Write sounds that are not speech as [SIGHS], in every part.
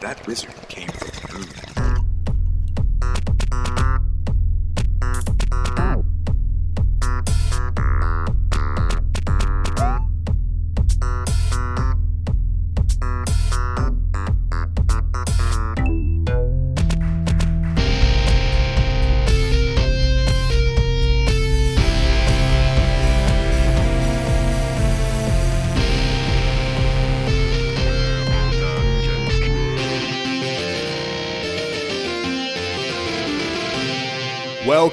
That wizard came from the moon.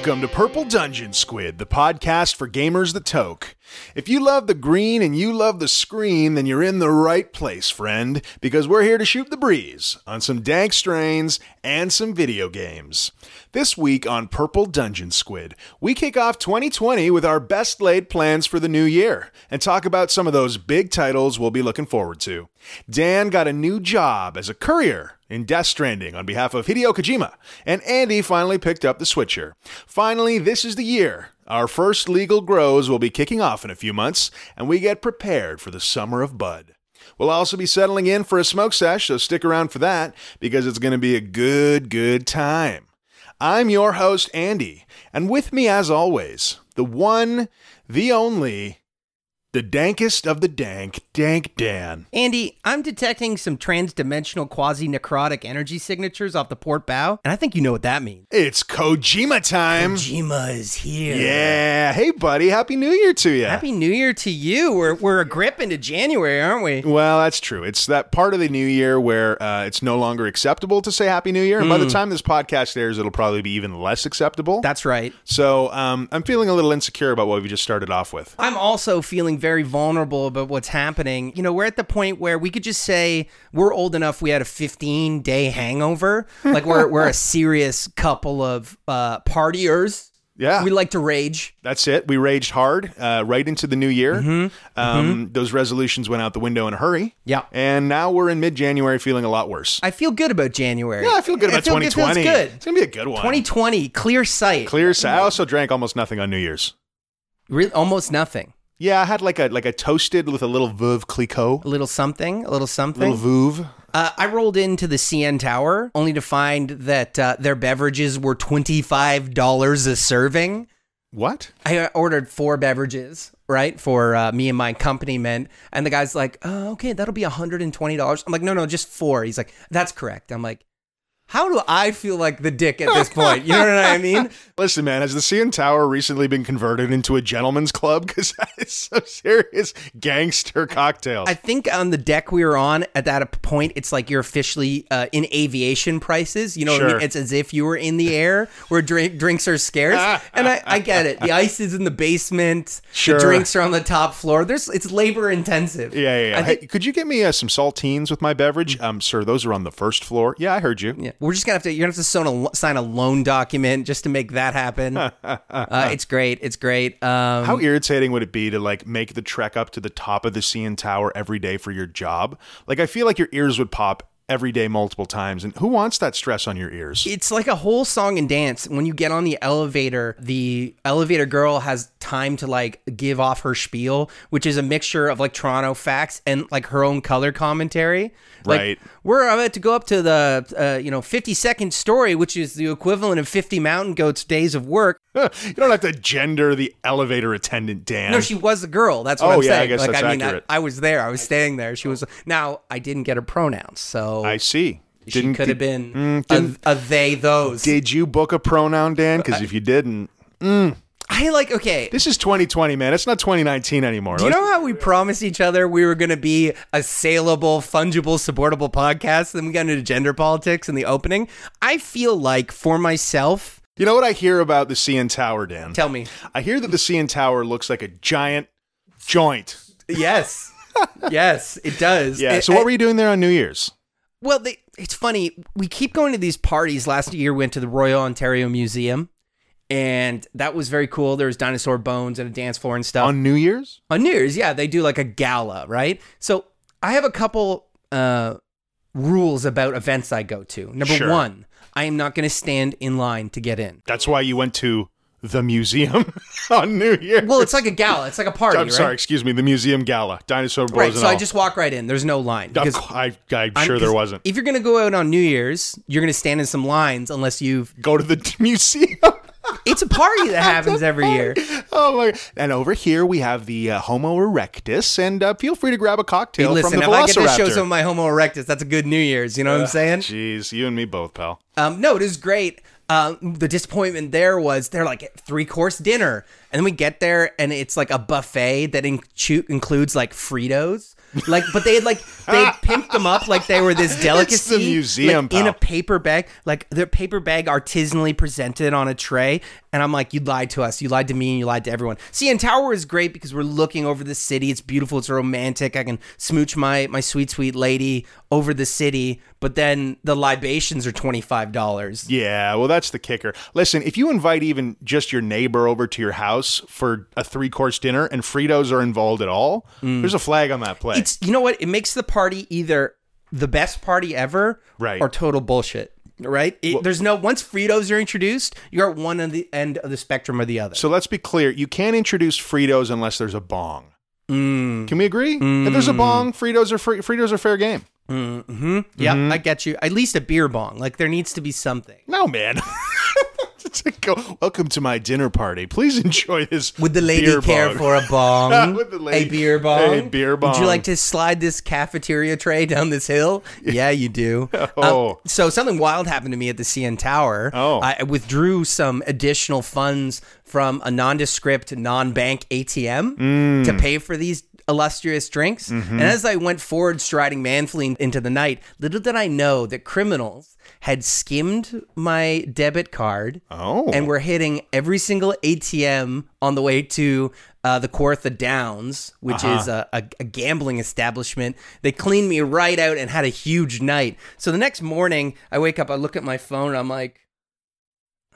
Welcome to Purple Dungeon Squid, the podcast for gamers that toke. If you love the green and you love the screen, then you're in the right place, friend, because we're here to shoot the breeze on some dank strains and some video games. This week on Purple Dungeon Squid, we kick off 2020 with our best laid plans for the new year and talk about some of those big titles we'll be looking forward to. Dan got a new job as a courier in Death Stranding on behalf of Hideo Kojima, and Andy finally picked up the Switcher. Finally, this is the year. Our first legal grows will be kicking off in a few months, and we get prepared for the summer of Bud. We'll also be settling in for a smoke sesh, so stick around for that because it's going to be a good, good time. I'm your host, Andy, and with me, as always, the one, the only, the dankest of the dank, Dank Dan. Andy, I'm detecting some trans-dimensional quasi-necrotic energy signatures off the port bow, and I think you know what that means. It's Kojima time. Kojima is here. Yeah. Hey, buddy. Happy New Year to you. Happy New Year to you. We're we're a grip into January, aren't we? Well, that's true. It's that part of the new year where uh, it's no longer acceptable to say Happy New Year. And by the time this podcast airs, it'll probably be even less acceptable. That's right. so um, I'm feeling a little insecure about what we just started off with. I'm also feeling very vulnerable about what's happening. You know, we're at the point where we could just say we're old enough we had a 15 day hangover. Like we're we're a [LAUGHS] serious couple of uh partiers. Yeah. We like to rage. That's it. We raged hard uh, right into the new year. Um, Those resolutions went out the window in a hurry. Yeah. And now we're in mid January feeling a lot worse. I feel good about January. yeah, I feel good I about feel- 2020. feels good. It's going to be a good one. 2020, clear sight. Clear. Sight. I also drank almost nothing on New Year's. Re- almost nothing. Yeah, I had like a like a toasted with a little Veuve Clicquot. A little something, a little something. Little Veuve. Uh, I rolled into the CN Tower only to find that uh, their beverages were $25 a serving. What? I ordered four beverages, right, for uh, me and my company men. And the guy's like, oh, okay, that'll be $120. I'm like, no, no, just four. He's like, that's correct. I'm like, how do I feel like the dick at this [LAUGHS] point? You know what I mean? [LAUGHS] Listen, man, has the CN Tower recently been converted into a gentleman's club? [LAUGHS] Because that is some serious gangster cocktails. I think on the deck we were on at that point, it's like you're officially uh, in aviation prices. You know, what I mean? it's as if you were in the air where drink, drinks are scarce. and I, I get it. The ice is in the basement. Sure. The drinks are on the top floor. There's it's labor intensive. yeah, yeah, yeah. Hey, could you get me uh, some saltines with my beverage? Um, sir, those are on the first floor. Yeah, I heard you. yeah, we're just gonna have to. You're gonna have to sign a, sign a loan document just to make that happen. [LAUGHS] uh, it's great. It's great. Um, How irritating would it be to like make the trek up to the top of the CN Tower every day for your job? Like, I feel like your ears would pop every day, multiple times, and who wants that stress on your ears? It's like a whole song and dance. When you get on the elevator, the elevator girl has time to like give off her spiel, which is a mixture of like Toronto facts and like her own color commentary. Like, Right. We're about to go up to the uh, you know 52nd story, which is the equivalent of 50 mountain goats days of work. [LAUGHS] you don't have to gender the elevator attendant, Dan. No, she was a girl. That's what Oh, I'm yeah, I saying. guess like that's I mean, accurate. I, I was there. I was staying there. She was. Now I didn't get her pronouns, so I see. she Didn't could have been mm, didn't- a, a they those. Did you book a pronoun, Dan? Because if you didn't, I like okay. this is 2020, man. It's not 2019 anymore. Do you Let's- know how we promised each other we were going to be a saleable, fungible, supportable podcast? Then we got into gender politics in the opening. I feel like for myself, You know what I hear about the CN Tower, Dan? tell me. I hear that the CN Tower looks like a giant joint. Yes. yes, it does. Yeah. It- So what I- were you doing there on New Year's? Well, they, it's funny. We keep going to these parties. Last year, we went to the Royal Ontario Museum, and that was very cool. There was dinosaur bones and a dance floor and stuff. On New Year's? On New Year's, yeah, they do like a gala, right? So I have a couple uh, rules about events I go to. Number Sure. one, I am not going to stand in line to get in. That's why you went to the museum [LAUGHS] on New Year. Well, it's like a gala. It's like a party, I'm right? sorry, excuse me, the museum gala, dinosaur bros Right. So I all. just walk right in. There's no line. Because I, I'm I'm- sure there wasn't. If you're gonna go out on New Year's, you're gonna stand in some lines unless you've. Go to the [LAUGHS] museum. It's a party that [LAUGHS] happens every year. oh my! And over here we have the uh, Homo erectus, and uh, feel free to grab a cocktail Listen, from the if I get to Velociraptor. show some of my Homo erectus, that's a good New Year's. You know what I'm saying? Jeez, you and me both, pal. Um, no, it is great. Um, the disappointment there was they're like three course dinner, and then we get there and it's like a buffet that incu- includes like Fritos. Like, but they had like they had [LAUGHS] pimped them up like they were this delicacy. museum, like, in a paper bag, like their paper bag artisanally presented on a tray. And I'm like, you lied to us. You lied to me, and you lied to everyone. CN Tower is great because we're looking over the city. It's beautiful. It's romantic. I can smooch my my sweet sweet lady over the city. But then the libations are twenty five dollars. Yeah, well, that's the kicker. Listen, if you invite even just your neighbor over to your house for a three course dinner and Fritos are involved at all, there's a flag on that play. Mm. It's you know what? It makes the party either the best party ever, Right. or total bullshit. Right? It, there's no once Fritos are introduced, you're at one of the end of the spectrum or the other. so let's be clear: you can't introduce Fritos unless there's a bong. Mm. Can we agree? If there's a mm. bong, Fritos are free, Fritos are fair game. Mm-hmm. Yeah, mm-hmm. I get you. At least a beer bong. Like there needs to be something. No, man. [LAUGHS] [LAUGHS] Go, Welcome to my dinner party. Please enjoy this. Would the lady care bong." for a bong? [LAUGHS] Would the lady- a beer bong? a beer bong. Would you like to slide this cafeteria tray down this hill? Yeah, you do. [LAUGHS] Oh. Um, so something wild happened to me at the CN Tower. Oh. I withdrew some additional funds from a nondescript non-bank ATM Mm. to pay for these illustrious drinks. Mm-hmm. And as I went forward, striding manfully into the night, little did I know that criminals had skimmed my debit card Oh. and we're hitting every single ATM on the way to uh, the Kawartha Downs, which Uh-huh. is a, a, a gambling establishment. They cleaned me right out and had a huge night. So the next morning, I wake up, I look at my phone, and I'm like,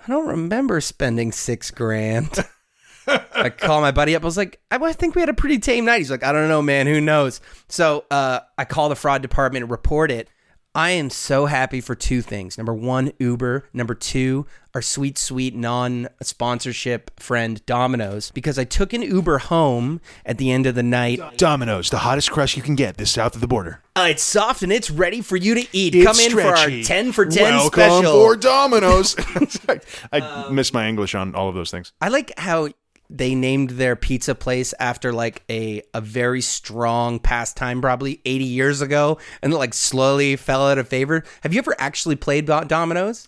I don't remember spending six grand. [LAUGHS] I call my buddy up. I was like, I, I think we had a pretty tame night. He's like, I don't know, man. Who knows? So uh, I call the fraud department and report it. I am so happy for two things. Number one, Uber. Number two, our sweet, sweet non sponsorship friend Domino's, because I took an Uber home at the end of the night. Domino's, the hottest crust you can get this south of the border. Uh, it's soft and it's ready for you to eat. It's Come in for our 10 for 10 Welcome special. for Domino's. [LAUGHS] [LAUGHS] I Um, miss my English on all of those things. I like how they named their pizza place after like a a very strong pastime probably 80 years ago and it like slowly fell out of favor. Have you ever actually played Do- Domino's?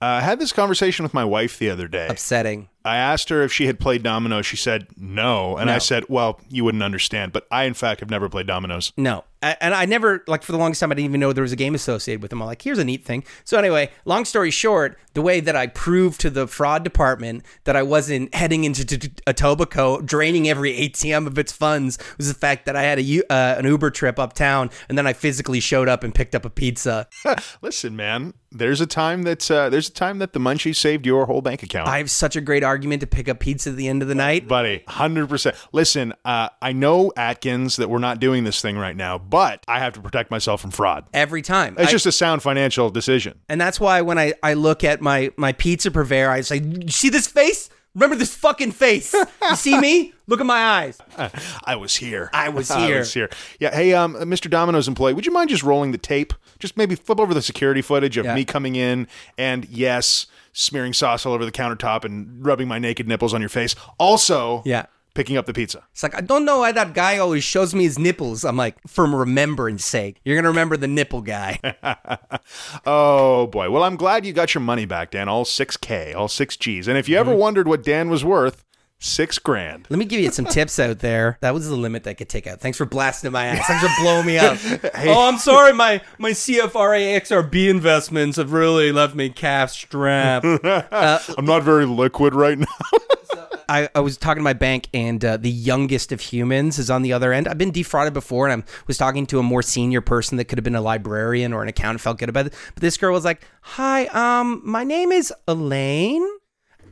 Uh, I had this conversation with my wife the other day. Upsetting. I asked her if she had played dominoes. She said no, and I said, "Well, you wouldn't understand." But I, in fact, have never played dominoes. No. A- And I never, like, for the longest time, I didn't even know there was a game associated with them. I'm like, here's a neat thing. So, anyway, long story short, the way that I proved to the fraud department that I wasn't heading into t- t- Etobicoke, draining every ATM of its funds, was the fact that I had a uh, an Uber trip uptown, and then I physically showed up and picked up a pizza. [LAUGHS] Listen, man, there's a time that uh, there's a time that the munchie saved your whole bank account. I have such a great argument to pick up pizza at the end of the night. Buddy, hundred percent. Listen, uh, I know Atkins that we're not doing this thing right now, but I have to protect myself from fraud. Every time. It's I- just a sound financial decision. And that's why when I, I look at my, my pizza purveyor, I say, "You see this face? Remember this fucking face. You [LAUGHS] see me? Look at my eyes. [LAUGHS] I was here. I was [LAUGHS] I here. was here. Yeah. Hey, um, Mr. Domino's employee, would you mind just rolling the tape? Just maybe flip over the security footage of Yeah. me coming in and yes, smearing sauce all over the countertop and rubbing my naked nipples on your face. Also, Yeah. picking up the pizza. It's like, I don't know why that guy always shows me his nipples. I'm like, for remembrance sake, you're going to remember the nipple guy. [LAUGHS] Oh boy. Well, I'm glad you got your money back, Dan. All six K, all six G's. And if you ever Mm-hmm. wondered what Dan was worth, six grand. Let me give you some tips out there. That was the limit I could take out. Thanks for blasting my ass. Thanks for blowing me up. [LAUGHS] Oh, I'm sorry. My my CFRA XRB investments have really left me calf strapped. [LAUGHS] I'm not very liquid right now. [LAUGHS] I, I was talking to my bank, and uh, the youngest of humans is on the other end. I've been defrauded before, and I was talking to a more senior person that could have been a librarian or an accountant. Felt good about it, but this girl was like, "Hi, um, my name is Elaine,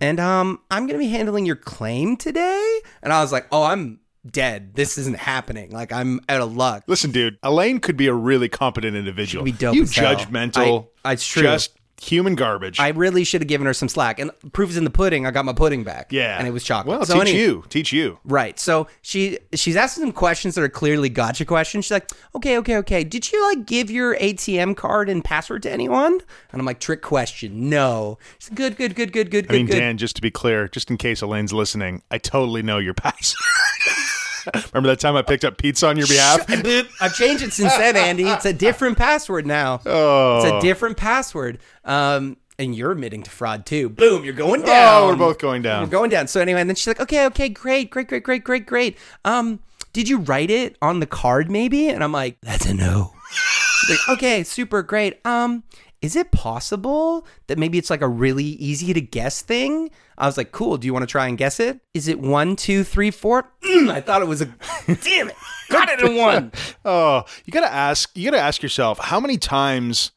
and um, I'm gonna be handling your claim today." And I was like, "Oh, I'm dead. This isn't happening. Like I'm out of luck." Listen, dude, Elaine could be a really competent individual. She'd be dope you judgmental. I- it's true. Just human garbage. I really should have given her some slack. And proof is in the pudding. I got my pudding back. yeah, and it was chocolate. Well, so teach any- you, teach you. Right. So she she's asking some questions that are clearly gotcha questions. She's like, okay, okay, okay. Did you like give your ATM card and password to anyone? And I'm like, trick question. No. She's like, good, good, good, good, good, I mean, good, good. Dan, just to be clear, just in case Elaine's listening, I totally know your [LAUGHS] password. Remember that time I picked up pizza on your behalf? I've changed it since then, Andy. It's a different password now. Oh. It's a different password. Um, and you're admitting to fraud too. Boom, you're going down. Oh, we're both going down. We're going down. So anyway, and then she's like, okay, okay, great, great, great, great, great, great. Um, did you write it on the card maybe? And I'm like, that's a no. She's like, okay, super great. Um, is it possible that maybe it's like a really easy to guess thing? I was like, cool. Do you want to try and guess it? Is it one, two, three, four? Mm, I thought it was a. [LAUGHS] Damn it! Got it in one. [LAUGHS] Oh, you gotta ask. You gotta ask yourself how many times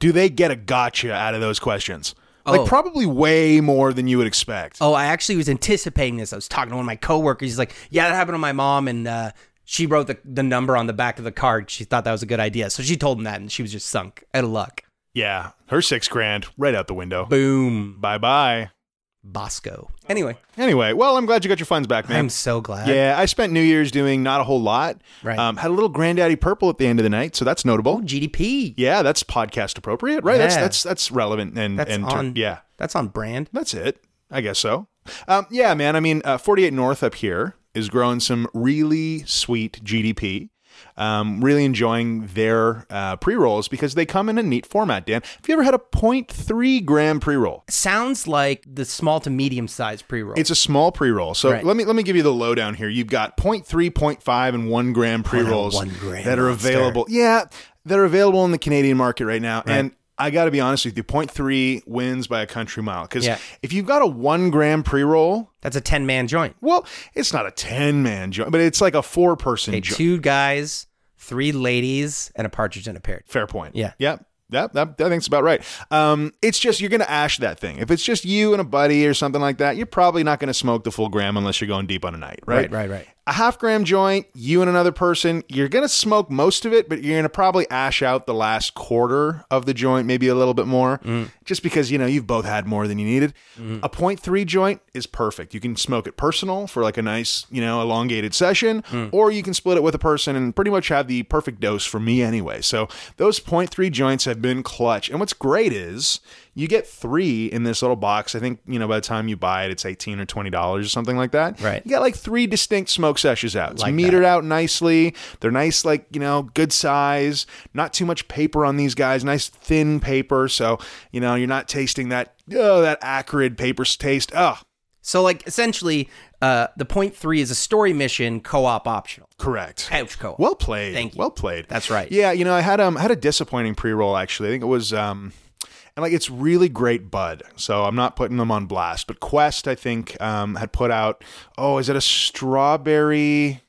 do they get a gotcha out of those questions? Like Oh. probably way more than you would expect. Oh, I actually was anticipating this. I was talking to one of my coworkers. He's like, "Yeah, that happened to my mom, and uh, she wrote the the number on the back of the card. She thought that was a good idea, so she told him that, and she was just sunk out of luck. Yeah, her six grand right out the window. Boom, Bye bye. Bosco. Anyway, Anyway, well, I'm glad you got your funds back, man. I'm so glad. yeah, I spent New Year's doing not a whole lot. Right. Um, had a little Granddaddy Purple at the end of the night, so that's notable. GDP. Yeah, that's podcast appropriate, right? That's Yeah. that's that's relevant and That's and ter- on. yeah, that's on brand. that's it. I guess so. Um, yeah, man. I mean, uh, 48 North up here is growing some really sweet GDP. Um, really enjoying their uh, pre rolls because they come in a neat format. Dan, have you ever had a 0.3 gram pre roll? Sounds like the small to medium sized pre roll. It's a small pre roll. So Right. let me let me give you the lowdown here. You've got 0.3, 0.5, and one gram pre rolls that are monster. available. Yeah, that are available in the Canadian market right now. And I got to be honest with you, 0.3 wins by a country mile because Yeah. if you've got a one gram pre roll, that's a ten man joint. well, it's not a 10 man joint, but it's like a four person Okay, joint. two guys, three ladies, and a partridge in a pear. Fair point. Yeah. Yep. That, that, I think it's about right. Um, it's just you're going to ash that thing. If it's just you and a buddy or something like that, you're probably not going to smoke the full gram unless you're going deep on a night, right? Right, right, right. A half gram joint, you and another person, you're going to smoke most of it, but you're going to probably ash out the last quarter of the joint, maybe a little bit more, Mm. just because, you know, you've both had more than you needed. Mm-hmm. A 0.3 joint is perfect. You can smoke it personal for like a nice, you know, elongated session, Mm. or you can split it with a person and pretty much have the perfect dose for me anyway. So those 0.3 joints have been clutch. And what's great is you get three in this little box. I think, you know, by the time you buy it, it's 18 or $20 or something like that. Right. You got like three distinct smoke sessions out. It's Like metered out nicely. They're nice, like, you know, good size, not too much paper on these guys, nice thin paper. So, you know, you're not tasting that, oh, that acrid paper taste. Oh, So, like, essentially, uh, the point three is a story mission co op optional. correct. Couch co op. Well played. Thank you. Well played. That's right. Yeah, you know, I had um I had a disappointing pre-roll actually. I think it was um and like it's really great bud. So I'm not putting them on blast, but Quest I think um had put out oh, is it a strawberry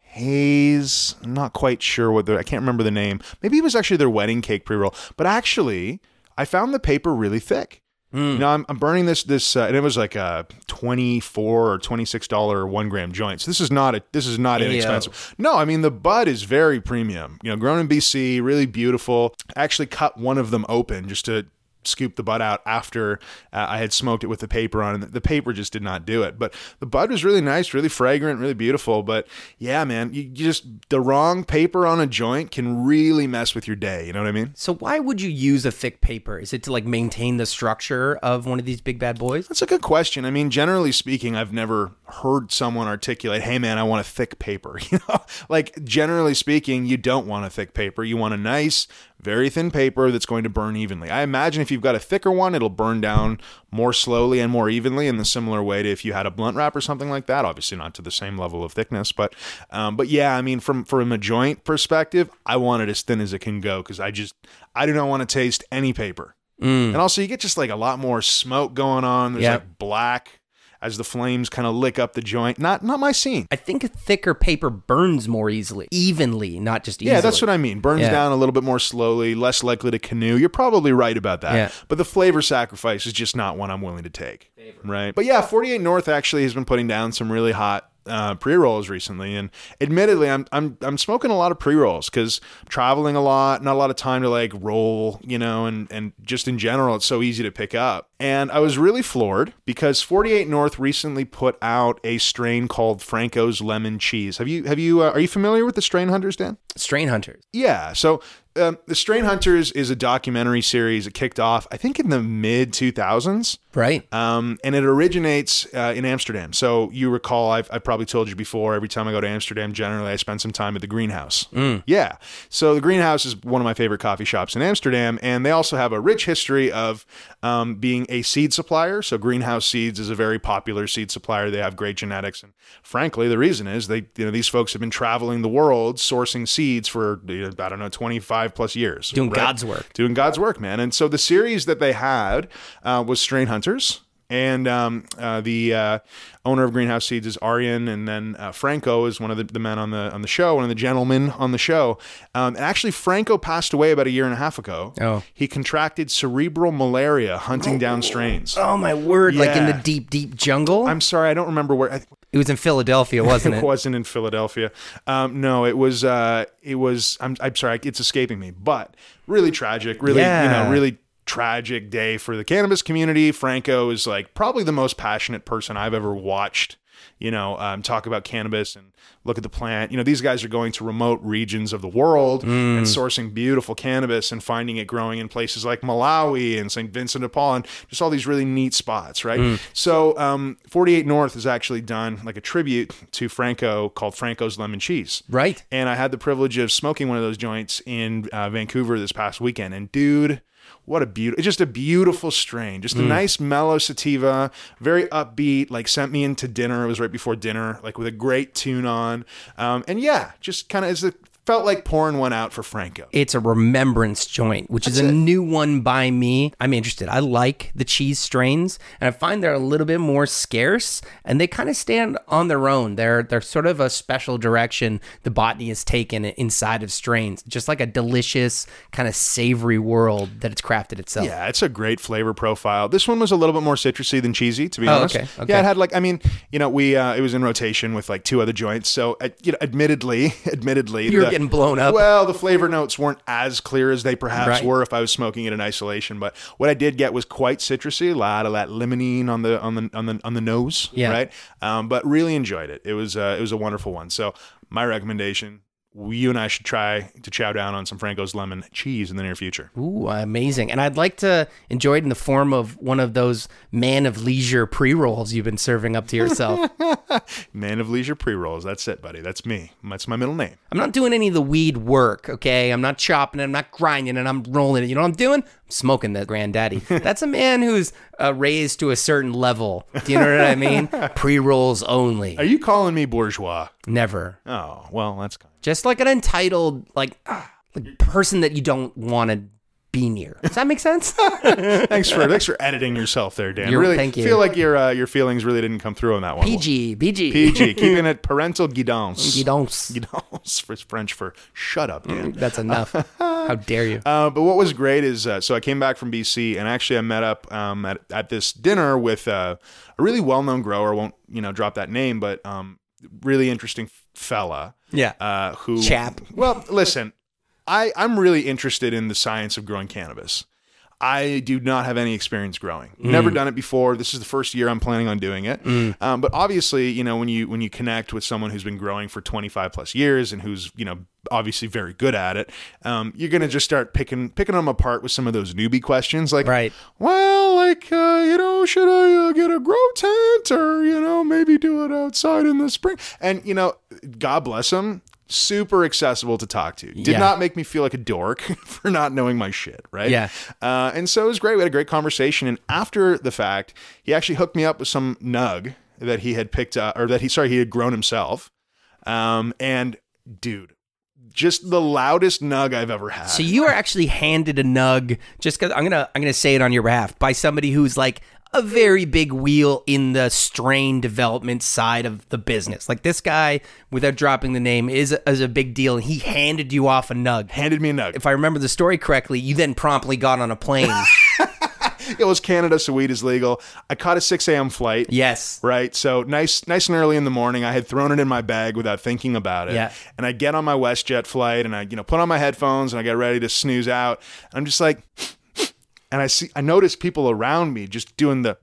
haze? I'm not quite sure what the I can't remember the name. Maybe it was actually their wedding cake pre-roll. But actually, I found the paper really thick. You know, I'm, I'm burning this this, uh, and it was like a twenty four or twenty six dollar one gram joint. So this is not a this is not inexpensive. No, I mean the bud is very premium. You know, grown in BC, really beautiful. I actually cut one of them open just to scoop the bud out after uh, I had smoked it with the paper on, and the paper just did not do it. But the bud was really nice, really fragrant, really beautiful. But yeah, man, you, you just the wrong paper on a joint can really mess with your day. You know what I mean? So, why would you use a thick paper? Is it to like maintain the structure of one of these big bad boys? That's a good question. I mean, generally speaking, I've never heard someone articulate, "Hey, man, I want a thick paper." [LAUGHS] You know, like generally speaking, you don't want a thick paper. You want a nice, very thin paper that's going to burn evenly. I imagine if you've got a thicker one, it'll burn down more slowly and more evenly in the similar way to if you had a blunt wrap or something like that. Obviously, not to the same level of thickness, but um, but yeah, I mean, from from a joint perspective, I want it as thin as it can go because I just I do not want to taste any paper. And also, you get just like a lot more smoke going on. There's Yeah. like black as the flames kind of lick up the joint. Not not my scene. I think a thicker paper burns more easily, evenly, not just easily. Yeah, that's what I mean. Burns Yeah. down a little bit more slowly, less likely to canoe. You're probably right about that. Yeah. But the flavor sacrifice is just not one I'm willing to take. Right. But yeah, 48 North actually has been putting down some really hot uh, pre rolls recently, and admittedly, I'm I'm I'm smoking a lot of pre rolls because traveling a lot, not a lot of time to like roll, you know, and and just in general, it's so easy to pick up. And I was really floored because 48 North recently put out a strain called Franco's Lemon Cheese. Have you have you uh, are you familiar with the strain hunters, Dan? Strain hunters. Yeah. So um, the Strain Hunters is a documentary series. It kicked off, I think, in the mid 2000s. Right. Um, and it originates uh, in Amsterdam. So you recall, I've, I've probably told you before, every time I go to Amsterdam, generally I spend some time at the Greenhouse. Yeah. So the Greenhouse is one of my favorite coffee shops in Amsterdam. And they also have a rich history of um, being a seed supplier. So Greenhouse Seeds is a very popular seed supplier. They have great genetics. And frankly, the reason is they, you know, these folks have been traveling the world sourcing seeds for, you know, I don't know, 25 plus years. Doing God's work. Doing God's work, man. And so the series that they had uh, was Strain Hunters. And um, uh, the uh, owner of Greenhouse Seeds is Arjan, and then uh, Franco is one of the, the men on the on the show, one of the gentlemen on the show. Um, and actually, Franco passed away about a year and a half ago. Oh. he contracted cerebral malaria hunting down strains. Oh my word! Like in the deep, deep jungle. I'm sorry, I don't remember where. I, it was in Philadelphia, wasn't [LAUGHS] it it? wasn't in Philadelphia. Um, no, it was. Uh, it was. I'm, I'm sorry, it's escaping me. But really tragic. Really, you know, really tragic day for the cannabis community. Franco is like probably the most passionate person I've ever watched. You know, um, talk about cannabis and look at the plant. You know, these guys are going to remote regions of the world and sourcing beautiful cannabis and finding it growing in places like Malawi and St. Vincent de Paul and just all these really neat spots, right? So, um, 48 North has actually done like a tribute to Franco called Franco's Lemon Cheese. Right. And I had the privilege of smoking one of those joints in uh, Vancouver this past weekend. And dude, what a beautiful, just a beautiful strain. Just a nice mellow sativa, very upbeat, like sent me into dinner. It was right before dinner, like with a great tune on. Um, and yeah, just kind of as it felt like pouring one out for Franco. It's a remembrance joint, which is a it. new one by me. I'm interested. I like the cheese strains, and I find they're a little bit more scarce, and they kind of stand on their own. They're they're sort of a special direction the botany has taken inside of strains, just like a delicious kind of savory world that it's crafted itself. Yeah, it's a great flavor profile. This one was a little bit more citrusy than cheesy, to be Oh, honest. okay, okay. Yeah, it had like, I mean, you know, we uh, it was in rotation with like two other joints. So, uh, you know, admittedly, [LAUGHS] admittedly, the- getting blown up. Well, the flavor notes weren't as clear as they perhaps Right. were if I was smoking it in isolation. But what I did get was quite citrusy, a lot of that limonene on the on the on the on the nose. Yeah. Right. Um, but really enjoyed it. It was uh, it was a wonderful one. So my recommendation. You and I should try to chow down on some Franco's lemon cheese in the near future. Ooh, amazing. And I'd like to enjoy it in the form of one of those man of leisure pre rolls you've been serving up to yourself. [LAUGHS] Man of Leisure pre rolls. That's it, buddy. That's me. That's my middle name. I'm not doing any of the weed work, okay? I'm not chopping it, I'm not grinding it, I'm rolling it. You know what I'm doing? I'm smoking the granddaddy. [LAUGHS] That's a man who's uh, raised to a certain level. Do you know what I mean? [LAUGHS] Pre rolls only. Are you calling me bourgeois? Never. Oh, well, that's. Just like an entitled, like, ah, like person that you don't want to be near. Does that make sense? [LAUGHS] Thanks for thanks for editing yourself there, Dan. You're- really thank you. feel like your uh, your feelings really didn't come through on that one. PG, PG. PG, [LAUGHS] keeping it parental guidance. Guidance. Guidance for French for shut up, Dan. That's enough. How [LAUGHS] dare you? Uh, but what was great is uh, so I came back from BC and actually I met up um, at, at this dinner with uh, a really well known grower. Won't you know drop that name, but um, really interesting fella. Yeah. Uh, who Chap. Well, listen, I I'm really interested in the science of growing cannabis. I do not have any experience growing. Mm. Never done it before. This is the first year I'm planning on doing it. Um, but obviously, you know, when you when you connect with someone who's been growing for 25 plus years and who's you know obviously very good at it, um, you're gonna just start picking picking them apart with some of those newbie questions, like, Right. well, like uh, you know, should I uh, get a grow tent or you know maybe do it outside in the spring? And you know, God bless him. Super accessible to talk to. Did Yeah. not make me feel like a dork [LAUGHS] for not knowing my shit, right? Yeah. Uh, and so it was great. We had a great conversation. And after the fact, he actually hooked me up with some nug that he had picked up, or that he, sorry, he had grown himself. Um, and dude, just the loudest nug I've ever had. So you are actually handed a nug just because I'm gonna I'm gonna say it on your behalf by somebody who's like a very big wheel in the strain development side of the business. Like this guy, without dropping the name, is a, is a big deal, he handed you off a nug. handed me a nug. If I remember the story correctly, you then promptly got on a plane. [LAUGHS] [LAUGHS] it was Canada, so weed is legal. I caught a 6 a.m. flight. Yes. Right. So nice, nice and early in the morning. I had thrown it in my bag without thinking about it. Yeah. And I get on my WestJet flight and I, you know, put on my headphones and I get ready to snooze out. I'm just like, and I see, I notice people around me just doing the,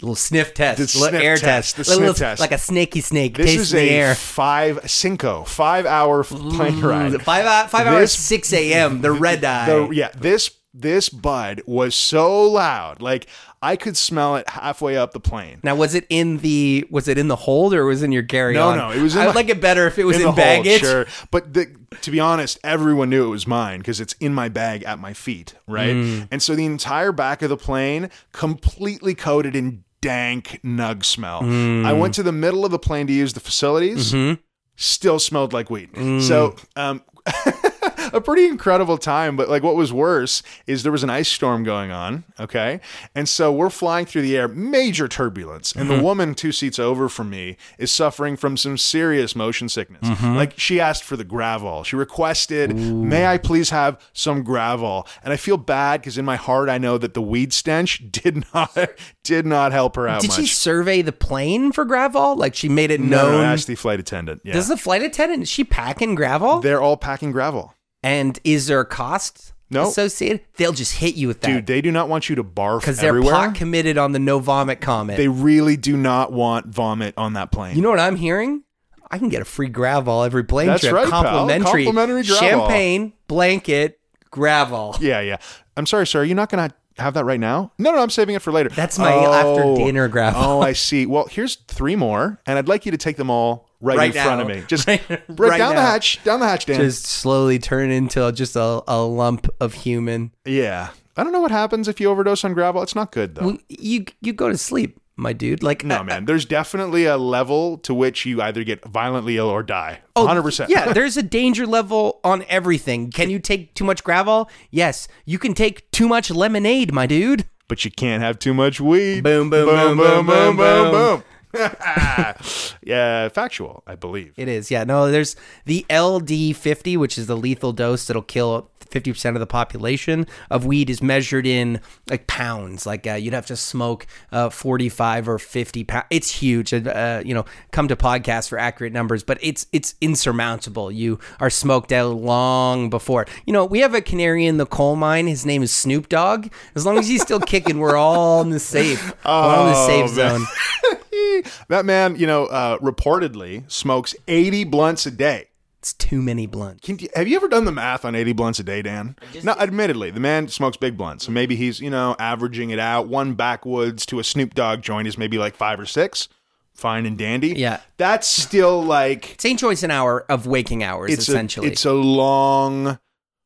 little sniff test, The little sniff air test, test, the little, sniff test. like a snaky snake this is the a air. five, cinco, five hour plane ride. Five five hours, six a.m. The red eye. The, yeah, this this bud was so loud, like I could smell it halfway up the plane. now, was it in the was it in the hold or was it in your carry No, no, it was in I would my- like it better if it was in, the hold, sure. But the, to be honest, everyone knew it was mine because it's in my bag at my feet, right? Mm. And so the entire back of the plane completely coated in dank nug smell. Mm. I went to the middle of the plane to use the facilities. Mm-hmm. Still smelled like weed. Mm. So, um, [LAUGHS] a pretty incredible time. But like, what was worse is there was an ice storm going on. Okay, and so we're flying through the air, major turbulence, and Mm-hmm. the woman two seats over from me is suffering from some serious motion sickness. Mm-hmm. Like she asked for the gravel. She requested, "May I please have some gravel?" And I feel bad because in my heart I know that the weed stench [LAUGHS] did not did not help her out Did much. she survey the plane for gravel? Like she made it no, known. no, ask the flight attendant. Yeah, Does the flight attendant is she packing gravel? they're all packing gravel. And is there a cost No. associated? They'll just hit you with that Dude, they do not want you to barf everywhere. because they're everywhere. pot committed on the no vomit comment. They really do not want vomit on that plane. you know what I'm hearing? I can get a free gravel every plane That's trip. right, pal. Complimentary, Complimentary gravel. champagne, blanket, gravel. yeah, yeah. I'm sorry, sir. Are You're not going to have that right now? No, no, I'm saving it for later. That's my after oh. dinner gravel. Oh, I see. Well, here's three more, and I'd like you to take them all right, Right in front of me. Just [LAUGHS] Right- right, [LAUGHS] right down the hatch, down the hatch, Dan. Just slowly turn into just a, a lump of human. yeah. I don't know what happens if you overdose on gravel. It's not good though. Well, you you go to sleep, my dude. Like no, man. There's definitely a level to which you either get violently ill or die. Oh, 100%. Yeah, there's a [LAUGHS] danger level on everything. Can you take too much gravel? Yes. You can take too much lemonade, my dude. but you can't have too much weed. Boom, boom, boom, boom, boom, boom, boom. [LAUGHS] yeah, factual, I believe. It is. Yeah. No, there's the LD50, which is the lethal dose that'll kill 50% of the population of weed is measured in like pounds. Like uh, you'd have to smoke uh, 45 or 50 pounds. It's huge. Uh, you know, come to podcasts for accurate numbers, but it's it's insurmountable. You are smoked out long before. You know, we have a canary in the coal mine. His name is Snoop Dogg. As long as he's still kicking, we're all in the safe. we're all in the safe man. zone. [LAUGHS] that man, you know, uh, reportedly smokes 80 blunts a day. It's too many blunts. Can you, have you ever done the math on 80 blunts a day, Dan? Now, admittedly, the man smokes big blunts. So maybe he's, you know, averaging it out. One backwoods to a Snoop Dogg joint is maybe like five or six. Fine and dandy. Yeah. That's still like, St. Joyce an hour of waking hours, it's essentially. A, it's a long,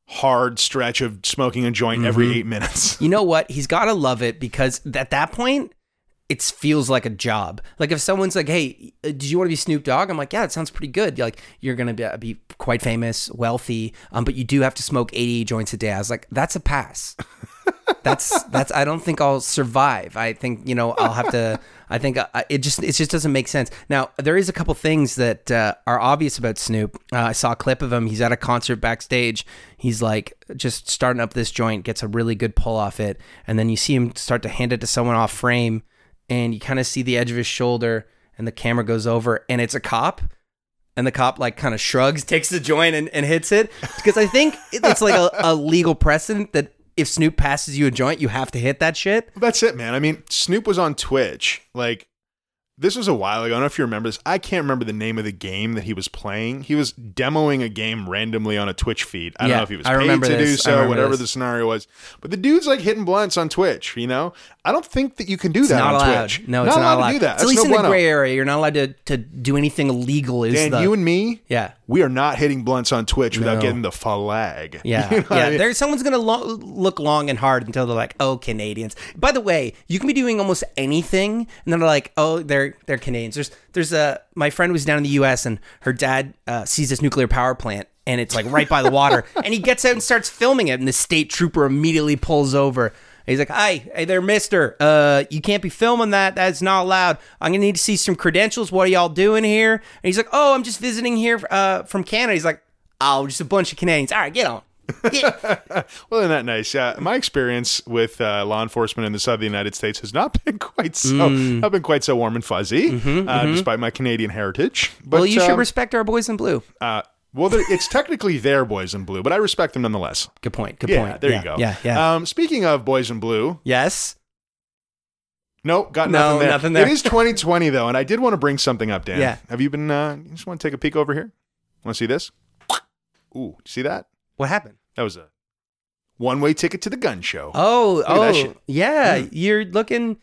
hard stretch of smoking a joint Mm-hmm. every eight minutes. you know [LAUGHS] what? He's got to love it because at that point, it feels like a job. Like if someone's like, "Hey, uh, do you want to be Snoop Dogg?" I'm like, "Yeah, it sounds pretty good." You're like, you're gonna be, be quite famous, wealthy, um, but you do have to smoke 80 joints a day. I was like, "That's a pass." [LAUGHS] that's that's. I don't think I'll survive. I think you know I'll have to. I think uh, it just it just doesn't make sense. Now there is a couple things that uh, are obvious about Snoop. Uh, I saw a clip of him. He's at a concert backstage. He's like just starting up this joint, gets a really good pull off it, and then you see him start to hand it to someone off frame, and you kind of see the edge of his shoulder, and the camera goes over, and it's a cop. And the cop like kind of shrugs, [LAUGHS] takes the joint and, and hits it because I think it's like a, [LAUGHS] a legal precedent that if Snoop passes you a joint, you have to hit that shit. That's it, man. I mean, Snoop was on Twitch. Like, this was a while ago. I don't know if you remember this. I can't remember the name of the game that he was playing. He was demoing a game randomly on a Twitch feed. I don't know if he was paid to do this. I so, whatever this. the scenario was. But the dude's like hitting blunts on Twitch, you know? I don't think that you can do It's that not on allowed. Twitch. No, it's not, allowed. to do that. It's at least no in the gray area. You're not allowed to, to do anything illegal. Is Dan, the you and me, yeah. We are not hitting blunts on Twitch without No. getting the flag. Yeah, [LAUGHS] You know yeah. I mean? There's someone's gonna lo- look long and hard until they're like, "Oh, Canadians." By the way, you can be doing almost anything, and then they're like, "Oh, they're they're Canadians." There's there's a my friend was down in the U.S. and her dad uh, sees this nuclear power plant, and it's like right by the water, [LAUGHS] and he gets out and starts filming it, and the state trooper immediately pulls over. He's like, "Hey, hey there, Mister. Uh, you can't be filming that. That's not allowed. I'm gonna need to see some credentials. What are y'all doing here?" And he's like, "Oh, I'm just visiting here uh, from Canada." He's like, "Oh, just a bunch of Canadians. All right, get on." [LAUGHS] Well, isn't that nice? Yeah, my experience with uh, law enforcement in the south of the United States has not [LAUGHS] been quite so not been quite so warm and fuzzy, uh, despite my Canadian heritage. But well, you should um, respect our boys in blue. Well, it's technically their boys in blue, but I respect them nonetheless. Good point. Good Yeah, point. there yeah, you go. Yeah, yeah. Um, speaking of boys in blue, yes. nope, got No, nothing there. nothing there. It is 2020 though, and I did want to bring something up, Dan. Yeah. Have you been? Uh, you just want to take a peek over here? Want to see this? Ooh, see that? What happened? That was a one-way ticket to the gun show. Oh, that oh, yeah. You're looking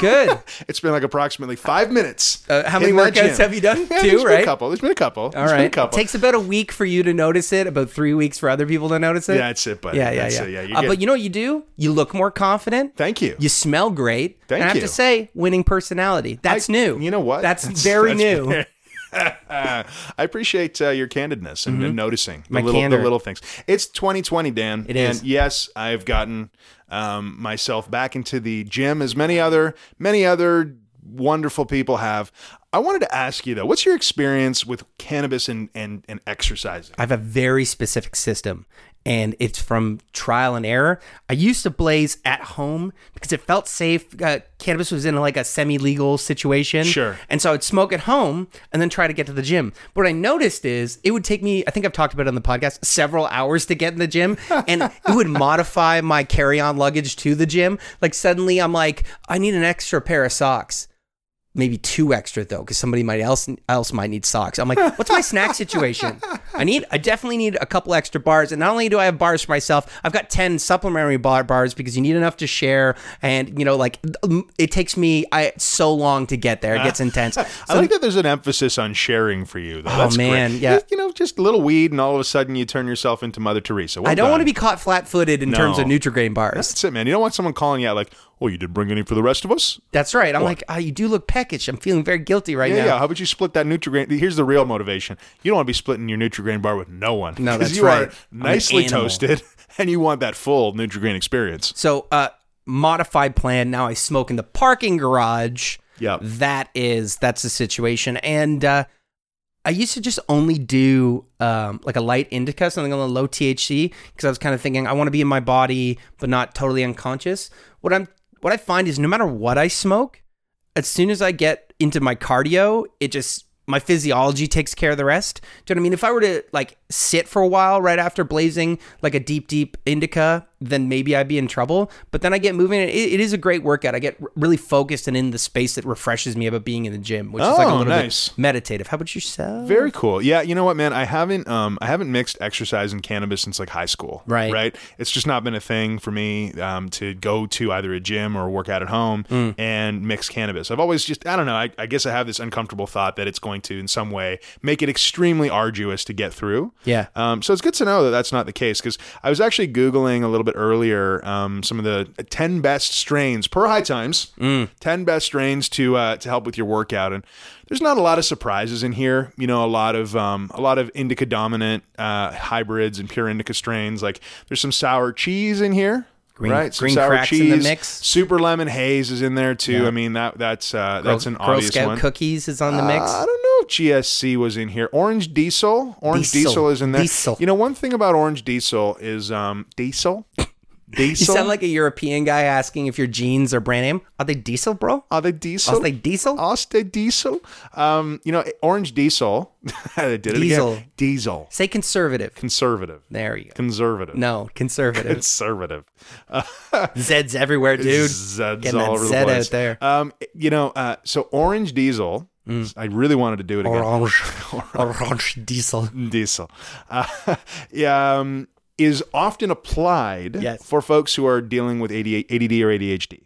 good. [LAUGHS] It's been like approximately five minutes. Uh, how many workouts have you done? [LAUGHS] Yeah, Two, there's been right? a couple. There's been a couple. All been a couple. It takes about a week for you to notice it, about three weeks for other people to notice it. yeah, that's it, buddy. yeah, yeah, That's yeah. it. yeah uh, but you know what you do? You look more confident. thank you. You smell great. Thank and I have to say, winning personality. That's I- new. You know what? That's, very that's- new. [LAUGHS] I appreciate uh, your candidness and, and noticing the Mm-hmm. Little, the little things. It's 2020, Dan. It is. And yes, I've gotten um, myself back into the gym as many other many other wonderful people have. I wanted to ask you though, what's your experience with cannabis and and, and exercising? I have a very specific system and it's from trial and error. I used to blaze at home because it felt safe. Uh, cannabis was in like a semi legal situation. Sure. And so I'd smoke at home and then try to get to the gym. But what I noticed is it would take me, I think I've talked about it on the podcast, several hours to get in the gym. And it would [LAUGHS] modify my carry on luggage to the gym. Like suddenly I'm like, I need an extra pair of socks maybe two extra though, because somebody might else else might need socks. I'm like, what's my snack situation? I need, I definitely need a couple extra bars, and not only do I have bars for myself, I've got ten supplementary bar bars because you need enough to share, and you know, like it takes me I so long to get there. It gets [LAUGHS] intense. I like that there's an emphasis on sharing for you, though. Oh, That's great. man, yeah. You, know, just a little weed, and all of a sudden you turn yourself into Mother Teresa. Well I don't done. want to be caught flat-footed in terms of Nutrigrain bars. That's it, man. You don't want someone calling you out like, "Oh, you didn't bring any for the rest of us." That's right. I'm like, ah, you do look peckish. I'm feeling very guilty right Yeah, now. yeah. How about you split that Nutrigrain? Here's the real motivation. You don't want to be splitting your Nutrigrain bar with no one. No, that's you right. are I'm an nicely toasted, [LAUGHS] and you want that full Nutrigrain experience. So, uh, modified plan. Now I smoke in the parking garage. Yeah. That is that's the situation. And uh, I used to just only do um, like a light indica, something on the low THC, because I was kind of thinking I want to be in my body but not totally unconscious. What I'm what I find is no matter what I smoke, as soon as I get into my cardio, it just my physiology takes care of the rest. Do you know what I mean? If I were to like sit for a while right after blazing like a deep, deep indica, then maybe I'd be in trouble. But then I get moving. It, it is a great workout. I get really focused and in the space that refreshes me about being in the gym, which is like a Oh, little nice. bit meditative. How about yourself? Very cool. Yeah, you know what, man? I haven't um I haven't mixed exercise and cannabis since like high school. Right. Right. It's just not been a thing for me um to go to either a gym or work out at home Mm. and mix cannabis. I've always just I don't know. I, I guess I have this uncomfortable thought that it's going to in some way make it extremely arduous to get through. Yeah. Um, so it's good to know that that's not the case because I was actually googling a little bit earlier um, some of the ten best strains per High Times, Mm. ten best strains to uh, to help with your workout, and there's not a lot of surprises in here. You know, a lot of um, a lot of indica dominant uh, hybrids and pure indica strains. Like there's some sour cheese in here. Green- right, green sour cracks in cheese. the mix. Super lemon haze is in there too. Yeah. I mean that that's uh, Girl, that's an Girl obvious Scout one. cookies is on the mix. Uh, I don't know if GSC was in here. Orange Diesel. Orange Diesel. Diesel, is in there. Diesel. You know, one thing about Orange Diesel is um, Diesel. You sound like a European guy asking if your jeans are brand name. Are they diesel, bro? Are they diesel? Are they diesel? Are they diesel? Um, you know, Orange Diesel. [LAUGHS] I did it Diesel. again. Diesel. Say conservative. Conservative. There you go. Conservative. No, conservative. Conservative. [LAUGHS] Zeds everywhere, dude. Zeds Getting all over the place. out there. Um, you know, uh, so Orange Diesel. I really wanted to do it again. Orange, [LAUGHS] orange diesel. diesel uh, yeah, um, is often applied Yes. for folks who are dealing with AD, ADD or ADHD.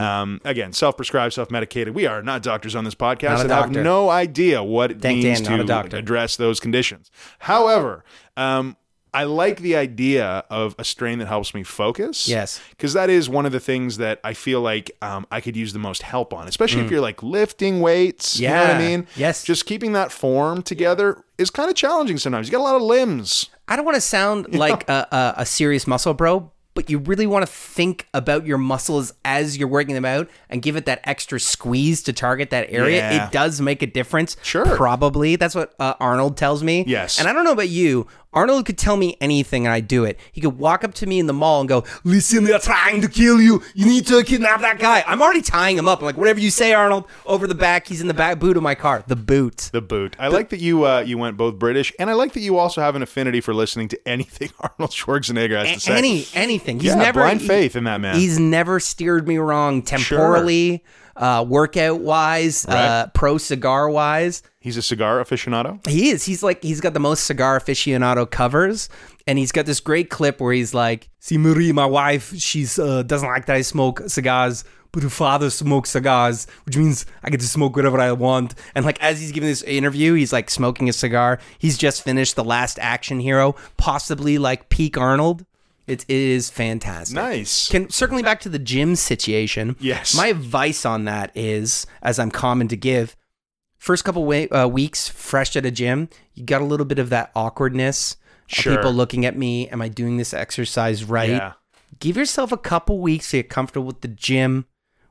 Um, again, self-prescribed, self-medicated. We are not doctors on this podcast and have no idea what it Thank means Dan, to address those conditions. However, um, I like the idea of a strain that helps me focus. Yes. Because that is one of the things that I feel like um, I could use the most help on, especially Mm. if you're like lifting weights. You know what I mean? Yes. Just keeping that form together is kind of challenging sometimes. You got a lot of limbs. I don't want to sound like a, a, a serious muscle bro, but you really want to think about your muscles as you're working them out and give it that extra squeeze to target that area. Yeah. It does make a difference. Sure. Probably. That's what uh, Arnold tells me. Yes. And I don't know about you. Arnold could tell me anything and I'd do it. He could walk up to me in the mall and go, Listen, they're trying to kill you. You need to kidnap that guy. I'm already tying him up. I'm like, whatever you say, Arnold, over the back. He's in the back boot of my car. The boot. The boot. I like that you uh, you went both British, and I like that you also have an affinity for listening to [LAUGHS] anything Arnold Schwarzenegger has to say. Any anything. He's yeah, never blind he- faith in that man. He's never steered me wrong temporally, uh, workout wise, uh, pro cigar wise. He's a cigar aficionado. He is. He's like he's got the most cigar aficionado covers, and he's got this great clip where he's like, "See, Marie, my wife, she's uh, doesn't like that I smoke cigars." But her father smokes cigars, which means I get to smoke whatever I want. And like as he's giving this interview, he's like smoking a cigar. He's just finished the last action hero, possibly like peak Arnold. It, it is fantastic. Nice. Can circling back to the gym situation. Yes. My advice on that is, as I'm common to give, first couple wa- uh, weeks fresh at a gym, you got a little bit of that awkwardness. of Sure. People looking at me, am I doing this exercise right? Yeah. Give yourself a couple weeks to get comfortable with the gym,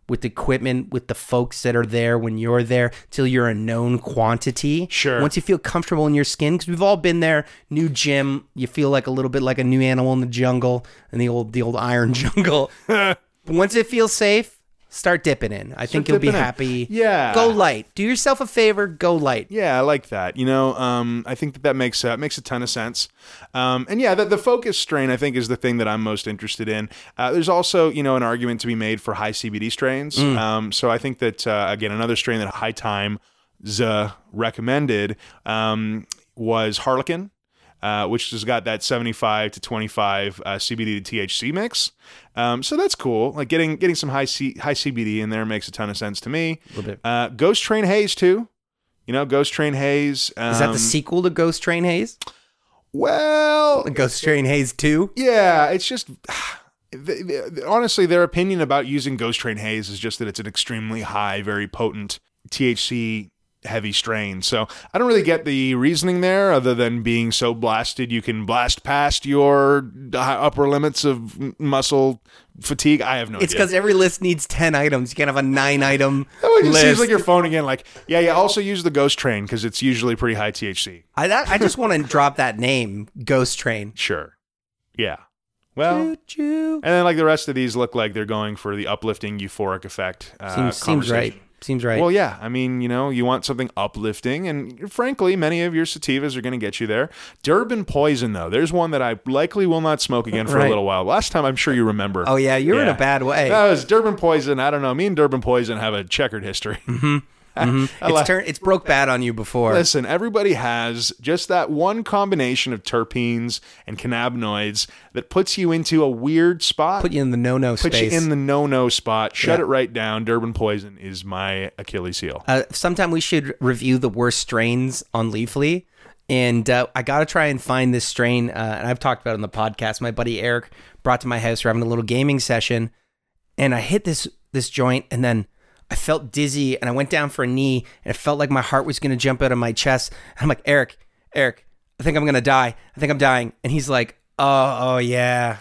with equipment, with the folks that are there when you're there, till you're a known quantity. Sure. Once you feel comfortable in your skin, because we've all been there. New gym, you feel like a little bit like a new animal in the jungle, in the old the old iron [LAUGHS] jungle. [LAUGHS] Once it feels safe, start dipping in. I think you'll be in. happy. Yeah. Go light. Do yourself a favor. Go light. Yeah, I like that. You know, um, I think that that makes uh, makes a ton of sense. Um, and yeah, the, the focus strain I think is the thing that I'm most interested in. Uh, there's also you know an argument to be made for high CBD strains. Um, so I think that uh, again another strain that High Time recommended um, was Harlequin. Uh, which has got that 75 to 25 uh, CBD to THC mix, um, so that's cool. Like getting getting some high C- high CBD in there makes a ton of sense to me. A little bit. Uh, Ghost Train Haze too. You know, Ghost Train Haze. Um, Is that the sequel to Ghost Train Haze? Well, Ghost Train Haze 2? yeah, it's just. [SIGHS] Honestly, their opinion about using Ghost Train Haze is just that it's an extremely high, very potent THC heavy strain. So I don't really get the reasoning there, other than being so blasted you can blast past your upper limits of muscle fatigue. I have no It's because every list needs 10 items. You can't have a nine item Oh, it just seems like your phone again. Like, yeah, yeah. Also use the Ghost Train because it's usually pretty high THC. I, that, I just want to drop that name, Ghost Train. Sure. Yeah. Well, and Choo-choo. then like the rest of these look like they're going for the uplifting euphoric effect. Uh, Seems, seems right. Seems right. Well, yeah. I mean, you know, you want something uplifting, and frankly, many of your sativas are going to get you there. Durban Poison, though, there's one that I likely will not smoke again for Right. a little while. Last time, I'm sure you remember. oh, yeah, you're in a bad way. That was Durban Poison. I don't know. Me and Durban Poison have a checkered history. Mm-hmm. [LAUGHS] I it's, it's broke bad on you before. Listen, everybody has just that one combination of terpenes and cannabinoids that puts you into a weird spot. Put you in the no no space. Put you in the no-no spot. Shut Yeah. it right down. Durban poison is my Achilles heel. Uh, sometime we should review the worst strains on Leafly. And uh, I got to try and find this strain. Uh, and I've talked about it on the podcast. My buddy Eric brought to my house. We're having a little gaming session. And I hit this this joint and then I felt dizzy and I went down for a knee and it felt like my heart was going to jump out of my chest. And I'm like, Eric, Eric, I think I'm going to die. I think I'm dying. And he's like, oh, oh, yeah.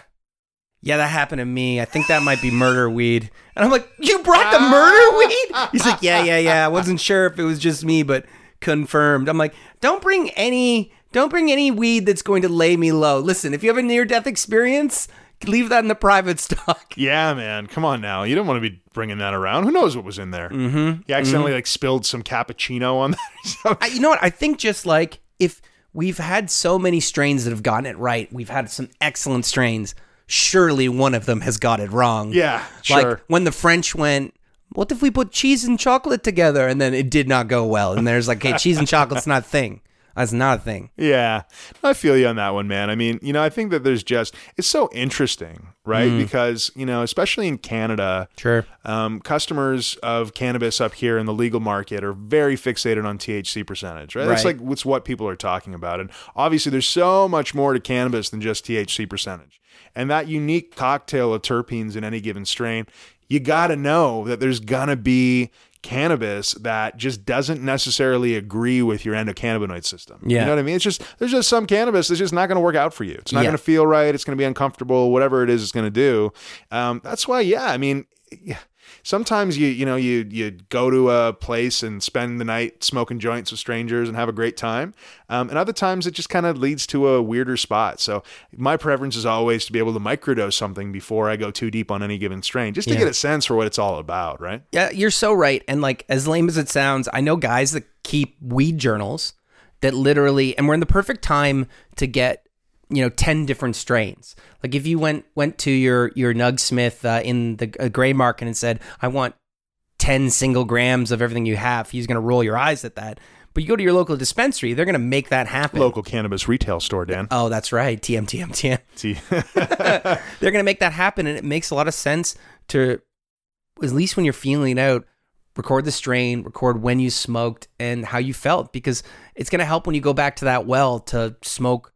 Yeah, that happened to me. I think that might be murder weed. And I'm like, you brought the murder ah. weed? He's like, yeah, yeah, yeah. I wasn't sure if it was just me, but confirmed. I'm like, don't bring any, don't bring any weed that's going to lay me low. Listen, if you have a near death experience, leave that in the private stock. [LAUGHS] Yeah, man. Come on now. You don't want to be bringing that around. Who knows what was in there? Mm-hmm. You accidentally like spilled some cappuccino on that or [LAUGHS] something. I, you know what? I think just like if we've had so many strains that have gotten it right, we've had some excellent strains. Surely one of them has got it wrong. Yeah, sure. Like when the French went, what if we put cheese and chocolate together? And then it did not go well. And there's like, hey, cheese and chocolate's not a thing. That's not a thing. Yeah, I feel you on that one, man. I mean, you know, I think that there's just it's so interesting, right? Because you know, especially in Canada, Sure. um, customers of cannabis up here in the legal market are very fixated on THC percentage, right? That's like it's what people are talking about, and obviously, there's so much more to cannabis than just THC percentage, and that unique cocktail of terpenes in any given strain. You got to know that there's gonna be cannabis that just doesn't necessarily agree with your endocannabinoid system. Yeah. You know what I mean? It's just there's just some cannabis that's just not going to work out for you. It's not Yeah. going to feel right. It's going to be uncomfortable. Whatever it is, it's going to do. Um, that's why, yeah. I mean, sometimes you you know you you go to a place and spend the night smoking joints with strangers and have a great time, um, and other times it just kind of leads to a weirder spot. So my preference is always to be able to microdose something before I go too deep on any given strain, just to Yeah. get a sense for what it's all about, right? Yeah, you're so right. And like as lame as it sounds, I know guys that keep weed journals that literally and we're in the perfect time to get, you know, 10 different strains. Like if you went went to your your Nug Smith uh, in the uh, gray market and said, "I want 10 single grams of everything you have." He's going to roll your eyes at that. But you go to your local dispensary, they're going to make that happen. Local cannabis retail store, Dan. Oh, that's right. TM TM TM. See, they're going to make that happen and it makes a lot of sense to at least when you're feeling it out record the strain record when you smoked and how you felt because it's going to help when you go back to that well to smoke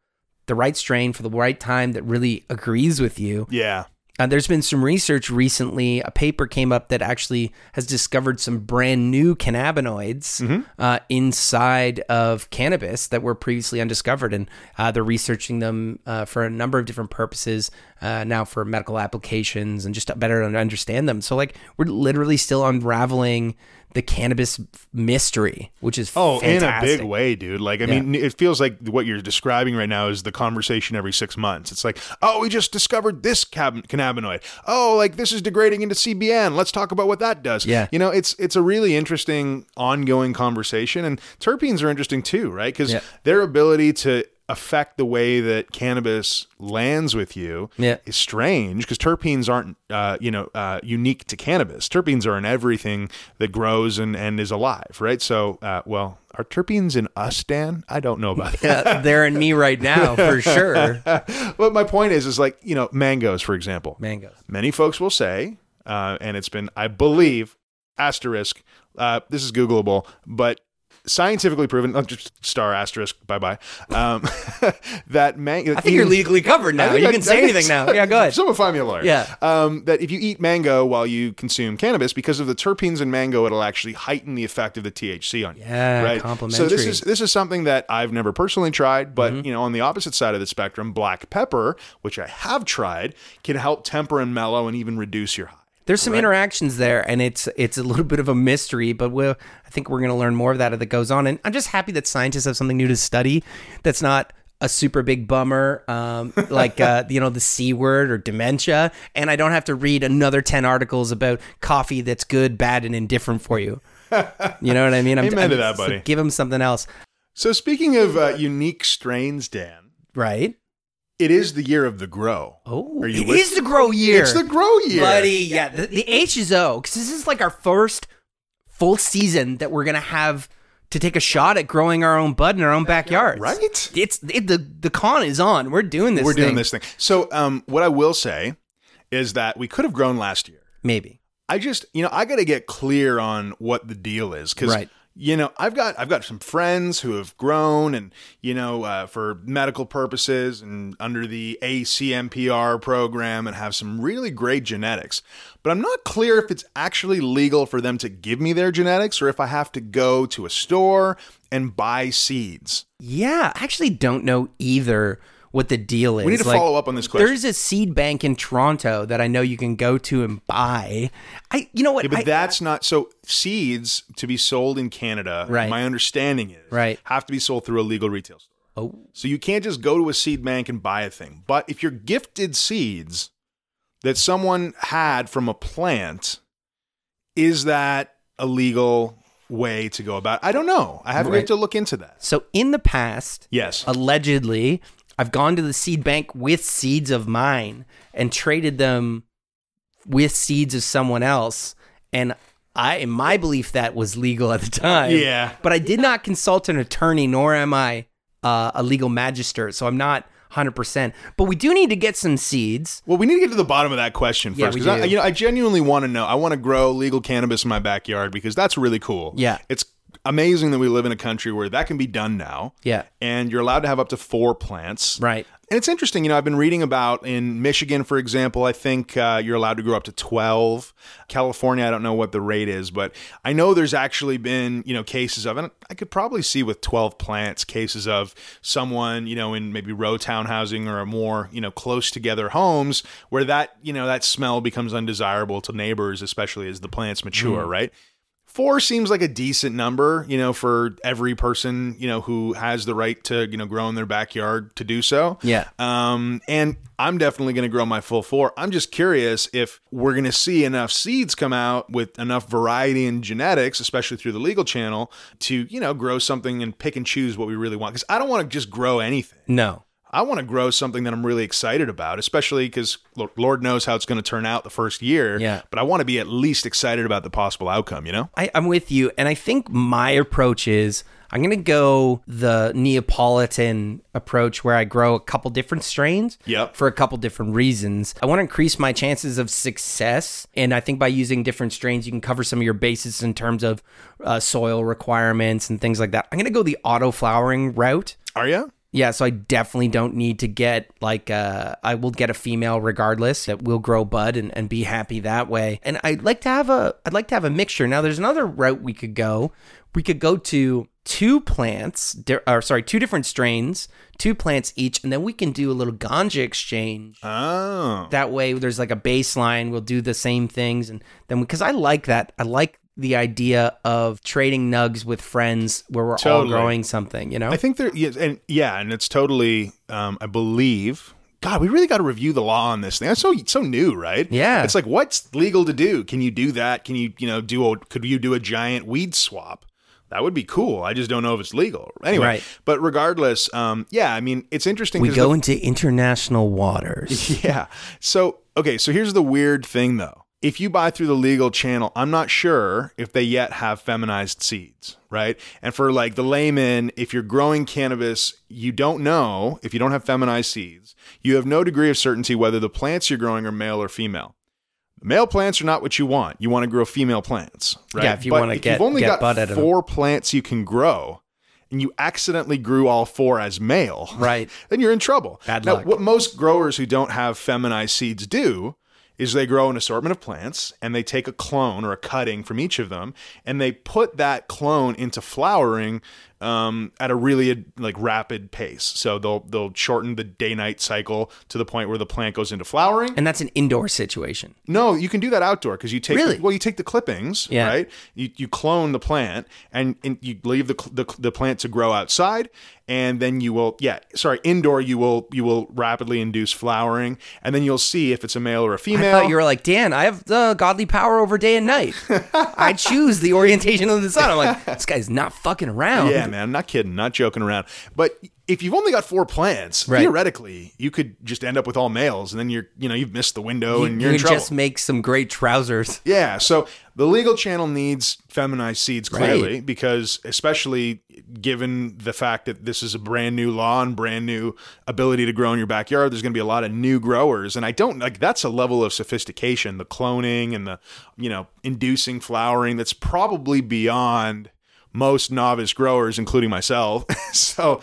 the right strain for the right time that really agrees with you yeah. uh, there's been some research recently. A paper came up that actually has discovered some brand new cannabinoids uh, inside of cannabis that were previously undiscovered, and uh, they're researching them uh, for a number of different purposes uh, now for medical applications and just to better understand them. So, like, we're literally still unraveling the cannabis mystery, which is Oh, in a big way, dude. Like, I Yeah. mean, it feels like what you're describing right now is the conversation every six months. It's like, oh, we just discovered this cab- cannabinoid. Oh, like this is degrading into CBN. Let's talk about what that does. Yeah. You know, it's it's a really interesting ongoing conversation, and terpenes are interesting too, right? Because Yeah. their ability to affect the way that cannabis lands with you Yeah. is strange because terpenes aren't uh, you know uh, unique to cannabis terpenes are in everything that grows and, and is alive right so uh, well are terpenes in us dan i don't know about [LAUGHS] that Yeah, they're in me right now for [LAUGHS] sure. but my point is is like you know mangoes for example Mangoes. many folks will say uh, and it's been i believe asterisk uh, this is googleable but scientifically proven just star asterisk bye bye um, [LAUGHS] that mango I think you're legally covered now. You can say anything now. Yeah, go ahead. Someone find me a lawyer. Yeah. Um, that if you eat mango while you consume cannabis, because of the terpenes in mango, it'll actually heighten the effect of the THC on you. Yeah, right. So this is this is something that I've never personally tried, but Mm-hmm. you know, on the opposite side of the spectrum, black pepper, which I have tried, can help temper and mellow and even reduce your high. There's some interactions there, and it's it's a little [LAUGHS] bit of a mystery, but we'll, I think we're going to learn more of that as it goes on. And I'm just happy that scientists have something new to study that's not a super big bummer, um, [LAUGHS] like uh, you know the c word or dementia, and I don't have to read another ten articles about coffee that's good, bad, and indifferent for you. [LAUGHS] You know what I mean? I'm, Amen to that, so buddy. give them something else, So speaking of uh, unique strains, Dan, right? It is the year of the grow. Oh, Are you it with- is the grow year. It's the grow year, buddy. Yeah, the, the H is O because this is like our first full season that we're gonna have to take a shot at growing our own bud in our own backyard. Right? It's it, the the con is on. We're doing this. We're doing thing. this thing. So, um, what I will say is that we could have grown last year. Maybe. I just, you know, I got to get clear on what the deal is because, Right. You know, I've got I've got some friends who have grown and you know uh, for medical purposes and under the ACMPR program and have some really great genetics, but I'm not clear if it's actually legal for them to give me their genetics or if I have to go to a store and buy seeds. Yeah, I actually don't know either what the deal is. We need to Like, follow up on this question. There's a seed bank in Toronto that I know you can go to and buy. I, you know what? Yeah, but I- that's not so. Seeds to be sold in Canada, Right. my understanding is, Right. have to be sold through a legal retail store. oh, So you can't just go to a seed bank and buy a thing. But if you're gifted seeds that someone had from a plant, is that a legal way to go about? it? I don't know. I have, we have Right. to look into that. so in the past, Yes. allegedly, I've gone to the seed bank with seeds of mine and traded them with seeds of someone else. And I, in my belief, that was legal at the time. Yeah. But I did not consult an attorney, nor am I uh, a legal magistrate. So I'm not 100%. But we do need to get some seeds. Well, we need to get to the bottom of that question Yeah, first. we 'cause I, you know, I genuinely want to know. I want to grow legal cannabis in my backyard because that's really cool. Yeah. It's amazing that we live in a country where that can be done now. Yeah. And you're allowed to have up to four plants. Right. And it's interesting, you know, I've been reading about in Michigan, for example, I think uh, you're allowed to grow up to 12. California, I don't know what the rate is, but I know there's actually been, you know, cases of, and I could probably see with 12 plants, cases of someone, you know, in maybe row town housing or a more, you know, close together homes where that, you know, that smell becomes undesirable to neighbors, especially as the plants mature, right? Four seems like a decent number, you know, for every person, you know, who has the right to, you know, grow in their backyard to do so. Yeah. Um, and I'm definitely going to grow my full four. I'm just curious if we're going to see enough seeds come out with enough variety in genetics, especially through the legal channel, to, you know, grow something and pick and choose what we really want. Because I don't want to just grow anything. No. I want to grow something that I'm really excited about, especially because Lord knows how it's going to turn out the first year. Yeah. But I want to be at least excited about the possible outcome, you know? I, I'm with you. And I think my approach is I'm going to go the Neapolitan approach where I grow a couple different strains Yep. for a couple different reasons. I want to increase my chances of success. And I think by using different strains, you can cover some of your bases in terms of uh, soil requirements and things like that. I'm going to go the auto flowering route. Are you? Yeah, so I definitely don't need to get like uh I will get a female regardless that will grow bud and, and be happy that way. And I'd like to have a I'd like to have a mixture. Now there's another route we could go. We could go to two plants, or sorry, two different strains, two plants each, and then we can do a little ganja exchange. Oh. That way there's like a baseline, we'll do the same things and then because I like that. I like the idea of trading nugs with friends where we're all growing something, you know? I think there, yeah, and yeah, and it's totally, um, I believe. God, we really got to review the law on this thing. That's so so new, right? Yeah. It's like what's legal to do? Can you do that? Can you, you know, do a could you do a giant weed swap? That would be cool. I just don't know if it's legal. Anyway, Right. but regardless, um, yeah, I mean, it's interesting. We go the- into international waters. [LAUGHS] Yeah. So, okay, so here's the weird thing though. If you buy through the legal channel, I'm not sure if they yet have feminized seeds, right? And for like the layman, if you're growing cannabis, you don't know if you don't have feminized seeds, you have no degree of certainty whether the plants you're growing are male or female. Male plants are not what you want. You want to grow female plants, right? Yeah, if you But wanna get you've only get got bud out of 'em. four plants you can grow, and you accidentally grew all four as male, Right. [LAUGHS] then you're in trouble. Bad now, luck. what most growers who don't have feminized seeds do is they grow an assortment of plants and they take a clone or a cutting from each of them and they put that clone into flowering um, at a really like rapid pace. So they'll they'll shorten the day night cycle to the point where the plant goes into flowering. And that's an indoor situation. No, you can do that outdoor because you take Really? well, you take the clippings, Yeah. right? You, you clone the plant and, and you leave the, the the plant to grow outside, and then you will yeah, sorry, indoor you will you will rapidly induce flowering, and then you'll see if it's a male or a female. thought you were like, Dan, I have the godly power over day and night. [LAUGHS] I choose the orientation of the sun. I'm like, this guy's not fucking around. yeah, man, I'm not kidding, not joking around. But if you've only got four plants, Right. theoretically, you could just end up with all males, and then you're you know you've missed the window You, and you you're in trouble. just make some great trousers. Yeah, so the legal channel needs feminized seeds clearly Right. because especially given the fact that this is a brand new law and brand new ability to grow in your backyard, there's going to be a lot of new growers and I don't like that's a level of sophistication, the cloning and the you know, inducing flowering that's probably beyond most novice growers including myself. [LAUGHS] so,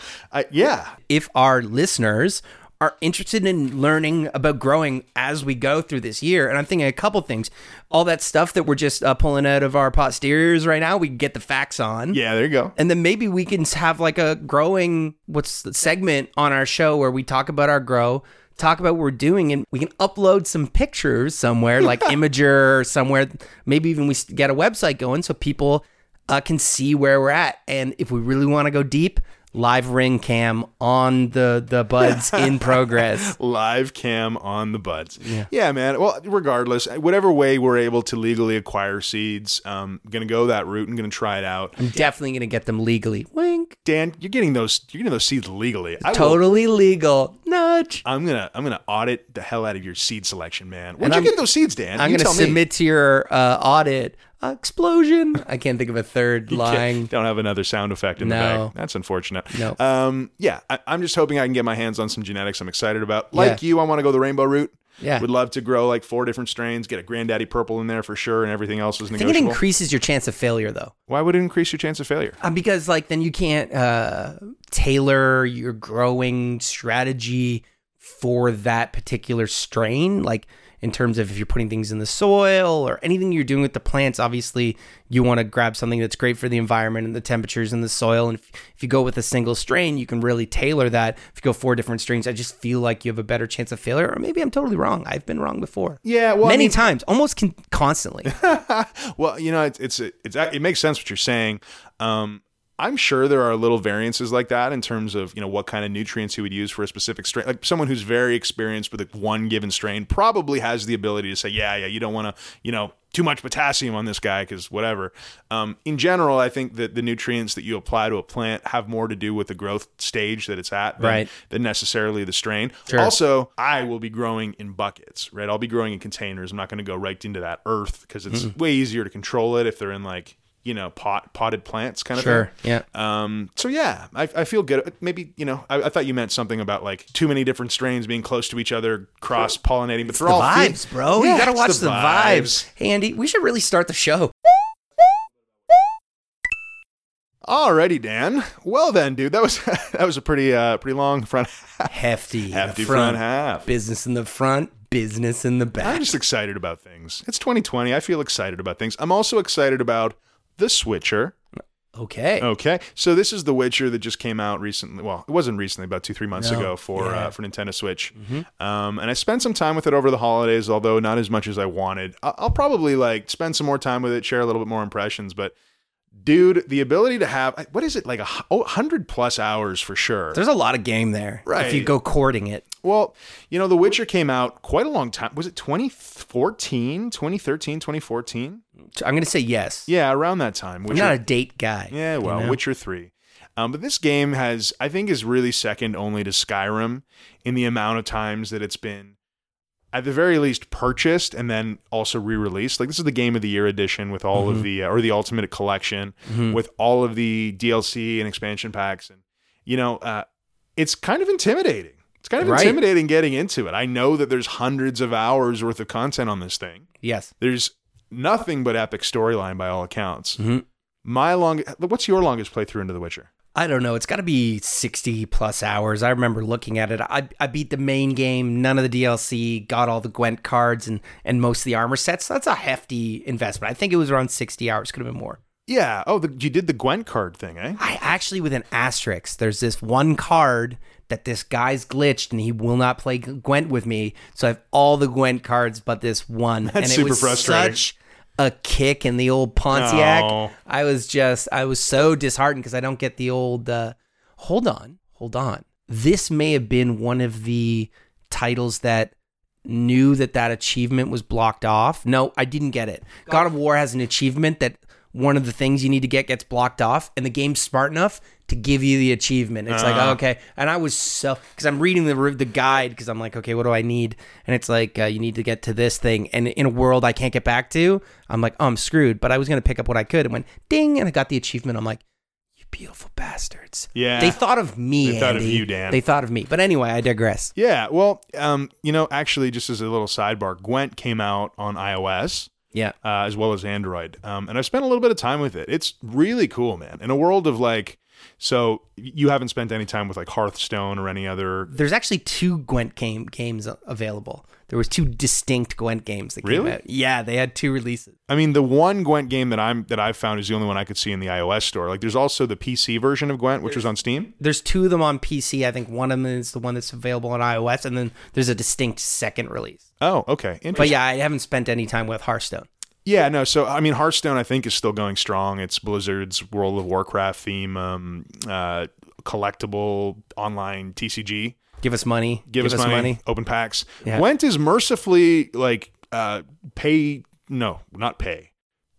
yeah, if our listeners are interested in learning about growing as we go through this year, and I'm thinking a couple things, all that stuff that we're just uh, pulling out of our posteriors right now, we get the facts on. yeah, there you go. And then maybe we can have like a growing what's the segment on our show where we talk about our grow, talk about what we're doing, and we can upload some pictures somewhere like [LAUGHS] Imgur or somewhere. Maybe even we get a website going so people uh, can see where we're at. And if we really want to go deep, live ring cam on the the buds in [LAUGHS] progress. live cam on the buds. Yeah. yeah. man. Well, regardless, whatever way we're able to legally acquire seeds, um, gonna go that route and gonna try it out. I'm definitely gonna get them legally. Wink. Dan, you're getting those. You're getting those seeds legally. I will- Totally legal. Nudge. I'm gonna. I'm gonna audit the hell out of your seed selection, man. Where'd And you I'm- get those seeds, Dan? I'm You gonna tell me. submit to your uh, audit. Uh, explosion. I can't think of a third [LAUGHS] line. Don't have another sound effect in the No. bag. That's unfortunate. No. Um. Yeah. I, I'm just hoping I can get my hands on some genetics. I'm excited about. Like Yeah. you, I want to go the rainbow route. Yeah. Would love to grow like four different strains, get a granddaddy purple in there for sure, and everything else is I think it increases your chance of failure though. Why would it increase your chance of failure? Uh, because like then you can't uh, tailor your growing strategy for that particular strain. Like in terms of if you're putting things in the soil or anything you're doing with the plants, obviously you want to grab something that's great for the environment and the temperatures in the soil. And if, if you go with a single strain, you can really tailor that. If you go four different strains, I just feel like you have a better chance of failure. Or maybe I'm totally wrong. I've been wrong before. Yeah, well, I many mean- times, almost con- constantly. [LAUGHS] well, you know, it's it's it's it makes sense what you're saying. Um, I'm sure there are little variances like that in terms of you know what kind of nutrients you would use for a specific strain. Like someone who's very experienced with like one given strain probably has the ability to say, yeah, yeah, you don't want to, you know, too much potassium on this guy because whatever. Um, in general, I think that the nutrients that you apply to a plant have more to do with the growth stage that it's at than, Right. than necessarily the strain. Sure. Also, I will be growing in buckets, right? I'll be growing in containers. I'm not going to go right into that earth because it's way easier to control it if they're in like you know pot potted plants kind of Sure. thing. Yeah. Um. So yeah, I, I feel good. Maybe you know I, I thought you meant something about like too many different strains being close to each other, cross pollinating, but they're the all fe- vibes, bro. Yeah, you gotta watch the, vibes. Hey, Andy, we should really start the show. Alrighty, Dan. Well then, dude, that was [LAUGHS] that was a pretty uh pretty long front Hefty. in the hefty front half. Business in the front, business in the back. I'm just excited about things. It's 2020. I feel excited about things. I'm also excited about The Switcher. okay. Okay, so this is The Witcher that just came out recently. Well, it wasn't recently, about two three months No, ago for yeah. Mm-hmm. uh, for Nintendo Switch. Um, and I spent some time with it over the holidays, although not as much as I wanted. I- I'll probably like spend some more time with it, share a little bit more impressions. But dude, the ability to have what is it like a oh, hundred plus hours for sure. There's a lot of game there. right? If you go courting it. Well, you know, The Witcher came out quite a long time. Was it 2014, 2013, 2014? I'm gonna say yes. Yeah, around that time. I'm not a date guy. Yeah, you well, know? Witcher 3. Um, but this game has, I think, is really second only to Skyrim in the amount of times that it's been, at the very least, purchased and then also re-released. Like this is the Game of the Year edition with all Mm-hmm. of the, uh, or the Ultimate Collection with all of the DLC and expansion packs, and you know, uh, it's kind of intimidating. It's kind of Right. intimidating getting into it. I know that there's hundreds of hours worth of content on this thing. yes. There's nothing but epic storyline by all accounts. Mhm. My long, what's your longest playthrough into The Witcher? I don't know. It's got to be 60 plus hours. I remember looking at it. I, I beat the main game, none of the DLC, got all the Gwent cards and, and most of the armor sets. That's a hefty investment. I think it was around 60 hours. Could have been more. Yeah. Oh, the, you did the Gwent card thing, eh? I actually, with an asterisk, there's this one card that this guy's glitched and he will not play Gwent with me. So I have all the Gwent cards but this one. and it super was frustrating. such a kick in the old Pontiac. No. I was just, I was so disheartened because I don't get the old, uh, hold on, hold on. This may have been one of the titles that knew that that achievement was blocked off. No, I didn't get it. God of War has an achievement that one of the things you need to get gets blocked off, and the game's smart enough to give you the achievement. It's like Uh-huh. oh, okay, and I was so because I'm reading the the guide because I'm like okay, what do I need? And it's like uh, you need to get to this thing, and in a world I can't get back to, I'm like oh I'm screwed. But I was gonna pick up what I could, and went ding, and I got the achievement. I'm like. You beautiful bastards! Yeah. they thought of me. They thought of you, Dan. They thought of me. But anyway, I digress. Yeah. Well, um, you know, actually, just as a little sidebar, Gwent came out on iOS Yeah, uh, as well as Android, um, and I've spent a little bit of time with it. It's really cool, man. In a world of like, so you haven't spent any time with like Hearthstone or any other. there's actually two Gwent game games available. There was two distinct Gwent games that came Really? out. Yeah, they had two releases. I mean, the one Gwent game that I'm that I've found is the only one I could see in the iOS store. Like, there's also the PC version of Gwent, which was on Steam. There's two of them on PC. I think one of them is the one that's available on iOS, and then there's a distinct second release. Oh, okay, interesting. But yeah, I haven't spent any time with Hearthstone. Yeah, no. So I mean, Hearthstone I think is still going strong. It's Blizzard's World of Warcraft theme, um, uh, collectible online TCG. Give us money. Give, us, money, Open packs. Yeah. Gwent is mercifully like uh, pay. No, not pay.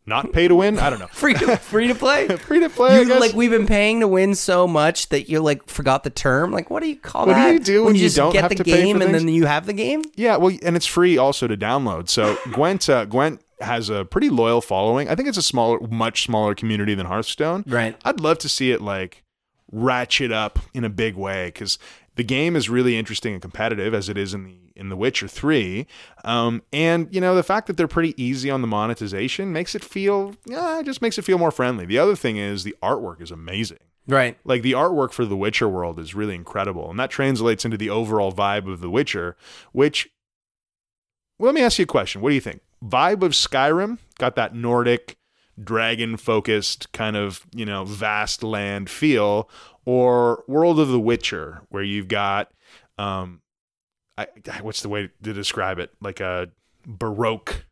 Not pay to win. I don't know. [LAUGHS] Free to free to play. [LAUGHS] Free to play. I You, like we've been paying to win so much that you like forgot the term. Like what do you call it? What do you do when you just don't get have the game and things? then you have the game? Yeah, well, and it's free also to download. So [LAUGHS] Gwent, uh, Gwent has a pretty loyal following. I think it's a smaller, much smaller community than Hearthstone. Right. I'd love to see it like ratchet up in a big way because the game is really interesting and competitive as it is in the in The Witcher Three. Um, and you know the fact that they're pretty easy on the monetization makes it feel, yeah, it just makes it feel more friendly. The other thing is the artwork is amazing. Right. Like the artwork for the Witcher world is really incredible, and that translates into the overall vibe of the Witcher. Which, well, let me ask you a question. What do you think? Vibe of Skyrim got that Nordic, dragon-focused kind of you know vast land feel, or World of the Witcher, where you've got, um, I, what's the way to describe it? Like a baroque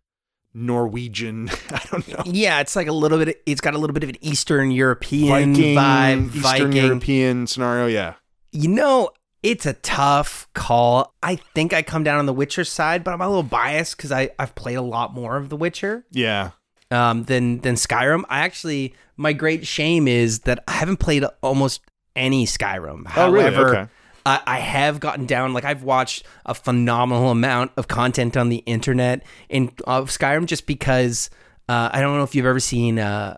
Norwegian. [LAUGHS] I don't know. Yeah, it's like a little bit. It's got a little bit of an Eastern European Viking, vibe. Eastern Viking. European scenario. Yeah. You know, it's a tough call. I think I come down on the Witcher side, but I'm a little biased because I I've played a lot more of the Witcher Yeah. um, than than Skyrim. I actually, my great shame is that I haven't played almost any Skyrim. Oh, really? However, Okay. I, I have gotten down. Like I've watched a phenomenal amount of content on the internet in of Skyrim just because uh, I don't know if you've ever seen uh,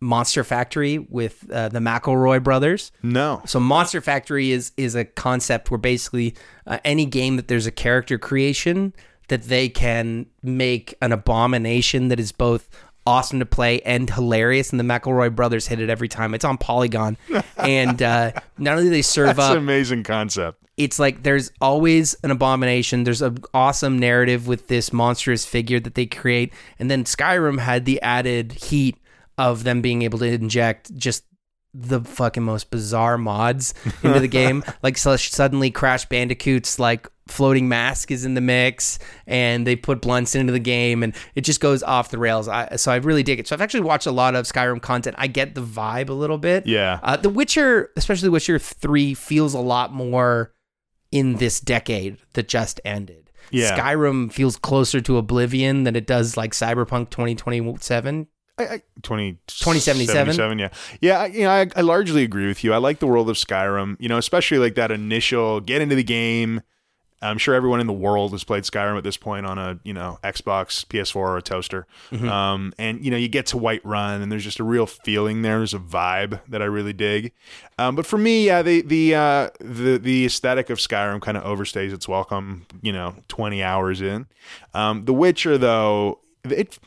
Monster Factory with uh, the McElroy brothers. No. So Monster Factory is is a concept where basically uh, any game that there's a character creation that they can make an abomination that is both awesome to play and hilarious, and the McElroy brothers hit it every time. It's on Polygon, [LAUGHS] and uh, not only do they serve That's up an amazing concept. it's like there's always an abomination. There's an awesome narrative with this monstrous figure that they create, and then Skyrim had the added heat of them being able to inject just the fucking most bizarre mods into the game. [LAUGHS] Like so suddenly Crash Bandicoot's like floating mask is in the mix, and they put blunts into the game, and it just goes off the rails. I, so I really dig it. So I've actually watched a lot of Skyrim content. I get the vibe a little bit. Yeah. Uh, the Witcher, especially Witcher 3, feels a lot more in this decade that just ended. Yeah. Skyrim feels closer to Oblivion than it does like Cyberpunk 2027. I, I, 20, 2077? 77, yeah. Yeah, I, you know, I, I largely agree with you. I like the world of Skyrim, you know, especially like that initial get into the game. I'm sure everyone in the world has played Skyrim at this point on a, you know, Xbox, PS4, or a toaster. Mm-hmm. Um, and, you know, you get to Whiterun and there's just a real feeling there. There's a vibe that I really dig. Um, but for me, yeah, the, the, uh, the, the aesthetic of Skyrim kind of overstays its welcome, you know, 20 hours in. Um, the Witcher, though, it,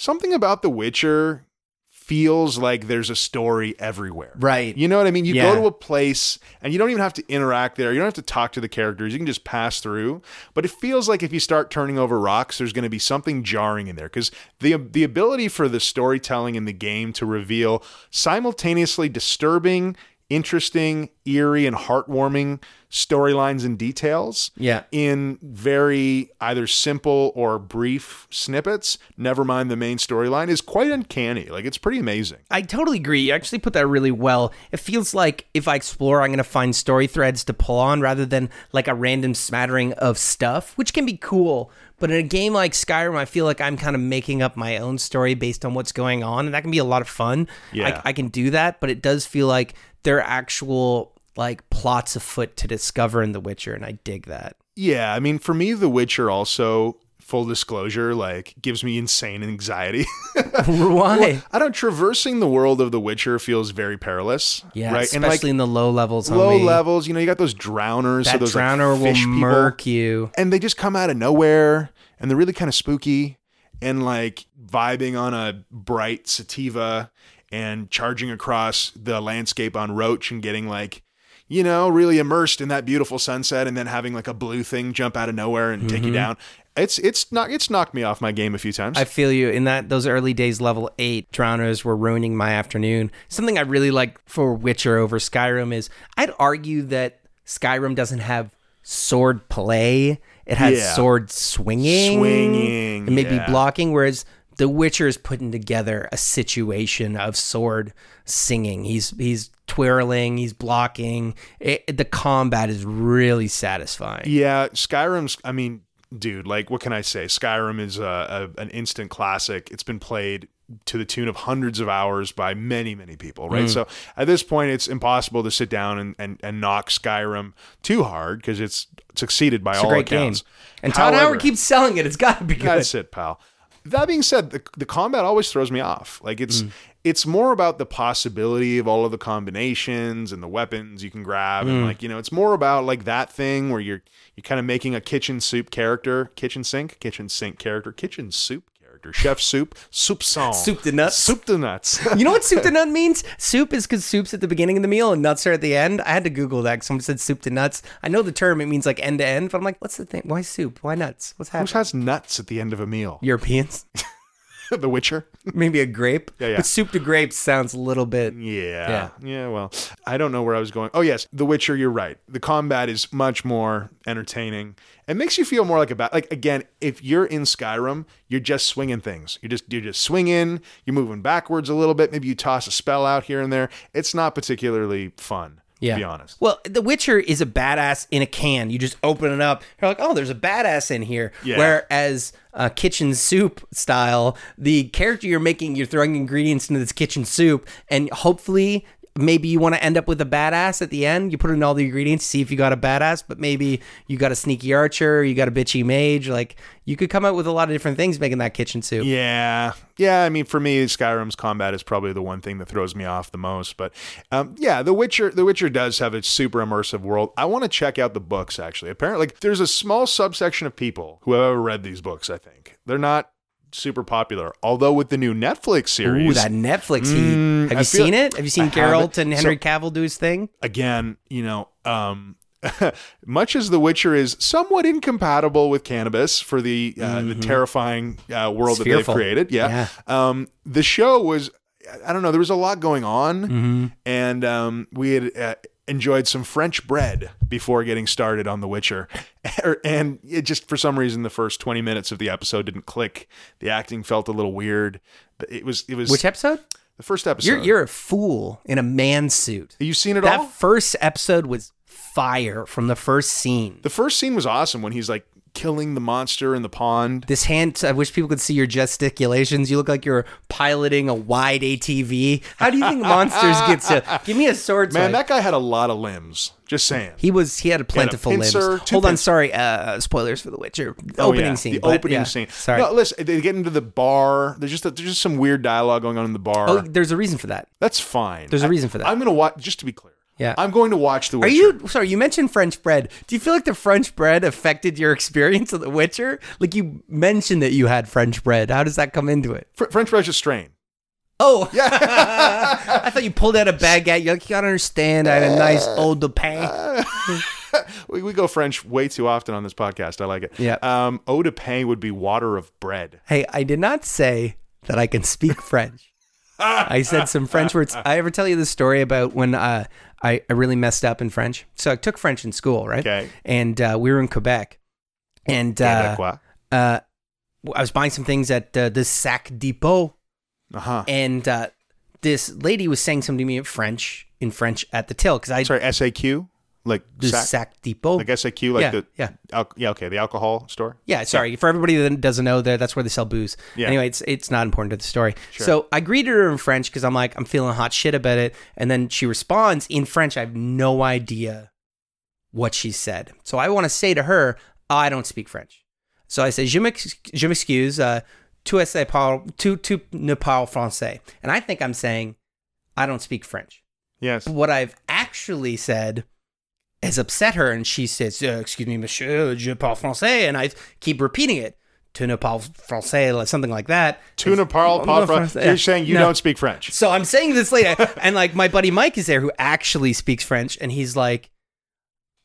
something about The Witcher feels like there's a story everywhere. Right. You know what I mean? You Yeah. go to a place and you don't even have to interact there. You don't have to talk to the characters. You can just pass through. But it feels like if you start turning over rocks, there's going to be something jarring in there because the the ability for the storytelling in the game to reveal simultaneously disturbing, interesting, eerie, and heartwarming storylines and details Yeah. in very either simple or brief snippets, never mind the main storyline, is quite uncanny. Like it's pretty amazing. I totally agree. You actually put that really well. It feels like if I explore, I'm going to find story threads to pull on rather than like a random smattering of stuff, which can be cool. But in a game like Skyrim, I feel like I'm kind of making up my own story based on what's going on, and that can be a lot of fun. Yeah. I, I can do that, but it does feel like there are actual like plots afoot to discover in The Witcher, and I dig that. Yeah, I mean, for me, The Witcher also, full disclosure, like gives me insane anxiety. [LAUGHS] Why? I don't traversing the world of The Witcher feels very perilous. yeah, right, especially and like in the low levels. low homie. levels, you know, you got those drowners, so That those like, drowner will fish people, murk you. and they just come out of nowhere, and they're really kind of spooky, and like vibing on a bright sativa, and charging across the landscape on Roach, and getting like. You know, really immersed in that beautiful sunset, and then having like a blue thing jump out of nowhere and Mm-hmm. take you down. It's it's not it's knocked me off my game a few times. I feel you in that those early days, level eight drowners were ruining my afternoon. Something I really like for Witcher over Skyrim is I'd argue that Skyrim doesn't have sword play; it has Yeah. sword swinging, Swinging, and maybe yeah. blocking. Whereas The Witcher is putting together a situation of sword singing. He's he's twirling, he's blocking. It, the combat is really satisfying. Yeah, Skyrim's. I mean, dude, like, what can I say? Skyrim is a, a, an instant classic. It's been played to the tune of hundreds of hours by many, many people, right? Mm. So at this point, it's impossible to sit down and, and, and knock Skyrim too hard because it's succeeded by It's all great game. And Todd However- Howard keeps selling it. It's got to be good. That's it, pal. That being said, the, the combat always throws me off. Like it's Mm. it's more about the possibility of all of the combinations and the weapons you can grab, Mm. and like you know, it's more about like that thing where you're you're kind of making a kitchen soup character, kitchen sink, kitchen sink character, kitchen soup character. Chef Soup, Soup Song. Soup to nuts. Soup to nuts. [LAUGHS] You know what soup to [LAUGHS] nut means? Soup is because soup's at the beginning of the meal and nuts are at the end. I had to Google that someone said soup to nuts. I know the term; it means like end to end. But I'm like, what's the thing? Why soup? Why nuts? What's happening? Who has nuts at the end of a meal? Europeans, [LAUGHS] [LAUGHS] the Witcher. maybe a grape. Yeah, yeah. But soup to grapes sounds a little bit. Yeah. Yeah. yeah. Well, I don't know where I was going. Oh, yes. The Witcher, you're right. The combat is much more entertaining. It makes you feel more like a bat. Like, again, if you're in Skyrim, you're just swinging things. You're just, you're just swinging. You're moving backwards a little bit. Maybe you toss a spell out here and there. It's not particularly fun, Yeah. to be honest. Well, The Witcher is a badass in a can. You just open it up. You're like, oh, there's a badass in here. Yeah. Whereas uh, kitchen soup style, the character you're making, you're throwing ingredients into this kitchen soup, and hopefully. Maybe you want to end up with a badass at the end. You put in all the ingredients, see if you got a badass, but maybe you got a sneaky archer, you got a bitchy mage. Like you could come up with a lot of different things making that kitchen soup. Yeah. Yeah. I mean, for me, Skyrim's combat is probably the one thing that throws me off the most. But um, yeah, The Witcher, The Witcher does have a super immersive world. I want to check out the books, actually. Apparently, like, there's a small subsection of people who have ever read these books, I think. They're not super popular. Although with the new Netflix series, Ooh, that Netflix heat. Mm, Have you seen it? Have you seen I Geralt and Henry So- Cavill do his thing? again, you know, um, [LAUGHS] much as The Witcher is somewhat incompatible with cannabis for the uh, the terrifying uh, world It's that fearful. they've created, yeah. Um, the show was, I don't know, there was a lot going on, and um, we had. Uh, Enjoyed some French bread before getting started on The Witcher, [LAUGHS] er, and it just for some reason the first twenty minutes of the episode didn't click. The acting felt a little weird. It was it was Which episode? the first episode. You're you're a fool in a man suit. Have you seen it all That first episode was fire from the first scene. The first scene was awesome when he's like killing the monster in the pond. This hand, I wish people could see your gesticulations. You look like you're piloting a wide ATV. How do you think [LAUGHS] monsters get to? Give me a sword. Man, that guy had a lot of limbs. Just saying. he was he had a plentiful pincer, limbs. Hold on, sorry. Uh, spoilers for The Witcher. The Oh, opening yeah, scene. The but, opening yeah. scene. Sorry. No, listen. They get into the bar. There's just a, there's just some weird dialogue going on in the bar. oh, there's a reason for that. That's fine. There's a I- reason for that. I'm gonna watch. Just to be clear. Yeah. I'm going to watch The Are you sorry? You mentioned French bread. Do you feel like the French bread affected your experience of The Witcher? Like you mentioned that you had French bread. How does that come into it? Fr- French bread is strain. Oh, [LAUGHS] yeah. I thought you pulled out a baguette. You're like, you gotta understand. I had a nice eau de pain. [LAUGHS] We, we go French way too often on this podcast. I like it. Yeah. Um, eau de pain would be water of bread. Hey, I did not say that I can speak French. [LAUGHS] I said some French words. I ever tell you the story about when uh, I, I really messed up in French? So I took French in school, right? Okay. And uh, we were in Quebec. And uh, uh, I was buying some things at uh, the Sac Depot. Uh-huh. and uh, this lady was saying something to me in French in French at the till because I Sorry, SAQ? Like the sac, sac, depot. like SAQ, like Yeah, the yeah. al- yeah, okay, the alcohol store. yeah, sorry for everybody that doesn't know that that's where they sell booze. Yeah. Anyway, it's it's not important to the story. So I greeted her in French because I'm like I'm feeling hot shit about it, and then she responds in French. I have no idea what she said, so I want to say to her, I don't speak French. So I say, je m'ex- je m'excuse, uh, tu parle, tu tu ne parle français, and I think I'm saying, I don't speak French. Yes. what I've actually said has upset her, and she says, uh, "Excuse me, monsieur, je parle français," and I keep repeating it. Tu ne parles français, like something like that. Tuna parle, No, parle no, French. French- You're saying you No. don't speak French. So I'm saying this later, [LAUGHS] and like my buddy Mike is there, who actually speaks French, and he's like,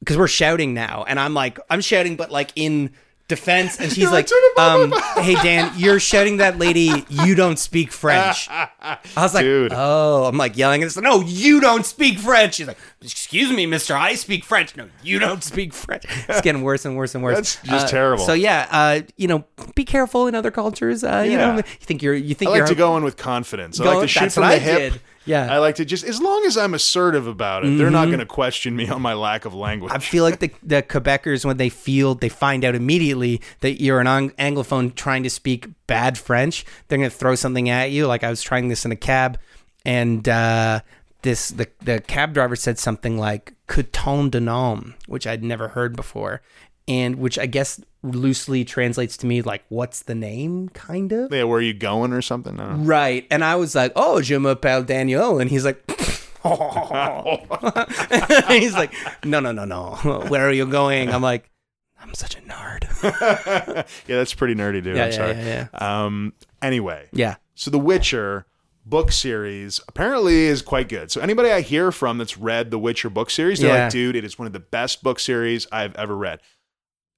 because we're shouting now, and I'm like, I'm shouting, but like in defense, and she's like, like, um, "Hey Dan, you're shouting that lady. You don't speak [LAUGHS] French." I was like, Dude. "Oh," I'm like yelling at this. No, you don't speak French. She's like, "Excuse me, Mister, I speak French." No, you don't speak French. It's getting worse and worse and worse. That's just Uh, terrible. So yeah, uh, you know, be careful in other cultures. Uh, You know, you think you're, you think I like you're to go in with confidence. I like to shoot from the I hip. did. Yeah. I like to just as long as I'm assertive about it, they're not going to question me on my lack of language. Mm-hmm. I feel like the, the Quebecers, when they feel, they find out immediately that you're an ang- Anglophone trying to speak bad French, they're going to throw something at you. Like I was trying this in a cab, and uh, this the, the cab driver said something like "couton de nom," which I'd never heard before, and which I guess loosely translates to me like "what's the name?" kind of. yeah, where are you going or something? Right. And I was like, oh, je m'appelle Daniel. And he's like, [LAUGHS] he's like, no, no, no, no. Where are you going? I'm like, I'm such a nerd. [LAUGHS] yeah, that's pretty nerdy, dude. Yeah, I'm yeah, sorry. yeah, Um. Anyway, yeah. so The Witcher book series apparently is quite good. So anybody I hear from that's read the Witcher book series, they're Yeah. like, dude, it is one of the best book series I've ever read.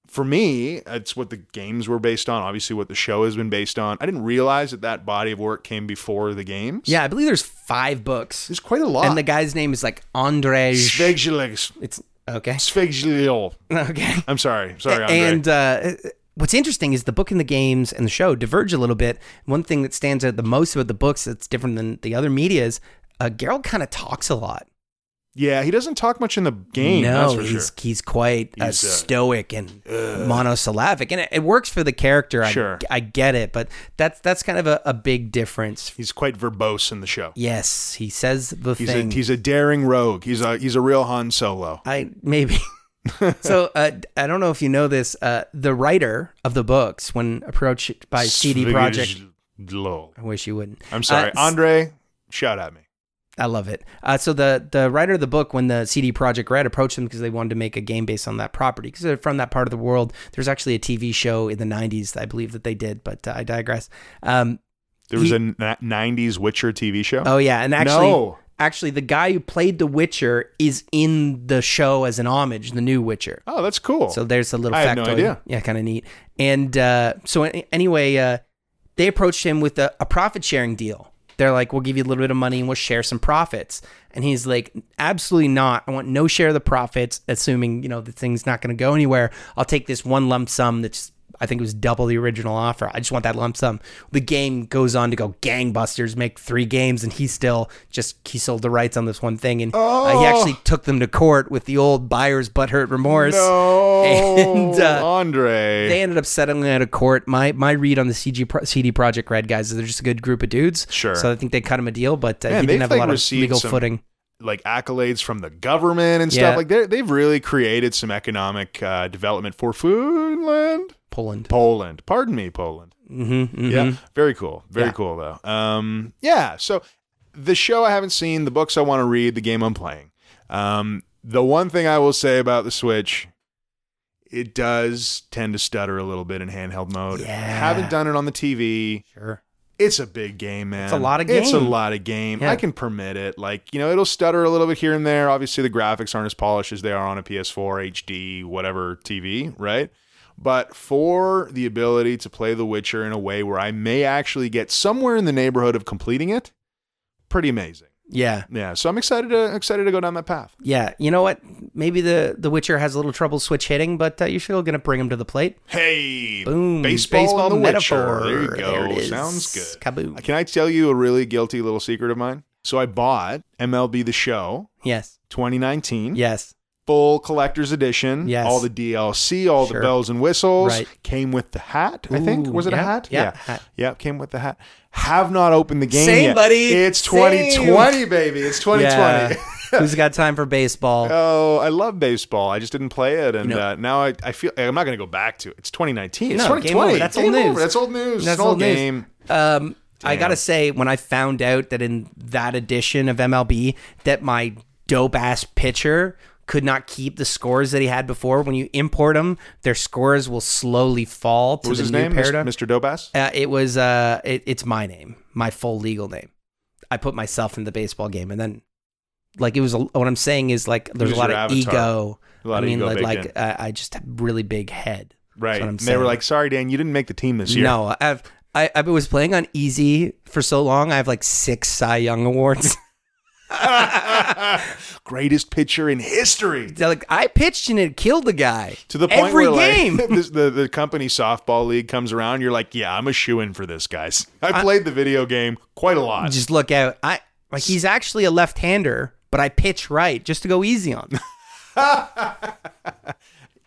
For me, it's what the games were based on. Obviously, what the show has been based on. I didn't realize that that body of work came before the games. Yeah, I believe there's five books. there's quite a lot. And the guy's name is like Andrzej. Svegilix. It's okay. Svegilil. [LAUGHS] Okay. I'm sorry. Sorry, Andre. And uh, what's interesting is the book and the games and the show diverge a little bit. One thing that stands out the most about the books that's different than the other media is uh, Geralt kind of talks a lot. yeah, he doesn't talk much in the game. no, that's for he's sure. he's quite uh, He's, uh, stoic and monosyllabic, and it, it works for the character. I, Sure. I get it, but that's that's kind of a, a big difference. He's quite verbose in the show. Yes, he says the He's thing. a he's a daring rogue. He's a he's a real Han Solo. I maybe. So uh, I don't know if you know this. Uh, the writer of the books, when approached by CD Projekt, Svegilil. I wish you wouldn't. I'm sorry, Uh, Andre. Shout at me. I love it. Uh, so the the writer of the book, when the CD Projekt Red approached them because they wanted to make a game based on that property, because they're from that part of the world. There's actually a TV show in the '90s, I believe that they did, but uh, I digress. Um, There was he- a n- '90s Witcher TV show. oh yeah, and actually, No. Actually, the guy who played the Witcher is in the show as an homage, the new Witcher. Oh, that's cool. So there's a little I had no factoid. idea. Yeah, kind of neat. And uh, so anyway, uh, they approached him with a, a profit sharing deal. They're like, we'll give you a little bit of money and we'll share some profits. And he's like, absolutely not. I want no share of the profits, assuming, you know, the thing's not going to go anywhere. I'll take this one lump sum that's, I think it was double the original offer. I just want that lump sum. The game goes on to go gangbusters, make three games, and he still just, he sold the rights on this one thing. And uh, he actually took them to court with the old buyer's butthurt remorse. no, [LAUGHS] And, uh, Andre. They ended up settling out of court. My my read on the CG Pro- CD Projekt Red guys is they're just a good group of dudes. Sure. So I think they cut him a deal, but uh, Man, he didn't have a lot of legal some- footing. like accolades from the government and Yeah. stuff. Like they they've really created some economic uh, development for Finland, Poland. Poland. Pardon me, Poland. Mm-hmm, Yeah, very cool. Very Yeah. cool though. Um, yeah. So the show I haven't seen, the books I want to read, the game I'm playing. Um, the one thing I will say about the Switch, it does tend to stutter a little bit in handheld mode. Yeah. Haven't done it on the TV. Sure. It's a big game, man. It's a lot of game. It's a lot of game. Yeah. I can permit it. Like, you know, it'll stutter a little bit here and there. Obviously, the graphics aren't as polished as they are on a PS4, HD, whatever TV, right? But for the ability to play The Witcher in a way where I may actually get somewhere in the neighborhood of completing it, pretty amazing. Yeah. Yeah, so I'm excited to excited to go down that path. Yeah. You know what? Maybe the the Witcher has a little trouble switch hitting, but uh, you're still gonna bring him to the plate. Hey, Boom. baseball, Baseball The metaphor. Witcher. There you go. There it is. Sounds good. Kaboom. Can I tell you a really guilty little secret of mine? So I bought MLB The Show Yes. 2019. Yes. Full collector's edition. Yes. All the DLC, all Sure. the bells and whistles. Right. Came with the hat, I think. Was it a hat? yeah, hat. Yeah, came with the hat. Have not opened the game Same, yet. buddy. It's Same. 2020, baby. It's 2020. Yeah. [LAUGHS] Who's got time for baseball? Oh, I love baseball. I just didn't play it, and You know- uh, now I, I feel I'm not going to go back to it. It's 2019. It's No, game 2020. over. That's old over. news. That's old news. That's old old game. Um, I gotta say, when I found out that in that edition of MLB that my dope ass pitcher could not keep the scores that he had before, when you import them, their scores will slowly fall to What was the his new name? Paradigm. Mr. Dobas. Uh, it was uh, it, it's my name, my full legal name. I put myself in the baseball game, and then like it was. A, what I'm saying is like there's a lot of avatar? ego. A lot I mean, like, like uh, I just have really big head. Right. And they were like, "Sorry, Dan, you didn't make the team this year." No, I've I, I was playing on easy for so long. I have like six Cy Young awards. [LAUGHS] [LAUGHS] Greatest pitcher in history. They're like I pitched and it killed the guy to the point every where game. like [LAUGHS] this, the the company softball league comes around, you're like, yeah, I'm a shoe in for this, guys. I played the video game quite a lot. just look out. I like he's actually a left-hander, but I pitch right just to go easy on. him. [LAUGHS]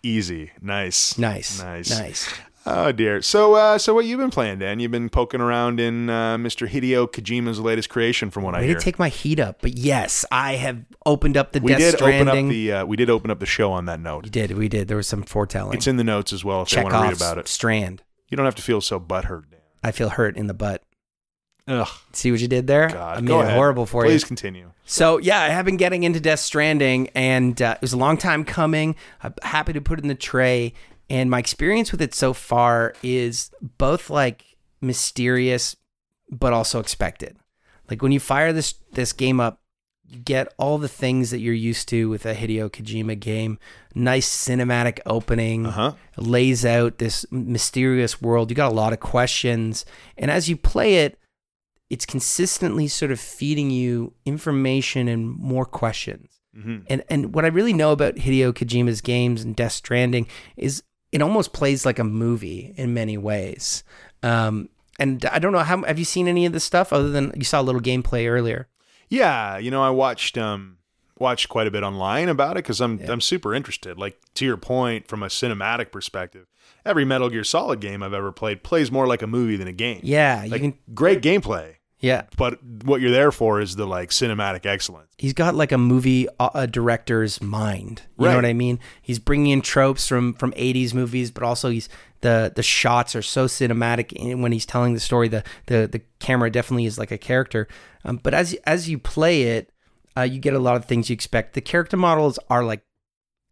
Easy, nice, nice, nice, nice. Oh dear. So, uh, so what you've been playing, Dan? You've been poking around in uh, Mr. Hideo Kojima's latest creation, from what I Way hear. to take my heat up, but yes, I have opened up the we Death did Stranding. open up the uh, we did open up the show on that note. we did, we did. There was some foretelling. It's in the notes as well if they want to read about it. Strand. You don't have to feel so butthurt, Dan. I feel hurt in the butt. Ugh, See what you did there? God. I made Go it ahead. horrible for Please you. Please continue. So yeah, I have been getting into Death Stranding, and uh, it was a long time coming. I'm happy to put it in the tray, And my experience with it so far is both like mysterious, but also expected. Like when you fire this this game up, you get all the things that you're used to with a Hideo Kojima game. Nice cinematic opening, Uh-huh. lays out this mysterious world. You got a lot of questions, and as you play it, it's consistently sort of feeding you information and more questions. Mhm. And and what I really know about Hideo Kojima's games and Death Stranding is it almost plays like a movie in many ways. Um, and I don't know how have you seen any of this stuff other than you saw a little gameplay earlier. Yeah, you know, I watched um watched quite a bit online about it because I'm I'm super interested. Like to your point, from a cinematic perspective, every Metal Gear Solid game I've ever played plays more like a movie than a game. Yeah, you like can. great gameplay, Yeah, but what you're there for is the like cinematic excellence. he's got like a movie uh, a director's mind. You know what I mean? He's bringing in tropes from from 80s movies, but also he's the the shots are so cinematic and when he's telling the story. The the the camera definitely is like a character. Um, but as as you play it, uh, you get a lot of things you expect. The character models are like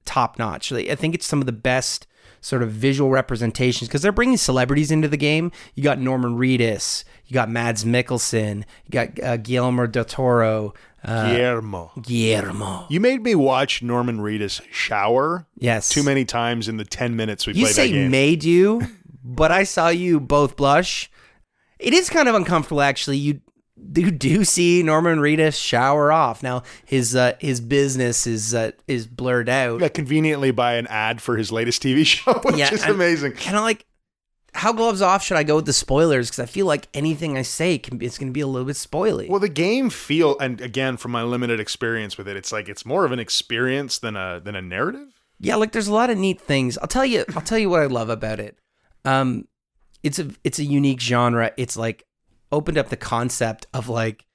top notch. I think it's some of the best sort of visual representations because they're bringing celebrities into the game. You got Norman Reedus, you got Mads Mikkelsen, you got uh, Guillermo del Toro, uh, Guillermo. Guillermo. You made me watch Norman Reedus shower Yes. too many times in the 10 minutes we You played say that game. made you, but I saw you both blush. It is kind of uncomfortable, actually. You you do see Norman Reedus shower off. Now his uh, his business is uh, is blurred out. Yeah, conveniently by an ad for his latest TV [LAUGHS] show, which Yeah, is and- amazing. Kind of like how gloves off should I go with the spoilers? Because I feel like anything I say can be, it's going to be a little bit spoily. Well, the game feel, and again, from my limited experience with it, it's like it's more of an experience than a than a narrative. Yeah, like there's a lot of neat things. I'll tell you. I'll tell you what I love about it. Um, it's a it's a unique genre. It's like opened up the concept of like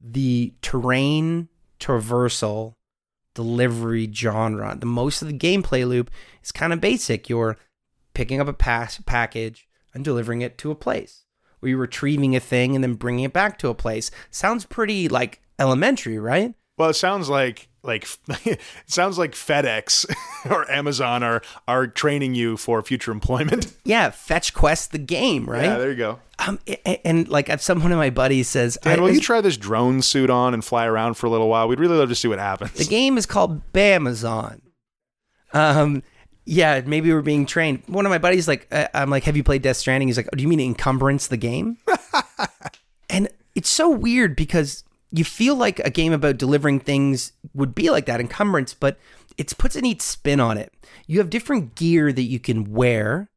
the terrain traversal delivery genre. The most of the gameplay loop is kind of basic. You're picking up a pass package and delivering it to a place, or you're retrieving a thing and then bringing it back to a place. Sounds pretty like elementary, right? Well, it sounds like like [LAUGHS] it sounds like FedEx [LAUGHS] or Amazon are are training you for future employment. Yeah, fetch quest the game, right? Yeah, there you go. Um, and, and like if some one of my buddies says, Dan, will you try this drone suit on and fly around for a little while? We'd really love to see what happens. the game is called Bamazon. Um, yeah, maybe we're being trained. One of my buddies like, uh, I'm like, have you played Death Stranding? He's like, oh, do you mean encumbrance the game? [LAUGHS] and it's so weird because you feel like a game about delivering things would be like that encumbrance, but it puts a neat spin on it. You have different gear that you can wear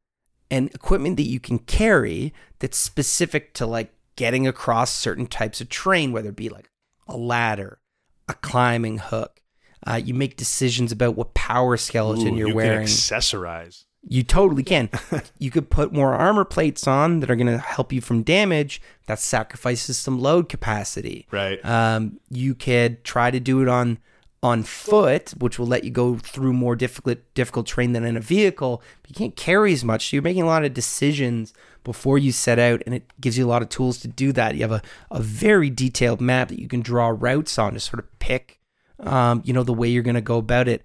and equipment that you can carry that's specific to like getting across certain types of terrain, whether it be like a ladder, a climbing hook. Uh, you make decisions about what power skeleton Ooh, you're you wearing. can accessorize. You totally can. [LAUGHS] you could put more armor plates on that are going to help you from damage. That sacrifices some load capacity. Right. Um, you could try to do it on on foot, which will let you go through more difficult difficult terrain than in a vehicle. But you can't carry as much, so you're making a lot of decisions before you set out, and it gives you a lot of tools to do that. You have a, a very detailed map that you can draw routes on to sort of pick, um, you know, the way you're going to go about it.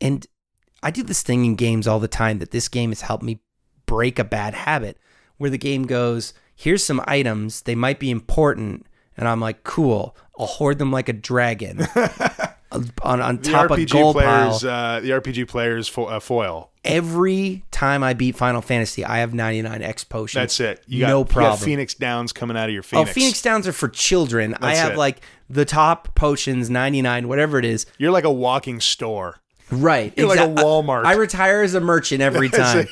And I do this thing in games all the time that this game has helped me break a bad habit where the game goes, here's some items, they might be important. And I'm like, cool, I'll hoard them like a dragon [LAUGHS] on, on The top of RPG gold players, pile. uh, the RPG players fo- uh, foil. Every time I beat Final Fantasy, I have 99 X potions. That's it. You got, no problem. Phoenix Downs coming out of your Phoenix. Oh, Phoenix Downs are for children. I have it. like the top potions, 99, whatever it is. You're like a walking store. Right. You're like a I- Walmart. I, retire as a merchant every [LAUGHS] time.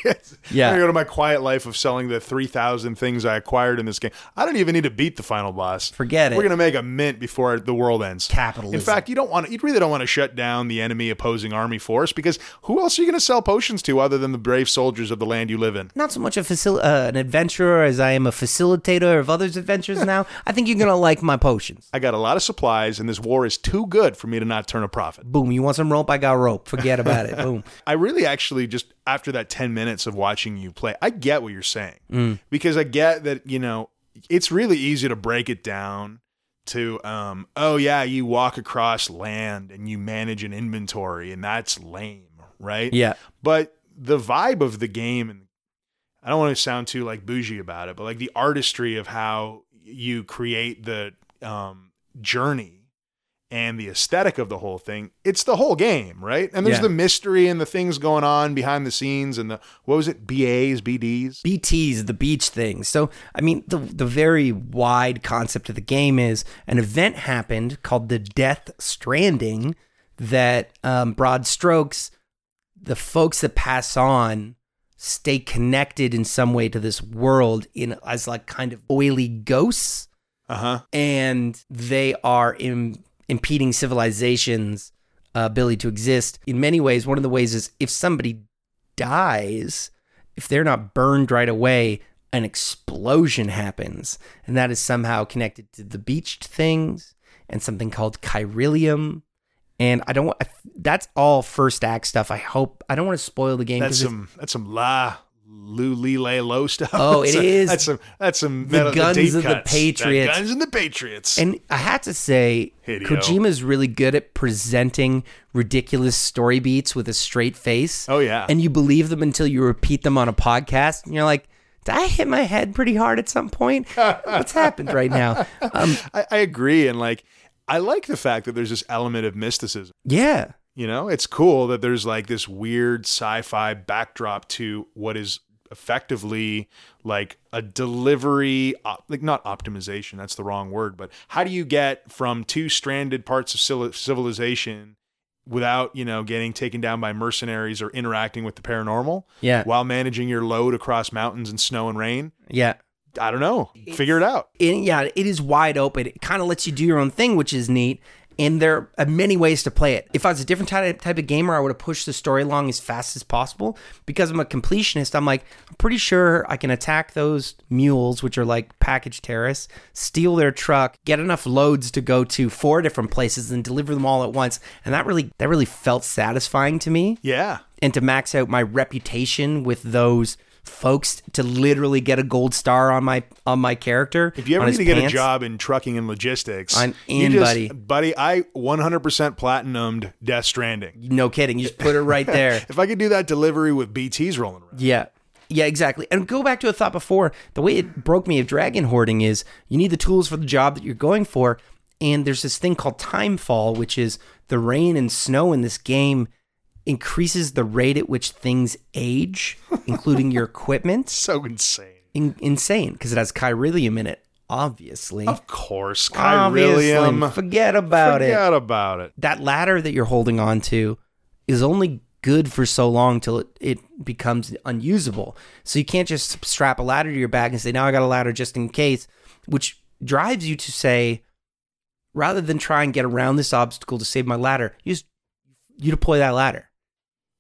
Yeah. I'm gonna go to my quiet life of selling the three thousand things I acquired in this game. I don't even need to beat the final boss. Forget it. We're gonna make a mint before the world ends. Capitalism. In fact, you don't want. You really don't want to shut down the enemy opposing army force because who else are you gonna sell potions to other than the brave soldiers of the land you live in? not so much a facil- uh, an adventurer as I am a facilitator of others' adventures now. I think you're gonna like my potions. I got a lot of supplies, and this war is too good for me to not turn a profit. Boom! You want some rope? I got rope. Forget about it. Boom. [LAUGHS] I really actually just after that 10 minutes of watching you play, I get what you're saying. Mm. Because I get that, you know, it's really easy to break it down to um oh yeah, you walk across land and you manage an inventory and that's lame, right? Yeah. But the vibe of the game and I don't want to sound too like bougie about it, but like the artistry of how you create the um, journey and the aesthetic of the whole thing, it's the whole game, right? And there's Yeah. the mystery and the things going on behind the scenes and the what was it, BAs, BDs? BTs, the beach thing. So, I mean, the the very wide concept of the game is an event happened called the Death Stranding that um, broad strokes, the folks that pass on stay connected in some way to this world in as like kind of oily ghosts Uh huh. and they are Im- impeding civilization's uh, ability to exist. In many ways, one of the ways is if somebody dies, if they're not burned right away, an explosion happens, and that is somehow connected to the beached things and something called chiralium. And I don't want that's all first act stuff. I hope I don't want to spoil the game That's some that's some la lu li lay low stuff. Oh, [LAUGHS] That's it a- is. That's some that's some The metal- guns deep of the. Patriots. The guns and the Patriots. And I have to say, Hideo. Kojima's really good at presenting ridiculous story beats with a straight face. oh yeah. And you believe them until you repeat them on a podcast. And you're like, did I hit my head pretty hard at some point? What's [LAUGHS] happened right now? Um, I, I agree, and like I like the fact that there's this element of mysticism. yeah. You know, it's cool that there's like this weird sci-fi backdrop to what is effectively like a delivery, op- like not optimization. That's the wrong word, but how do you get from two stranded parts of civilization without you know getting taken down by mercenaries or interacting with the paranormal Yeah. while managing your load across mountains and snow and rain? Yeah. I don't know. Figure it out. it, yeah, it is wide open. It kind of lets you do your own thing, which is neat. And there are many ways to play it. If I was a different type type of gamer, I would have pushed the story along as fast as possible. Because I'm a completionist, I'm like, I'm pretty sure I can attack those mules, which are like package terrorists, steal their truck, get enough loads to go to four different places, and deliver them all at once. And that really that really felt satisfying to me Yeah. and to max out my reputation with those folks to literally get a gold star on my on my character. If you ever need to get a job in trucking and logistics, I'm in, just- buddy. Buddy, I 100% platinumed Death Stranding. no kidding, you just put it right there. [LAUGHS] If I could do that delivery with BTs rolling around, yeah. Yeah, exactly. And go back to a thought before. The way it broke me of dragon hoarding is you need the tools for the job that you're going for. And there's this thing called timefall, which is the rain and snow in this game increases the rate at which things age, including your equipment. [LAUGHS] so insane. In- insane because it has chiralium in it, obviously. Of course, Obviously. chiralium. Forget about it. Forget about it. That ladder that you're holding on to is only good for so long till it, it becomes unusable. So you can't just strap a ladder to your back and say, now I got a ladder just in case, which drives you to say, rather than try and get around this obstacle to save my ladder, you just you deploy that ladder.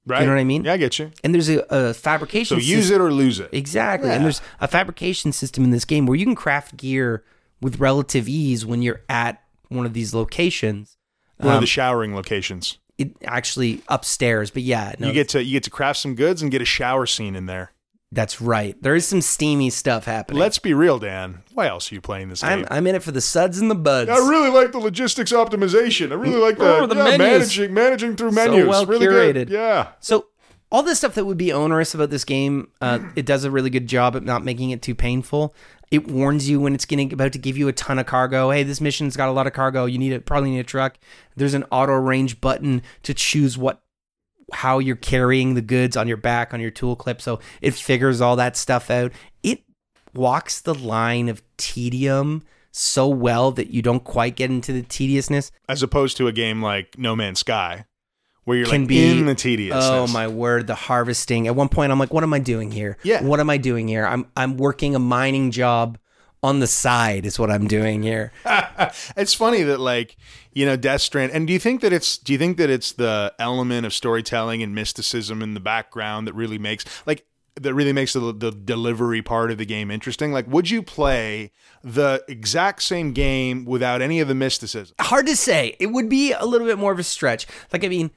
Right? You know what I mean? Yeah, I get you. And there's a, a fabrication system. So use sys- it or lose it. Exactly. Yeah. And there's a fabrication system in this game where you can craft gear with relative ease when you're at one of these locations. One of Um, the showering locations. it actually upstairs, but yeah, no, you get to you get to craft some goods and get a shower scene in there. That's right. There is some steamy stuff happening. Let's be real, Dan. Why else are you playing this I'm game? I'm in it for the suds and the buds. I really like the logistics optimization. I really like the, Oh, the yeah, managing managing through menus. So well really curated. good. Yeah. So all the stuff that would be onerous about this game, uh, it does a really good job at not making it too painful. It warns you when it's getting about to give you a ton of cargo. Hey, this mission's got a lot of cargo. You need it. Probably need a truck. There's an auto range button to choose what how you're carrying the goods on your back on your tool clip. So it figures all that stuff out. It walks the line of tedium so well that you don't quite get into the tediousness. As opposed to a game like No Man's Sky, where you're can like be in the tediousness. Oh my word, the harvesting. At one point I'm like, what am I doing here? Yeah. What am I doing here? I'm I'm working a mining job on the side is what I'm doing here. [LAUGHS] it's funny that like you know Death Strand. And do you think that it's do you think that it's the element of storytelling and mysticism in the background that really makes like that really makes the, the delivery part of the game interesting? Like, would you play the exact same game without any of the mysticism? Hard to say. It would be a little bit more of a stretch. Like I mean,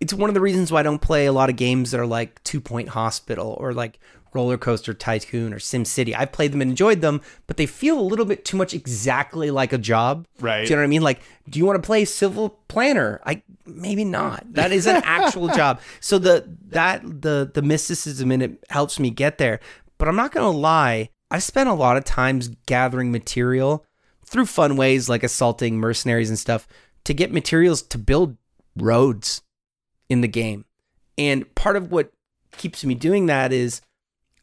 it's one of the reasons why I don't play a lot of games that are like Two Point Hospital or like Roller Coaster Tycoon or Sim City. I've played them and enjoyed them, but they feel a little bit too much exactly like a job. Right. Do you know what I mean? Like, do you want to play Civil Planner? I maybe not. That is an actual [LAUGHS] job. So the that the the mysticism in it helps me get there. But I'm not gonna lie. I've spent a lot of times gathering material through fun ways like assaulting mercenaries and stuff to get materials to build roads in the game. And part of what keeps me doing that is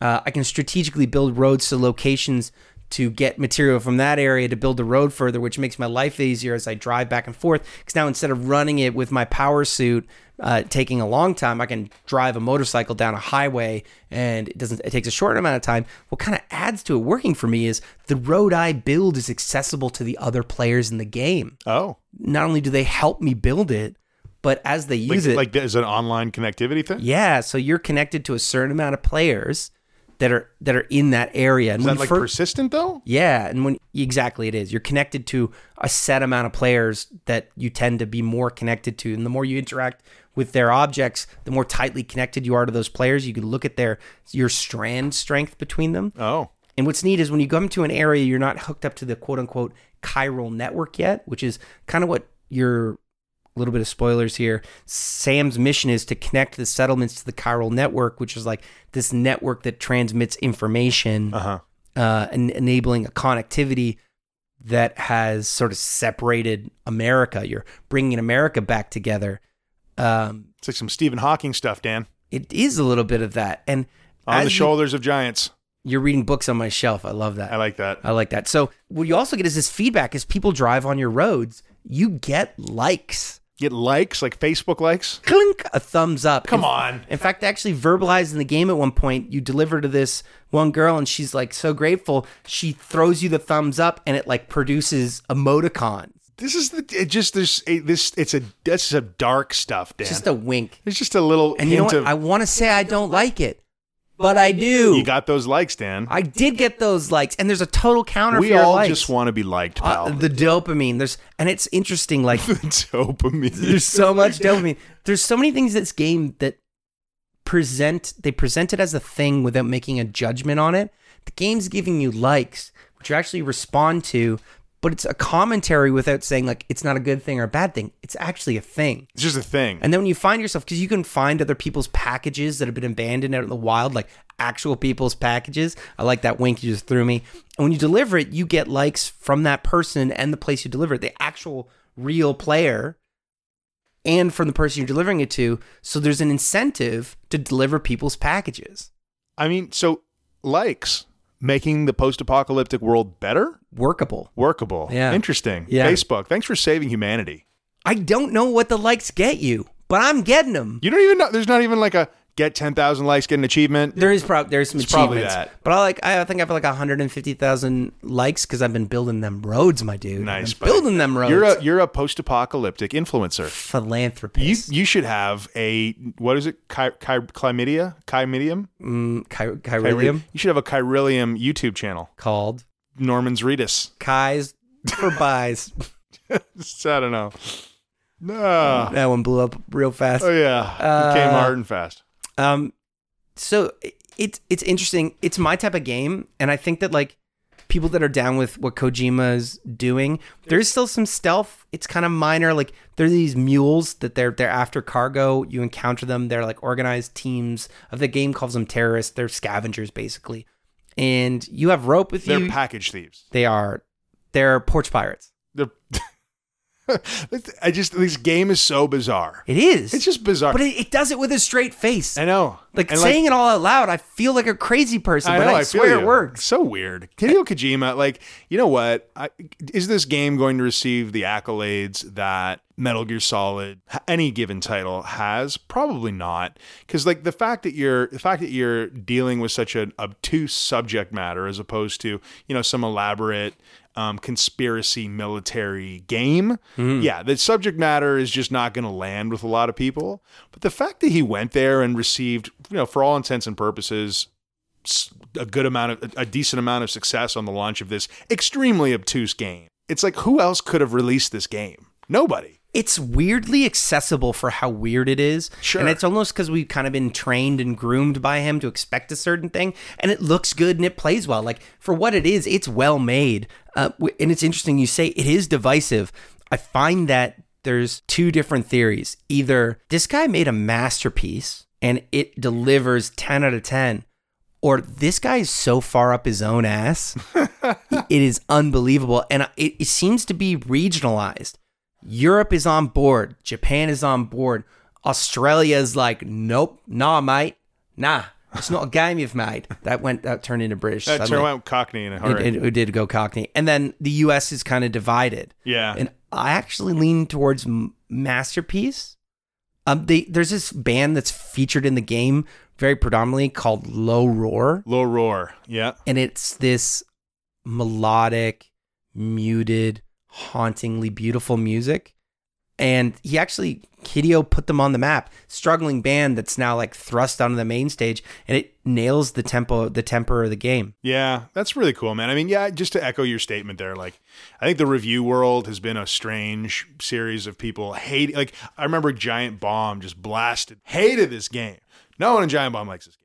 uh, I can strategically build roads to locations to get material from that area to build the road further, which makes my life easier as I drive back and forth. Because now instead of running it with my power suit, uh, taking a long time, I can drive a motorcycle down a highway, and it doesn't. It takes a short amount of time. What kind of adds to it working for me is the road I build is accessible to the other players in the game. Oh, Not only do they help me build it, but as they like, use it, like is an online connectivity thing? yeah, so you're connected to a certain amount of players that are that are in that area. And Is that like persistent though? yeah, and when exactly it is, you're connected to a set amount of players that you tend to be more connected to, and the more you interact with their objects, the more tightly connected you are to those players. You can look at their your strand strength between them. Oh, And what's neat is when you come to an area, you're not hooked up to the quote unquote chiral network yet, which is kind of what your a little bit of spoilers here. Sam's mission is to connect the settlements to the chiral network, which is like this network that transmits information, uh huh. uh, enabling a connectivity that has sort of separated America. You're bringing America back together. Um, It's like some Stephen Hawking stuff, Dan. it is a little bit of that, and On the you- shoulders of giants. you're reading books on my shelf. I love that. I like that. I like that. So what you also get is this feedback as people drive on your roads, you get likes. Get likes, like Facebook likes. Clink, a thumbs up. Come In- on. In fact, actually verbalized in the game at one point, you deliver to this one girl and she's like so grateful. She throws you the thumbs up and it like produces emoticons. This is the it just there's a, this it's a that's a dark stuff, Dan. Just a wink. It's just a little And you know what? of I want to say I don't like it, but I do. you got those likes, Dan. I did get those likes, and there's a total counter we for your all likes. just want to be liked, pal. Uh, the dopamine. There's and it's interesting. Like [LAUGHS] the dopamine. there's so much dopamine. There's so many things in this game that present they present it as a thing without making a judgment on it. The game's giving you likes, which you actually respond to, but it's a commentary without saying like it's not a good thing or a bad thing. It's actually a thing. It's just a thing. And then when you find yourself, because you can find other people's packages that have been abandoned out in the wild, like actual people's packages. I like that wink you just threw me. And when you deliver it, you get likes from that person and the place you deliver it, the actual real player, and from the person you're delivering it to. So there's an incentive to deliver people's packages. I mean, so likes making the post-apocalyptic world better, Workable. workable. Yeah. Interesting. Yeah. Facebook, thanks for saving humanity. I don't know what the likes get you, but I'm getting them. You don't even know. There's not even like a get 10,000 likes, get an achievement. There is prob there's some It's probably achievements, that. but I like I think I have like 150,000 likes because I've been building them roads, my dude. Nice. Building them roads. You're a you're a post-apocalyptic influencer. Philanthropist. you you should have a what is it? Chi, chi, chlamydia, chimidium, mm, Kyrillium You should have a Kyrillium YouTube channel. called Norman's Reedus. Kai's for [LAUGHS] buys. I don't know. No. that one blew up real fast. Oh yeah, it came Uh, hard and fast. Um, so it's it's interesting. It's my type of game, and I think that like people that are down with what Kojima's doing, there's still some stealth. It's kind of minor. Like there's these mules that they're they're after cargo. You encounter them. They're like organized teams. Of the game calls them terrorists. They're scavengers basically, and you have rope with you. They're package thieves. they are they're porch pirates. They're [LAUGHS] I just this game is so bizarre. It is. It's just bizarre. but it, it does it with a straight face. I know. like And, saying it all out loud, I feel like a crazy person, I but know, I, I swear you. it works. So weird. Hideo Kojima, like, you know what? I, is this game going to receive the accolades that Metal Gear Solid, any given title, has? Probably not. Because like the fact that you're the fact that you're dealing with such an obtuse subject matter as opposed to you know some elaborate um, conspiracy military game. Yeah, the subject matter is just not going to land with a lot of people. But the fact that he went there and received, you know, for all intents and purposes, a good amount of a decent amount of success on the launch of this extremely obtuse game. It's like who else could have released this game? Nobody. It's weirdly accessible for how weird it is. Sure. And it's almost because we've kind of been trained and groomed by him to expect a certain thing. And it looks good and it plays well. Like for what it is, it's well made. Uh, and it's interesting you say it is divisive. I find that there's two different theories. Either this guy made a masterpiece and it delivers 10 out of 10, or this guy is so far up his own ass. [LAUGHS] it is unbelievable. And it, it seems to be regionalized. Europe is on board. Japan is on board. Australia is like, nope, nah, mate, nah. It's not a game you've made. That went that turned into British. That suddenly. turned out Cockney in a It, hurry. it, it did go Cockney, and then the U.S. is kind of divided. yeah. And I actually lean towards Masterpiece. Um, they, there's this band that's featured in the game very predominantly called Low Roar, Low roar. Yeah. and it's this melodic, muted, hauntingly beautiful music. And he actually Hideo put them on the map. Struggling band that's now like thrust onto the main stage, and it nails the tempo, the temper of the game. Yeah, that's really cool, man. I mean, yeah, just to echo your statement there, like I think the review world has been a strange series of people hate. Like I remember Giant Bomb just blasted, hated this game. No one in Giant Bomb likes this.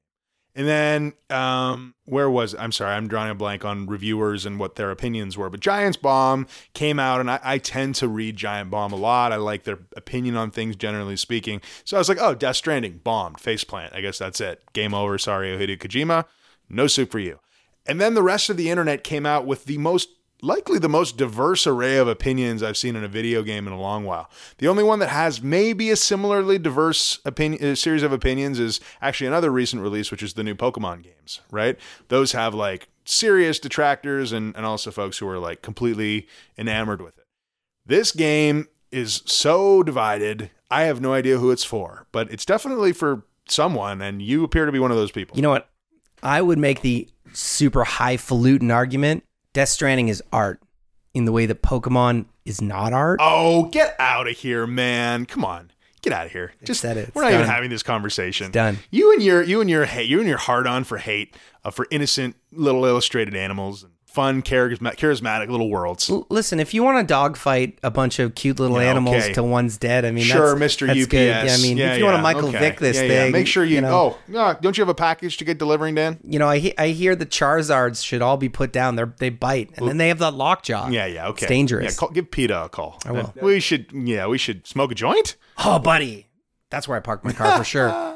And then um, where was I'm sorry, I'm drawing a blank on reviewers and what their opinions were. But Giants Bomb came out, and I, I tend to read Giant Bomb a lot. I like their opinion on things, generally speaking. So I was like, oh, Death Stranding bombed, faceplant. I guess that's it. Game over. Sorry, Hideo Kojima. No soup for you. And then the rest of the internet came out with the most likely the most diverse array of opinions I've seen in a video game in a long while. The only one that has maybe a similarly diverse opinion uh, series of opinions is actually another recent release, which is the new Pokemon games, right? Those have like serious detractors and, and also folks who are like completely enamored with it. This game is so divided. I have no idea who it's for, but it's definitely for someone, and you appear to be one of those people. You know what? I would make the super highfalutin argument. Death Stranding is art in the way that Pokemon is not art. Oh, get out of here, man! Come on, get out of here. Just said it. We're It's not even having this conversation. done. You and your you and your hate. You and your hard on for hate uh, for innocent little illustrated animals and fun, charismatic, charismatic little worlds. Listen, if you want to dogfight a bunch of cute little Yeah, animals okay. till one's dead, I mean, Sure, that's, Mr. that's UPS. Good. Yeah, I mean, Yeah, if you want to Michael okay. Vick this thing, yeah. make sure you. know, oh, don't you have a package to get delivering, Dan? you know, I he- I hear the Charizards should all be put down. They they bite, and then they have that lockjaw. Yeah, yeah, okay. It's dangerous. Yeah, call, give PETA a call. I will. We should. Yeah, we should smoke a joint. Oh, buddy, that's where I parked my car for sure. [LAUGHS]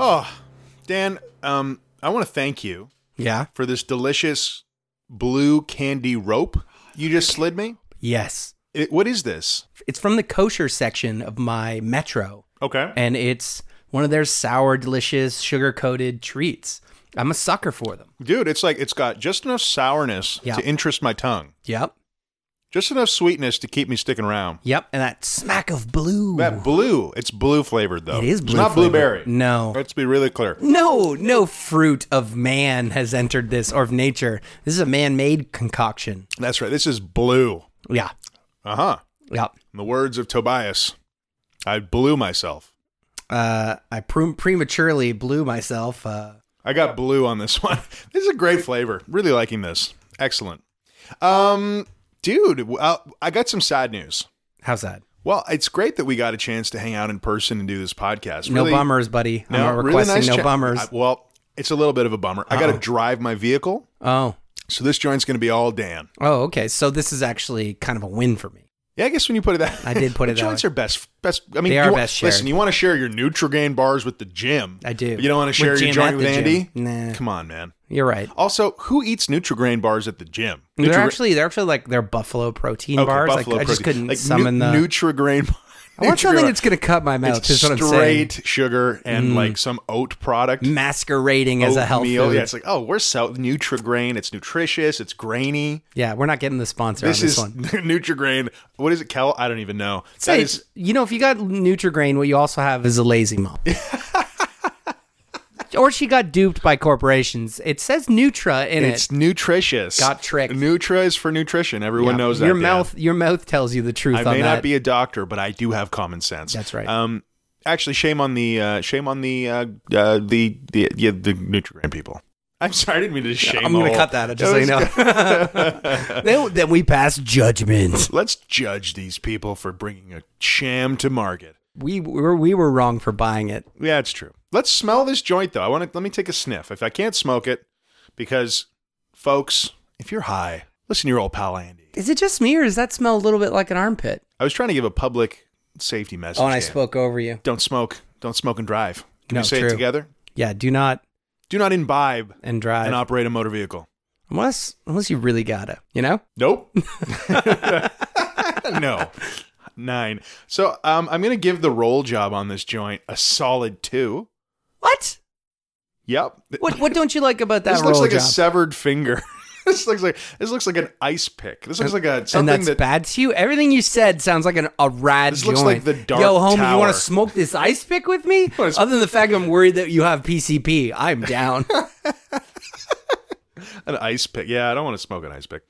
Oh, Dan. Um, I want to thank you Yeah. for this delicious blue candy rope you just slid me. Yes. It, what is this? It's from the kosher section of my Metro. Okay. and it's one of their sour, delicious, sugar coated treats. I'm a sucker for them. Dude, it's like it's got just enough sourness Yeah. to interest my tongue. Yep. Just enough sweetness to keep me sticking around. Yep. And that smack of blue. That blue, it's blue flavored though. it is It's not flavored. blueberry. No. Let's be really clear. No, no fruit of man has entered this or of nature. This is a man made concoction. That's right. This is blue. Yeah. Uh huh. Yep. In the words of Tobias, I blew myself. Uh, I pre- prematurely blew myself. Uh, I got blue on this [LAUGHS] one. This is a great flavor. Really liking this. Excellent. Um, dude, well, uh, I got some sad news. how's that? Well, it's great that we got a chance to hang out in person and do this podcast. No Really- bummers, buddy. I'm No, really nice no cha- bummers. I- well, it's a little bit of a bummer. I got to oh. drive my vehicle, oh. so this joint's going to be all Dan. Oh, okay. So this is actually kind of a win for me. Yeah, I guess when you put it that, I did put it that joints way. are best. Best. I mean, They are best shared. Listen, you want to share your Nutrigrain bars with the gym. I do. You don't want to share your joint with Andy. gym. Nah. Come on, man. You're right. Also, who eats Nutrigrain bars at the gym? They're actually they're actually like they're buffalo protein Okay, bars. Buffalo like I just couldn't like summon nu- the. Nutrigrain. I want something that's gonna cut my mouth. It's Is what I'm saying. straight sugar and mm. like some oat product. Masquerading as a health meal. food. Yeah, it's like, oh, we're so Nutrigrain. It's nutritious. It's grainy. Yeah, we're not getting the sponsor This on this is one. [LAUGHS] Nutrigrain. What is it, Kel? I don't even know. Say, is you know, if you got Nutrigrain, what you also have is a lazy mom. [LAUGHS] or she got duped by corporations. It says Nutra in It's it. It's nutritious. Got tricked. Nutra is for nutrition. Everyone Yeah. knows that. Your Dan. mouth, your mouth tells you the truth I on may that. not be a doctor, but I do have common sense. That's right. Um, actually, shame on the uh, shame on the uh, uh, the the yeah, the Nutrigrain people. I'm sorry, I didn't mean to shame. I'm going to cut that, just so you know. [LAUGHS] then, then we pass judgment. Let's judge these people for bringing a sham to market. We were we were wrong for buying it. Yeah, it's true. Let's smell this joint though. I want to let me take a sniff. If I can't smoke it, because folks, if you're high, listen to your old pal Andy. Is it just me, or does that smell a little bit like an armpit? I was trying to give a public safety message. Oh, and I here. spoke over you. Don't smoke. Don't smoke and drive. Can No, we say true. it together? Yeah, do not Do not imbibe and drive and operate a motor vehicle. unless unless you really gotta. You know. Nope. [LAUGHS] [LAUGHS] no. Nine. So um, I'm going to give the roll job on this joint a solid two. What? Yep. What what don't you like about that this looks like job? a severed finger. [LAUGHS] this looks like this looks like an ice pick. This looks like a and something that's that bad to you. Everything you said sounds like an, a rad This joint. looks like the Dark Yo, homie, you want to smoke this [LAUGHS] ice pick with me? Other than the fact I'm worried that you have PCP, I'm down. [LAUGHS] an ice pick. Yeah, I don't want to smoke an ice pick.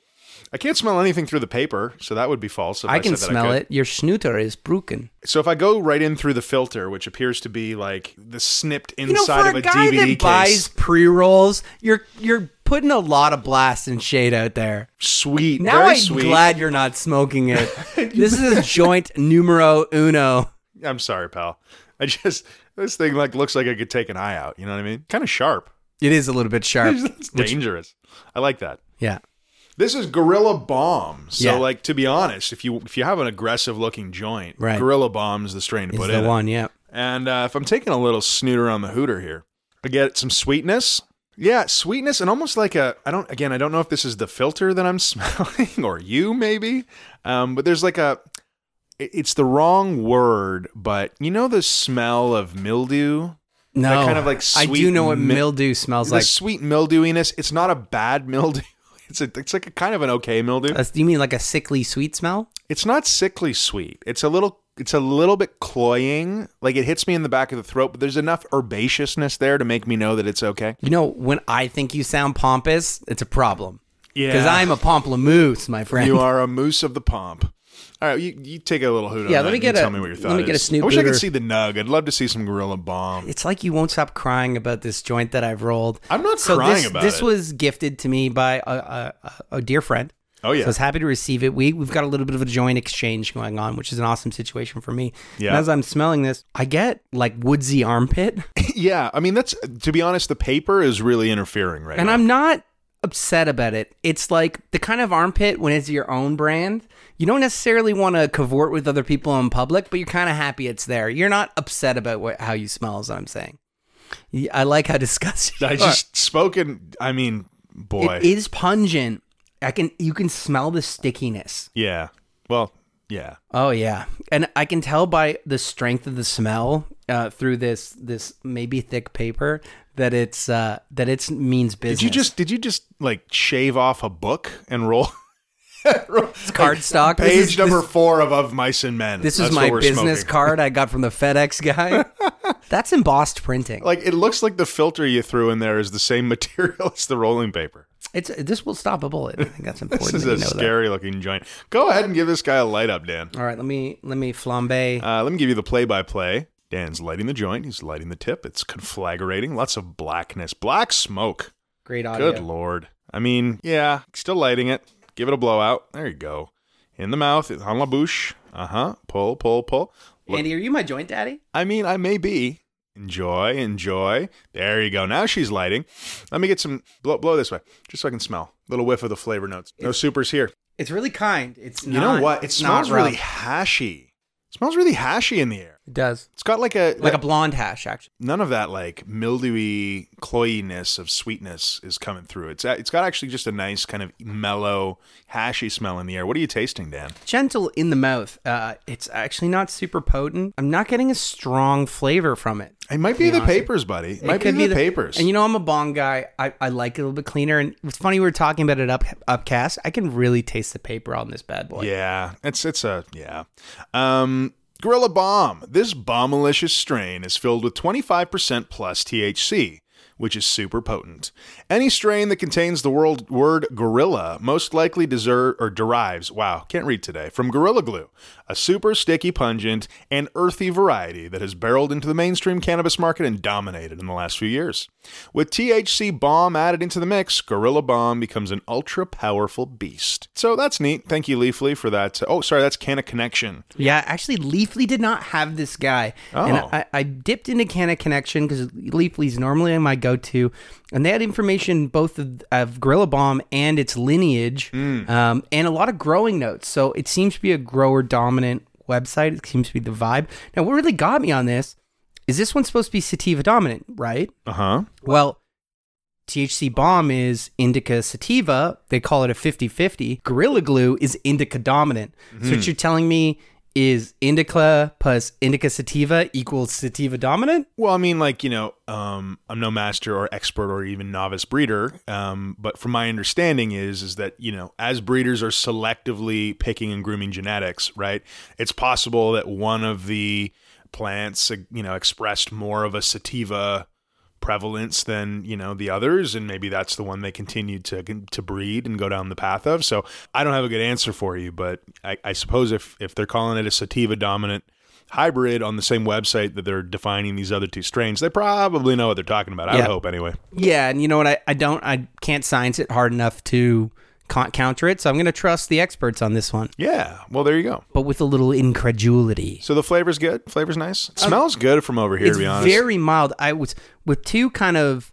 I can't smell anything through the paper, so that would be false. If I, I can said that I smell could. it. Your snooter is broken. So if I go right in through the filter, which appears to be like the snipped inside You know, of a a, guy DVD that buys pre rolls, you're you're putting a lot of blast and shade out there. sweet, Now I'm sweet. glad you're not smoking it. [LAUGHS] this is a joint numero uno. I'm sorry, pal. I just this thing like looks like I could take an eye out. You know what I mean? Kind of sharp. It is a little bit sharp. [LAUGHS] it's dangerous. I like that. yeah. This is Gorilla Bomb. So, Yeah. like to be honest, if you if you have an aggressive looking joint, Right. Gorilla Bomb's is the strain to Is put the in. it. one, yeah. And uh, if I'm taking a little snooter on the hooter here, I get some sweetness. Yeah, sweetness and almost like a I don't again I don't know if this is the filter that I'm [LAUGHS] smelling or you maybe, um, but there's like a it's the wrong word, but you know the smell of mildew, No. That kind of, like, I do know what mi- mildew smells the like. sweet mildewiness. It's not a bad [LAUGHS] mildew. It's a it's like a kind of an okay mildew. Uh, do you mean like a sickly sweet smell? It's not sickly sweet. It's a little it's a little bit cloying. Like it hits me in the back of the throat, but there's enough herbaceousness there to make me know that it's okay. You know, when I think you sound pompous, it's a problem. Yeah. Because I'm a [LAUGHS] pomplamoose, my friend. You are a moose of the pomp. All right, you, you take a little hoot Yeah, let me get a- tell me what your thought let me get a is. snoop I wish I could see the nug. I'd love to see some gorilla bomb. It's like you won't stop crying about this joint that I've rolled. I'm not so crying this, about this it. was gifted to me by a, a, a, a dear friend. Oh yeah. So I was happy to receive it. We we've got a little bit of a joint exchange going on, which is an awesome situation for me. Yeah. And as I'm smelling this, I get like woodsy armpit, [LAUGHS] yeah, I mean that's to be honest, the paper is really interfering right and now. I'm not upset about it. It's like the kind of armpit when it's your own brand. You don't necessarily want to cavort with other people in public, but you're kind of happy it's there. You're not upset about what, how you smell, is what I'm saying. I like how [LAUGHS] disgusting. I just spoken. I mean, boy, It is pungent. I can you can smell the stickiness. yeah. Well, yeah. Oh yeah, and I can tell by the strength of the smell uh, through this this maybe thick paper that it's uh, that it's means business. Did you just did you just like shave off a book and roll? [LAUGHS] it's cardstock? This Page is- number this- four of of mice and men. This is That's my business smoking. card I got from the FedEx guy. [LAUGHS] That's embossed printing. Like it looks like the filter you threw in there is the same material [LAUGHS] as the rolling paper. It's this will stop a bullet. I think that's [LAUGHS] important. This is that a scary looking joint. Go ahead and give this guy a light up, Dan. All right, let me let me flambe. Uh, let me give you the play by play. Dan's lighting the joint. He's lighting the tip. It's conflagrating. Lots of blackness. Black smoke. Great audio. Good lord. I mean, yeah, still lighting it. Give it a blowout. There you go. In the mouth, on la bouche. Uh huh. Pull, pull, pull. Look- Andy, are you my joint daddy? I mean, I may be. Enjoy, enjoy. There you go. Now she's lighting. Let me get some blow, blow this way, just so I can smell. Little whiff of the flavor notes. No supers here. It's really kind. It's You know what? It it's smells not really hashy. It smells really hashy in the air. It does. It's got like a Like a blonde hash, actually. none of that like mildewy cloyiness of sweetness is coming through. It's it's got actually just a nice kind of mellow hashy smell in the air. What are you tasting, Dan? Gentle in the mouth. Uh, it's actually not super potent. I'm not getting a strong flavor from it. It might be the papers, buddy. It might be the, papers. And you know, I'm a bong guy. I, I like it a little bit cleaner. And it's funny we were talking about it up upcast. I can really taste the paper on this bad boy. Yeah, it's it's a yeah. Um, Gorilla Bomb. This bombalicious strain is filled with 25% plus THC. Which is super potent. Any strain that contains the word, word gorilla most likely deserve or derives, wow, can't read today, from Gorilla Glue, a super sticky, pungent, and earthy variety that has barreled into the mainstream cannabis market and dominated in the last few years. With THC Bomb added into the mix, Gorilla Bomb becomes an ultra powerful beast. So that's neat. Thank you, Leafly, for that. Oh, sorry, that's Canna Connection. Yeah, actually, Leafly did not have this guy. And Oh. I, I dipped into Canna Connection because Leafly's normally my go to. And they had information both of, of Gorilla Bomb and its lineage um, and a lot of growing notes. So it seems to be a grower dominant website. It seems to be the vibe. Now, what really got me on this is this one's supposed to be sativa dominant, right? Uh huh. Well, THC Bomb is indica sativa. They call it a 50 50. Gorilla Glue is indica dominant. So, what you're telling me is indica plus indica sativa equals sativa dominant? Well, I mean, like you know, um, I'm no master or expert or even novice breeder, um, but from my understanding is is that you know, as breeders are selectively picking and grooming genetics, right? It's possible that one of the plants, you know, expressed more of a sativa prevalence than you know the others and maybe that's the one they continue to to breed and go down the path of so i don't have a good answer for you but i, I suppose if if they're calling it a sativa dominant hybrid on the same website that they're defining these other two strains they probably know what they're talking about i would hope anyway Yeah. And you know what? I, I don't, I can't science it hard enough to counter it. So, I'm going to trust the experts on this one, yeah well there you go but with a little incredulity. so the flavor's good flavor's nice it smells good from over here Uh, it's to be honest very mild. I was with two kind of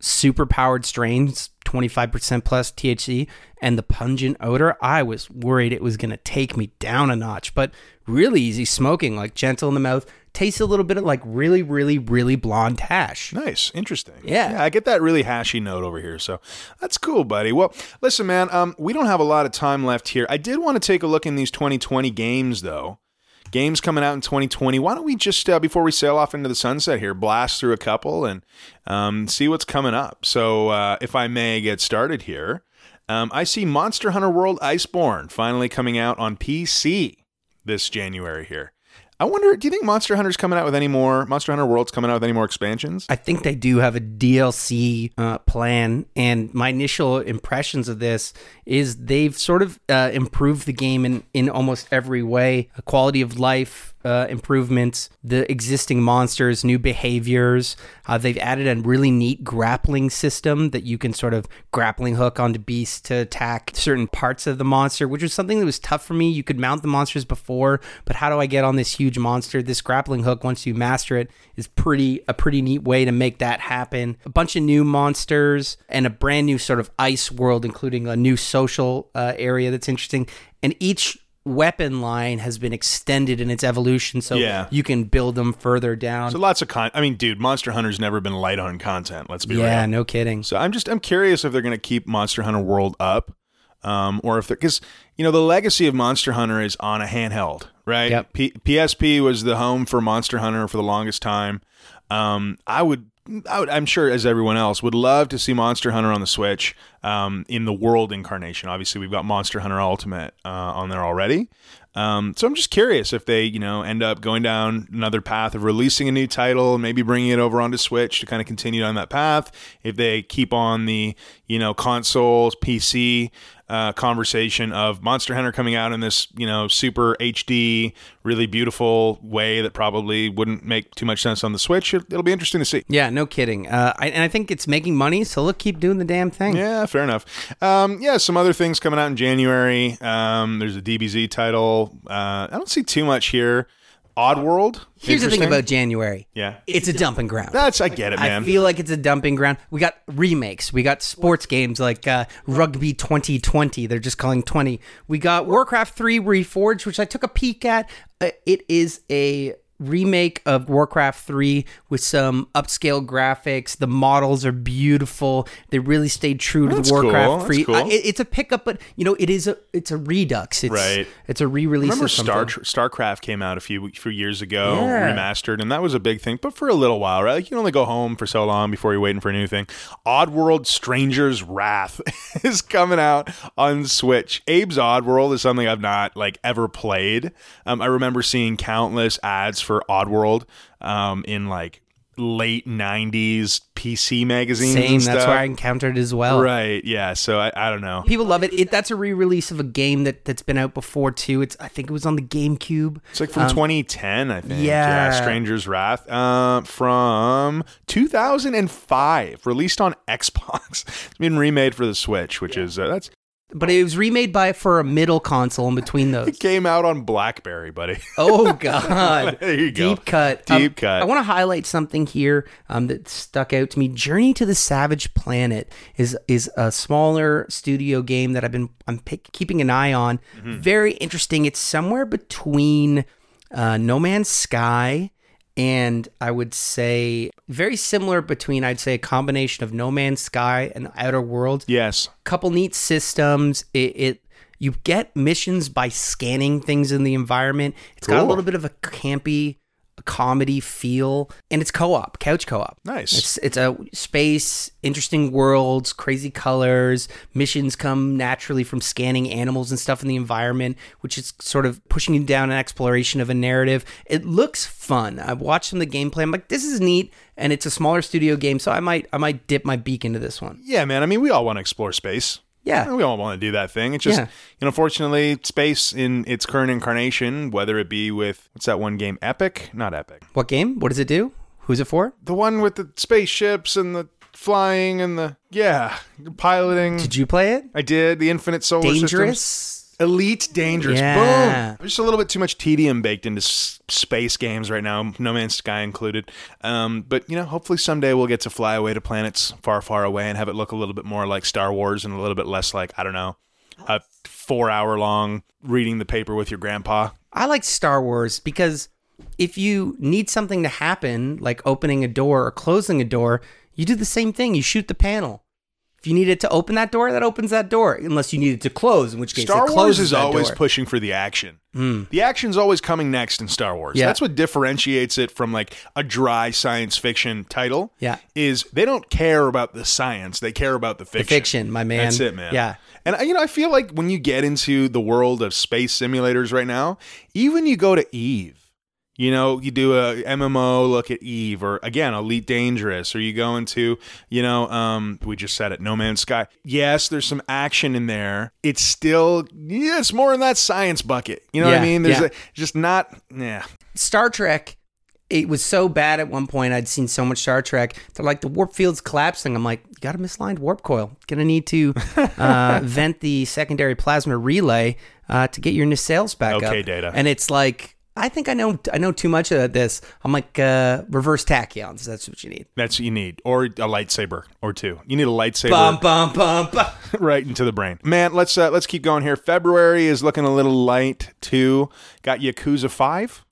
super powered strains, 25% plus THC, and the pungent odor. I was worried it was going to take me down a notch, but really easy smoking, like gentle in the mouth. Tastes a little bit of like really, really, really blonde hash. Nice, interesting. Yeah. I get that really hashy note over here, so that's cool, buddy. Well, listen, man, um, we don't have a lot of time left here. I did want to take a look in these 2020 games, though. Games coming out in 2020. Why don't we just, uh, before we sail off into the sunset here, blast through a couple and um, see what's coming up? So, uh, if I may get started here, um, I see Monster Hunter World Iceborne finally coming out on PC this January here. I wonder, do you think Monster Hunter's coming out with any more? Monster Hunter World's coming out with any more expansions? I think they do have a DLC uh, plan, and my initial impressions of this is they've sort of uh, improved the game in, in almost every way. A quality of life uh, improvements, the existing monsters, new behaviors. Uh, they've added a really neat grappling system that you can sort of grappling hook onto beasts to attack certain parts of the monster, which was something that was tough for me. You could mount the monsters before, but how do I get on this huge monster? This grappling hook, once you master it, is pretty a pretty neat way to make that happen. A bunch of new monsters and a brand new sort of ice world, including a new social uh, area that's interesting. And each weapon line has been extended in its evolution, so Yeah. you can build them further down. So lots of con. I mean, dude, Monster Hunter's never been light on content. Let's be yeah, real. no kidding. So I'm just I'm curious if they're going to keep Monster Hunter World up, um, or if they're because you know the legacy of Monster Hunter is on a handheld, right? Yep. P- PSP was the home for Monster Hunter for the longest time. Um, I would. I I'm sure, as everyone else, would love to see Monster Hunter on the Switch um, in the World incarnation. Obviously, we've got Monster Hunter Ultimate uh, on there already. Um, so I'm just curious if they, you know, end up going down another path of releasing a new title and maybe bringing it over onto Switch to kind of continue on that path. If they keep on the, you know, consoles, PC uh, conversation of Monster Hunter coming out in this, you know, super HD, really beautiful way that probably wouldn't make too much sense on the Switch. It, it'll be interesting to see. Yeah, no kidding. Uh, I, and I think it's making money, so look, keep doing the damn thing. Yeah, fair enough. Um, yeah, some other things coming out in January. Um, there's a DBZ title. Uh, I don't see too much here. Oddworld. Here's the thing about January. Yeah. It's a dumping ground. That's I get it, man. I feel like it's a dumping ground. We got remakes. We got sports games like uh, Rugby 2020. They're just calling 20. We got Warcraft 3 Reforged, which I took a peek at. Uh, it is a remake of Warcraft 3 with some upscale graphics. The models are beautiful. They really stayed true to That's the. Warcraft That's 3. cool. Uh, it- it's a pickup, but you know, it is a it's a redux. It's, Right. It's a re-release. Remember of Star. StarCraft came out a few few years ago, Yeah. remastered, and that was a big thing. But for a little while, right? Like you can only go home for so long before you're waiting for a new thing. Oddworld: Stranger's Wrath [LAUGHS] is coming out on Switch. Abe's Oddworld is something I've not like ever played. Um, I remember seeing countless ads for Oddworld um, in like late '90s PC magazines. Same. That's where I encountered as well. Right. Yeah. So I, I don't know. People love it. it. That's a re-release of a game that that's been out before too. It's I think it was on the GameCube. It's like from 2010, I think. Um, yeah. Stranger's Wrath. Uh, from 2005, released on Xbox. [LAUGHS] It's been remade for the Switch, which is uh, that's But it was remade by for a middle console in between those. [LAUGHS] it came out on BlackBerry, buddy. [LAUGHS] Oh God! There you go. Deep cut. Um, Deep cut. I want to highlight something here um, that stuck out to me. Journey to the Savage Planet is is a smaller studio game that I've been I'm pick, keeping an eye on. Mm-hmm. Very interesting. It's somewhere between uh, No Man's Sky and I would say very similar between I'd say a combination of No Man's Sky and Outer Worlds yes. couple neat systems. It, it you get missions by scanning things in the environment. It's got a little bit of a campy comedy feel, and it's co-op, couch co-op. Nice. It's it's a space, interesting worlds, crazy colors. Missions come naturally from scanning animals and stuff in the environment, which is sort of pushing you down an exploration of a narrative. It looks fun. I've watched some of the gameplay. I'm like, this is neat, and it's a smaller studio game, so I might I might dip my beak into this one. Yeah, man. I mean, we all want to explore space. Yeah. We all want to do that thing. It's just, Yeah. you know, fortunately, space in its current incarnation, whether it be with, what's that one game? Epic? Not Epic. What game? What does it do? Who's it for? The one with the spaceships and the flying and the, yeah, piloting. Did you play it? I did. The Infinite Solar Systems. Elite Dangerous. Yeah. Boom. There's just a little bit too much tedium baked into s- space games right now, No Man's Sky included. Um, but, you know, hopefully someday we'll get to fly away to planets far, far away and have it look a little bit more like Star Wars and a little bit less like, I don't know, a four hour long reading the paper with your grandpa. I like Star Wars because if you need something to happen, like opening a door or closing a door, you do the same thing. You shoot the panel. If you need it to open that door, that opens that door. Unless you need it to close, in which case Star it Wars is always door. Pushing for the action. Hmm. The action's always coming next in Star Wars. Yeah. That's what differentiates it from like a dry science fiction title. Yeah. Is they don't care about the science, they care about the fiction. the fiction. fiction, my man. That's it, man. Yeah. And you know, I feel like when you get into the world of space simulators right now, even you go to Eve, you know, you do a MMO look at Eve, or again, Elite Dangerous, or you go into, you know, um, we just said it, No Man's Sky. Yes, there's some action in there. It's still, yeah, it's more in that science bucket. You know what I mean? There's yeah. a, just not, yeah. Star Trek, it was so bad at one point. I'd seen so much Star Trek. They're like the warp field's collapsing. I'm like, you got a misaligned warp coil. Gonna need to [LAUGHS] uh, vent the secondary plasma relay uh, to get your nacelles back up. Okay, Data. And it's like, I think I know I know too much of this. I'm like uh, reverse tachyons. That's what you need. That's what you need, or a lightsaber or two. You need a lightsaber. Bum bum bum bum. [LAUGHS] right into the brain. Man, let's uh, let's keep going here. February is looking a little light too. Got Yakuza Five.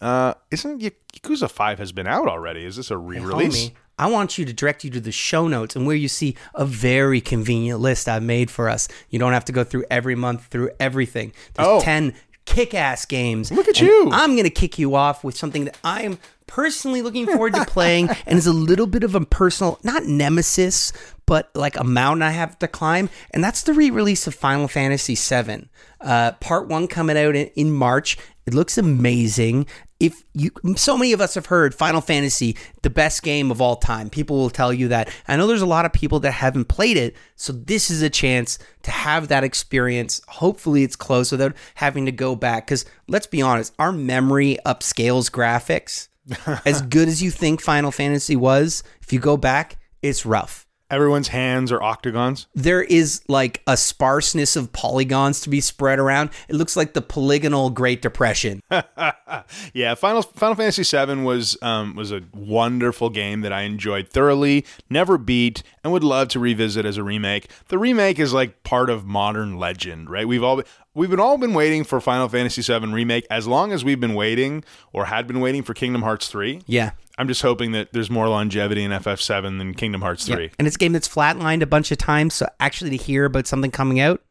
Uh, isn't Y- Yakuza Five has been out already? Is this a re-release? Homie, I want you to direct you to the show notes and where you see a very convenient list I've made for us. You don't have to go through every month through everything. There's Oh. 10 kick ass games. Look at you. I'm going to kick you off with something that I am personally looking forward to playing [LAUGHS] and is a little bit of a personal, not nemesis, but like a mountain I have to climb. And that's the re release of Final Fantasy VII. Uh, part one coming out in, in March. It looks amazing. If you, so many of us have heard Final Fantasy, the best game of all time. People will tell you that. I know there's a lot of people that haven't played it, so this is a chance to have that experience. Hopefully, it's close without having to go back. Because let's be honest, our memory upscales graphics. [LAUGHS] as good as you think Final Fantasy was, if you go back, it's rough Everyone's hands are octagons. there is like a sparseness of polygons to be spread around. It looks like the polygonal Great Depression. [LAUGHS] yeah, Final Final Fantasy VII was um, was a wonderful game that I enjoyed thoroughly, never beat, and would love to revisit as a remake. The remake is like part of modern legend, right? We've all been, we've been all been waiting for Final Fantasy VII remake as long as we've been waiting or had been waiting for Kingdom Hearts three. Yeah. I'm just hoping that there's more longevity in FF7 than Kingdom Hearts 3. And it's a game that's flatlined a bunch of times. So actually to hear about something coming out,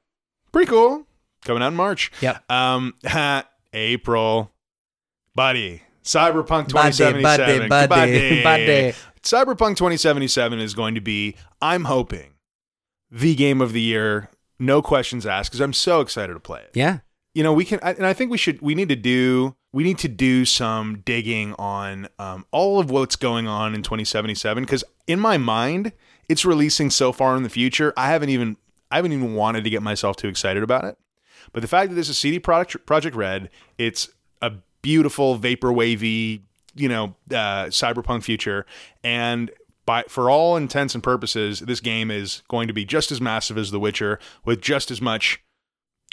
Pretty cool. Coming out in March. Yep. Um, April. Buddy. Cyberpunk Buddy, 2077. buddy, buddy, buddy. Cyberpunk 2077 is going to be, I'm hoping, the game of the year. No questions asked because I'm so excited to play it. yeah. You know, we can, I- and I think we should, we need to do, we need to do some digging on um, all of what's going on in 2077 because in my mind, it's releasing so far in the future. I haven't even I haven't even wanted to get myself too excited about it. But the fact that this is CD Projekt Project Red, it's a beautiful vapor wavy, you know, uh, cyberpunk future, and by for all intents and purposes, this game is going to be just as massive as The Witcher with just as much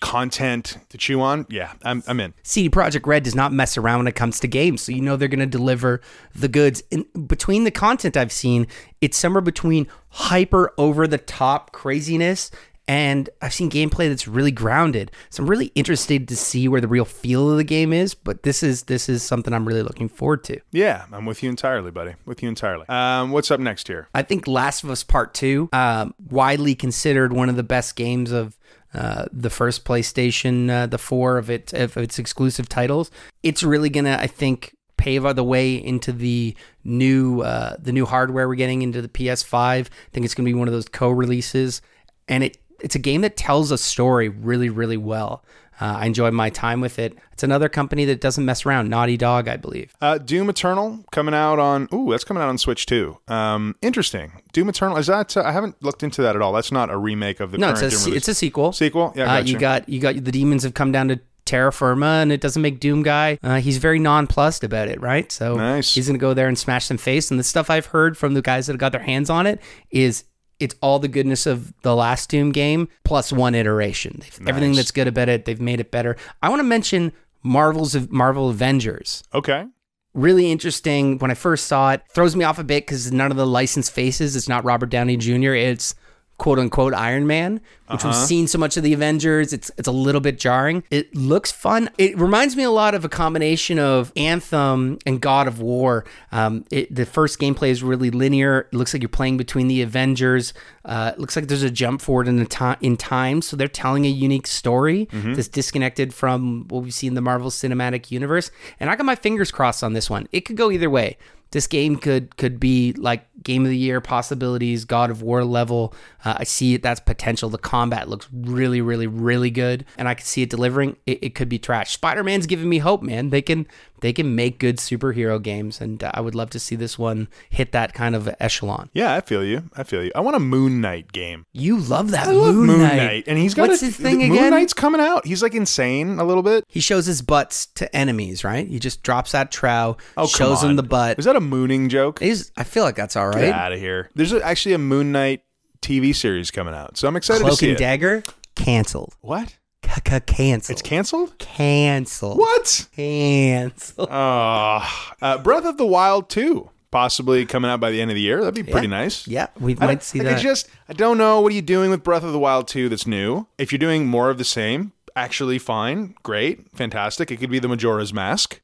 content to chew on. Yeah, I'm, I'm in. CD Projekt Red does not mess around when it comes to games, so you know they're going to deliver the goods. And between the content I've seen, it's somewhere between hyper over the top craziness and I've seen gameplay that's really grounded. So I'm really interested to see where the real feel of the game is, but this is this is something I'm really looking forward to. Yeah, I'm with you entirely, buddy. With you entirely. Um, what's up next here? I think Last of Us Part 2, um, widely considered one of the best games of uh, the first PlayStation, uh, the four of of its exclusive titles. It's really gonna, I think, pave the way into the new uh, the new hardware we're getting into the PS5. I think it's gonna be one of those co-releases, and it it's a game that tells a story really really well. Uh, I enjoyed my time with it. It's another company that doesn't mess around. Naughty Dog, I believe. Uh, Doom Eternal coming out on. Ooh, that's coming out on Switch too. Um, interesting. Doom Eternal is that? Uh, I haven't looked into that at all. That's not a remake of the No, current it's a Doom se- it's a sequel. sequel. Yeah, Uh, gotcha. you got you got the demons have come down to terra firma, and it doesn't make Doom guy. Uh, he's very nonplussed about it, right? So Nice. he's gonna go there and smash some face. And the stuff I've heard from the guys that have got their hands on it is it's all the goodness of the last Doom game plus one iteration. They've- Everything that's good about it, they've made it better. I want to mention Marvel's Marvel Avengers okay. really interesting when I first saw it. Throws me off a bit because none of the licensed faces. It's not Robert Downey Jr. It's quote unquote Iron Man, which we've seen so much of the Avengers. It's it's a little bit jarring. It looks fun. It reminds me a lot of a combination of Anthem and God of War. Um, it, the first gameplay is really linear. It looks like you're playing between the Avengers. Uh, it looks like there's a jump forward in the time in time, so they're telling a unique story that's disconnected from what we see in the Marvel Cinematic Universe. And I got my fingers crossed on this one. It could go either way. This game could could be like game of the year possibilities, God of War level. Uh, I see it. That's potential. The combat looks really, really, really good, and I can see it delivering. It, it could be trash. Spider Man's giving me hope, man. They can they can make good superhero games, and uh, I would love to see this one hit that kind of echelon. Yeah, I feel you. I feel you. I want a Moon Knight game. You love that I love Moon, Moon Knight. Knight. and he's got What's a, his thing Moon again? Knight's coming out. He's like insane a little bit. He shows his butts to enemies, right? He just drops that trow, Oh, shows them the butt. Was that a mooning joke? He's, I feel like that's all right. Get out of here. There's a, actually a Moon Knight TV series coming out, so I'm excited to Cloak see and it. Dagger canceled. what? Canceled. It's canceled? canceled. What? Canceled. Uh, uh, Breath of the Wild 2, possibly coming out by the end of the year. That'd be pretty Yeah. nice. Yeah, we I might see like, that. I just, I don't know. What are you doing with Breath of the Wild 2 that's new? If you're doing more of the same, actually fine, great, fantastic. It could be the Majora's Mask.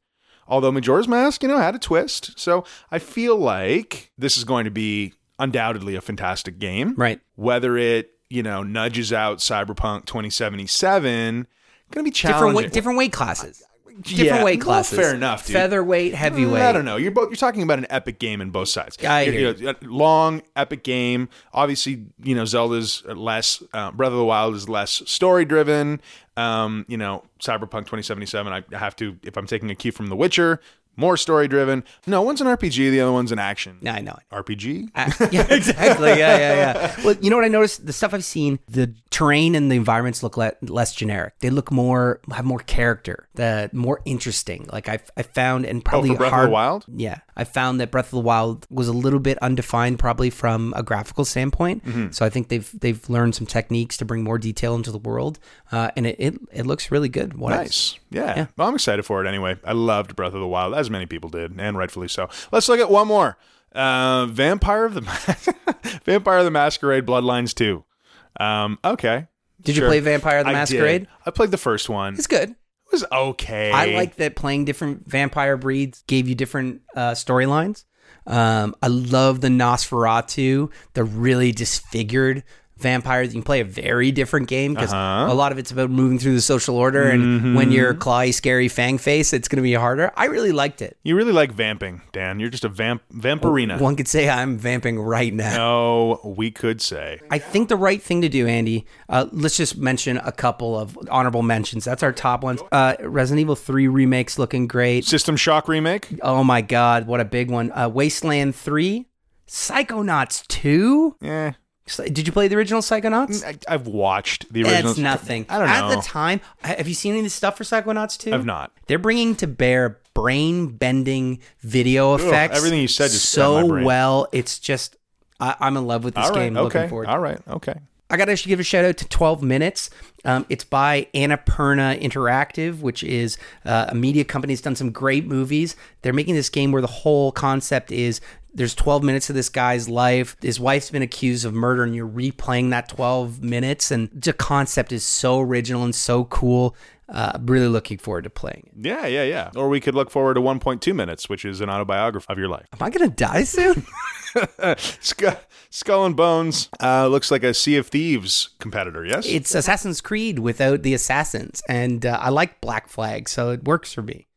Although Majora's Mask, you know, had a twist. So I feel like this is going to be undoubtedly a fantastic game. right. Whether it, you know, nudges out Cyberpunk 2077, going to be challenging. Different weight, different weight classes. Different Yeah, weight well, classes. fair enough, dude. Featherweight, heavyweight. I don't know. You're both you're talking about an epic game in both sides. I you know, long epic game. Obviously, you know Zelda's less. Uh, Breath of the Wild is less story driven. Um, you know, Cyberpunk 2077. I have to if I'm taking a cue from The Witcher. More story driven. No, one's an RPG. The other one's an action. No, I know. RPG. Uh, [LAUGHS] yeah, exactly. Yeah, yeah, yeah. Well, you know what I noticed? The stuff I've seen, the terrain and the environments look le- less generic. They look more, have more character, the more interesting. Like I, I found, and probably Oh, Breath of the hard. Wild? Yeah, I found that Breath of the Wild was a little bit undefined, probably from a graphical standpoint. Mm-hmm. So I think they've they've learned some techniques to bring more detail into the world, uh, and it, it it looks really good. What Nice. Yeah. Yeah. Well, I'm excited for it anyway. I loved Breath of the Wild, as many people did, and rightfully so. Let's look at one more. Uh, Vampire of the [LAUGHS] Vampire of the Masquerade Bloodlines 2. Um, okay. Did you play Vampire of the Masquerade? did. I played the first one. It's good. Was okay. I like that playing different vampire breeds gave you different uh, storylines. Um, I love the Nosferatu, the really disfigured vampires. You can play a very different game because Uh-huh. a lot of it's about moving through the social order. And when you're Mm-hmm. clawy, scary fang face, it's going to be harder. I really liked it. You really like vamping, Dan. You're just a vamp vampirina. One could say I'm vamping right now. No, we could say. I think the right thing to do, Andy. Uh, let's just mention a couple of honorable mentions. That's our top ones. Uh, Resident Evil Three remakes looking great. System Shock remake. Oh my God, what a big one! Uh, Wasteland Three, Psychonauts Two. Eh, Did you play the original Psychonauts? I, I've watched the original. It's nothing. I don't know. At the time, have you seen any of the stuff for Psychonauts 2? I've not. They're bringing to bear brain bending video effects. everything you said just so well. It's just, I, I'm in love with this All right. game. Okay. Looking forward. All right. Okay. I got to actually give a shout out to 12 Minutes. Um, it's by Annapurna Interactive, which is uh, a media company that's done some great movies. They're making this game where the whole concept is there's 12 minutes of this guy's life. His wife's been accused of murder, and you're replaying that 12 minutes. And the concept is so original and so cool. Uh, really looking forward to playing it. Yeah. Yeah. Yeah. Or we could look forward to 1.2 minutes, which is an autobiography of your life. Am I going to die soon? [LAUGHS] Skull, Skull and Bones uh, looks like a Sea of Thieves competitor. Yes. it's Assassin's Creed without the assassins. And uh, I like Black Flag, so it works for me.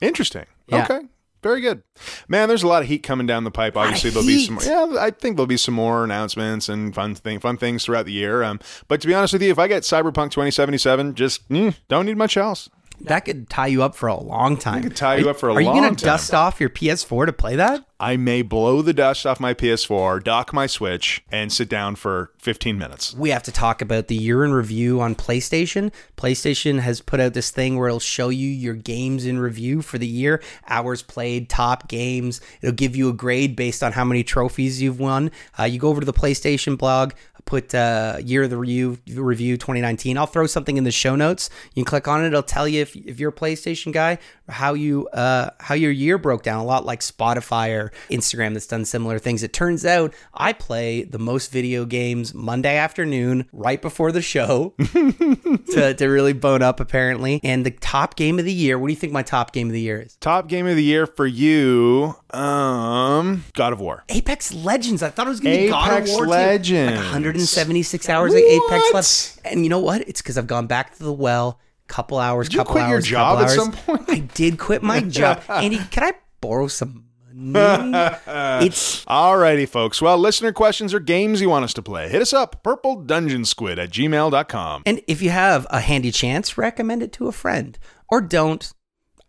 Interesting. Yeah. Okay. Very good. Man, there's a lot of heat coming down the pipe. Obviously, there'll be some more. Yeah, I think there'll be some more announcements and fun thing, fun things throughout the year. Um, but to be honest with you, if I get Cyberpunk 2077, just mm, don't need much else. That could tie you up for a long time. could tie you Are- up for a long time. Are you long gonna time. dust off your PS4 to play that? I may blow the dust off my PS4, dock my Switch, and sit down for 15 minutes. We have to talk about the year in review on PlayStation. PlayStation has put out this thing where it'll show you your games in review for the year, hours played, top games. It'll give you a grade based on how many trophies you've won. Uh, you go over to the PlayStation blog, put uh, year of the review, review 2019. I'll throw something in the show notes. You can click on it. It'll tell you if, if you're a PlayStation guy how you uh, how your year broke down. A lot like Spotify or Instagram that's done similar things. It turns out I play the most video games Monday afternoon right before the show [LAUGHS] to, to really bone up apparently. And the top game of the year. What do you think my top game of the year is? Top game of the year for you, um, God of War. Apex Legends. I thought it was going to be God of Apex War 2. Legends. Like 176 hours of Apex What? left. And you know what? It's because I've gone back to the well. Couple hours. you couple quit your hours, job couple at hours. some point? I did quit my job. [LAUGHS] Andy, can I borrow some money? [LAUGHS] it's Alrighty, folks. Well, listener questions or games you want us to play, hit us up, purpledungeonsquid at gmail.com. and if you have a handy chance, recommend it to a friend or don't.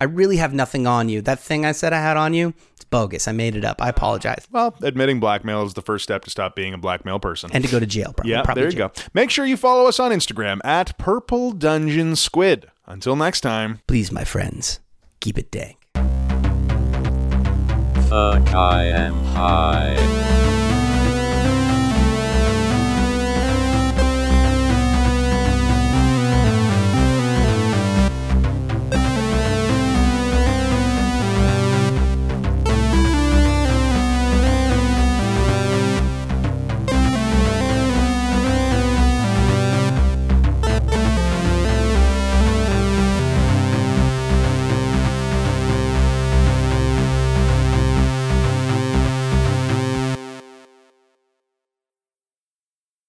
I really have nothing on you. That thing I said I had on you, it's bogus. I made it up. I apologize. Well, admitting blackmail is the first step to stop being a blackmail person. And to go to jail, probably. yeah, probably there you jail. go. Make sure you follow us on Instagram at Purple Dungeon Squid. Until next time. Please, my friends, keep it dank. Fuck I am high.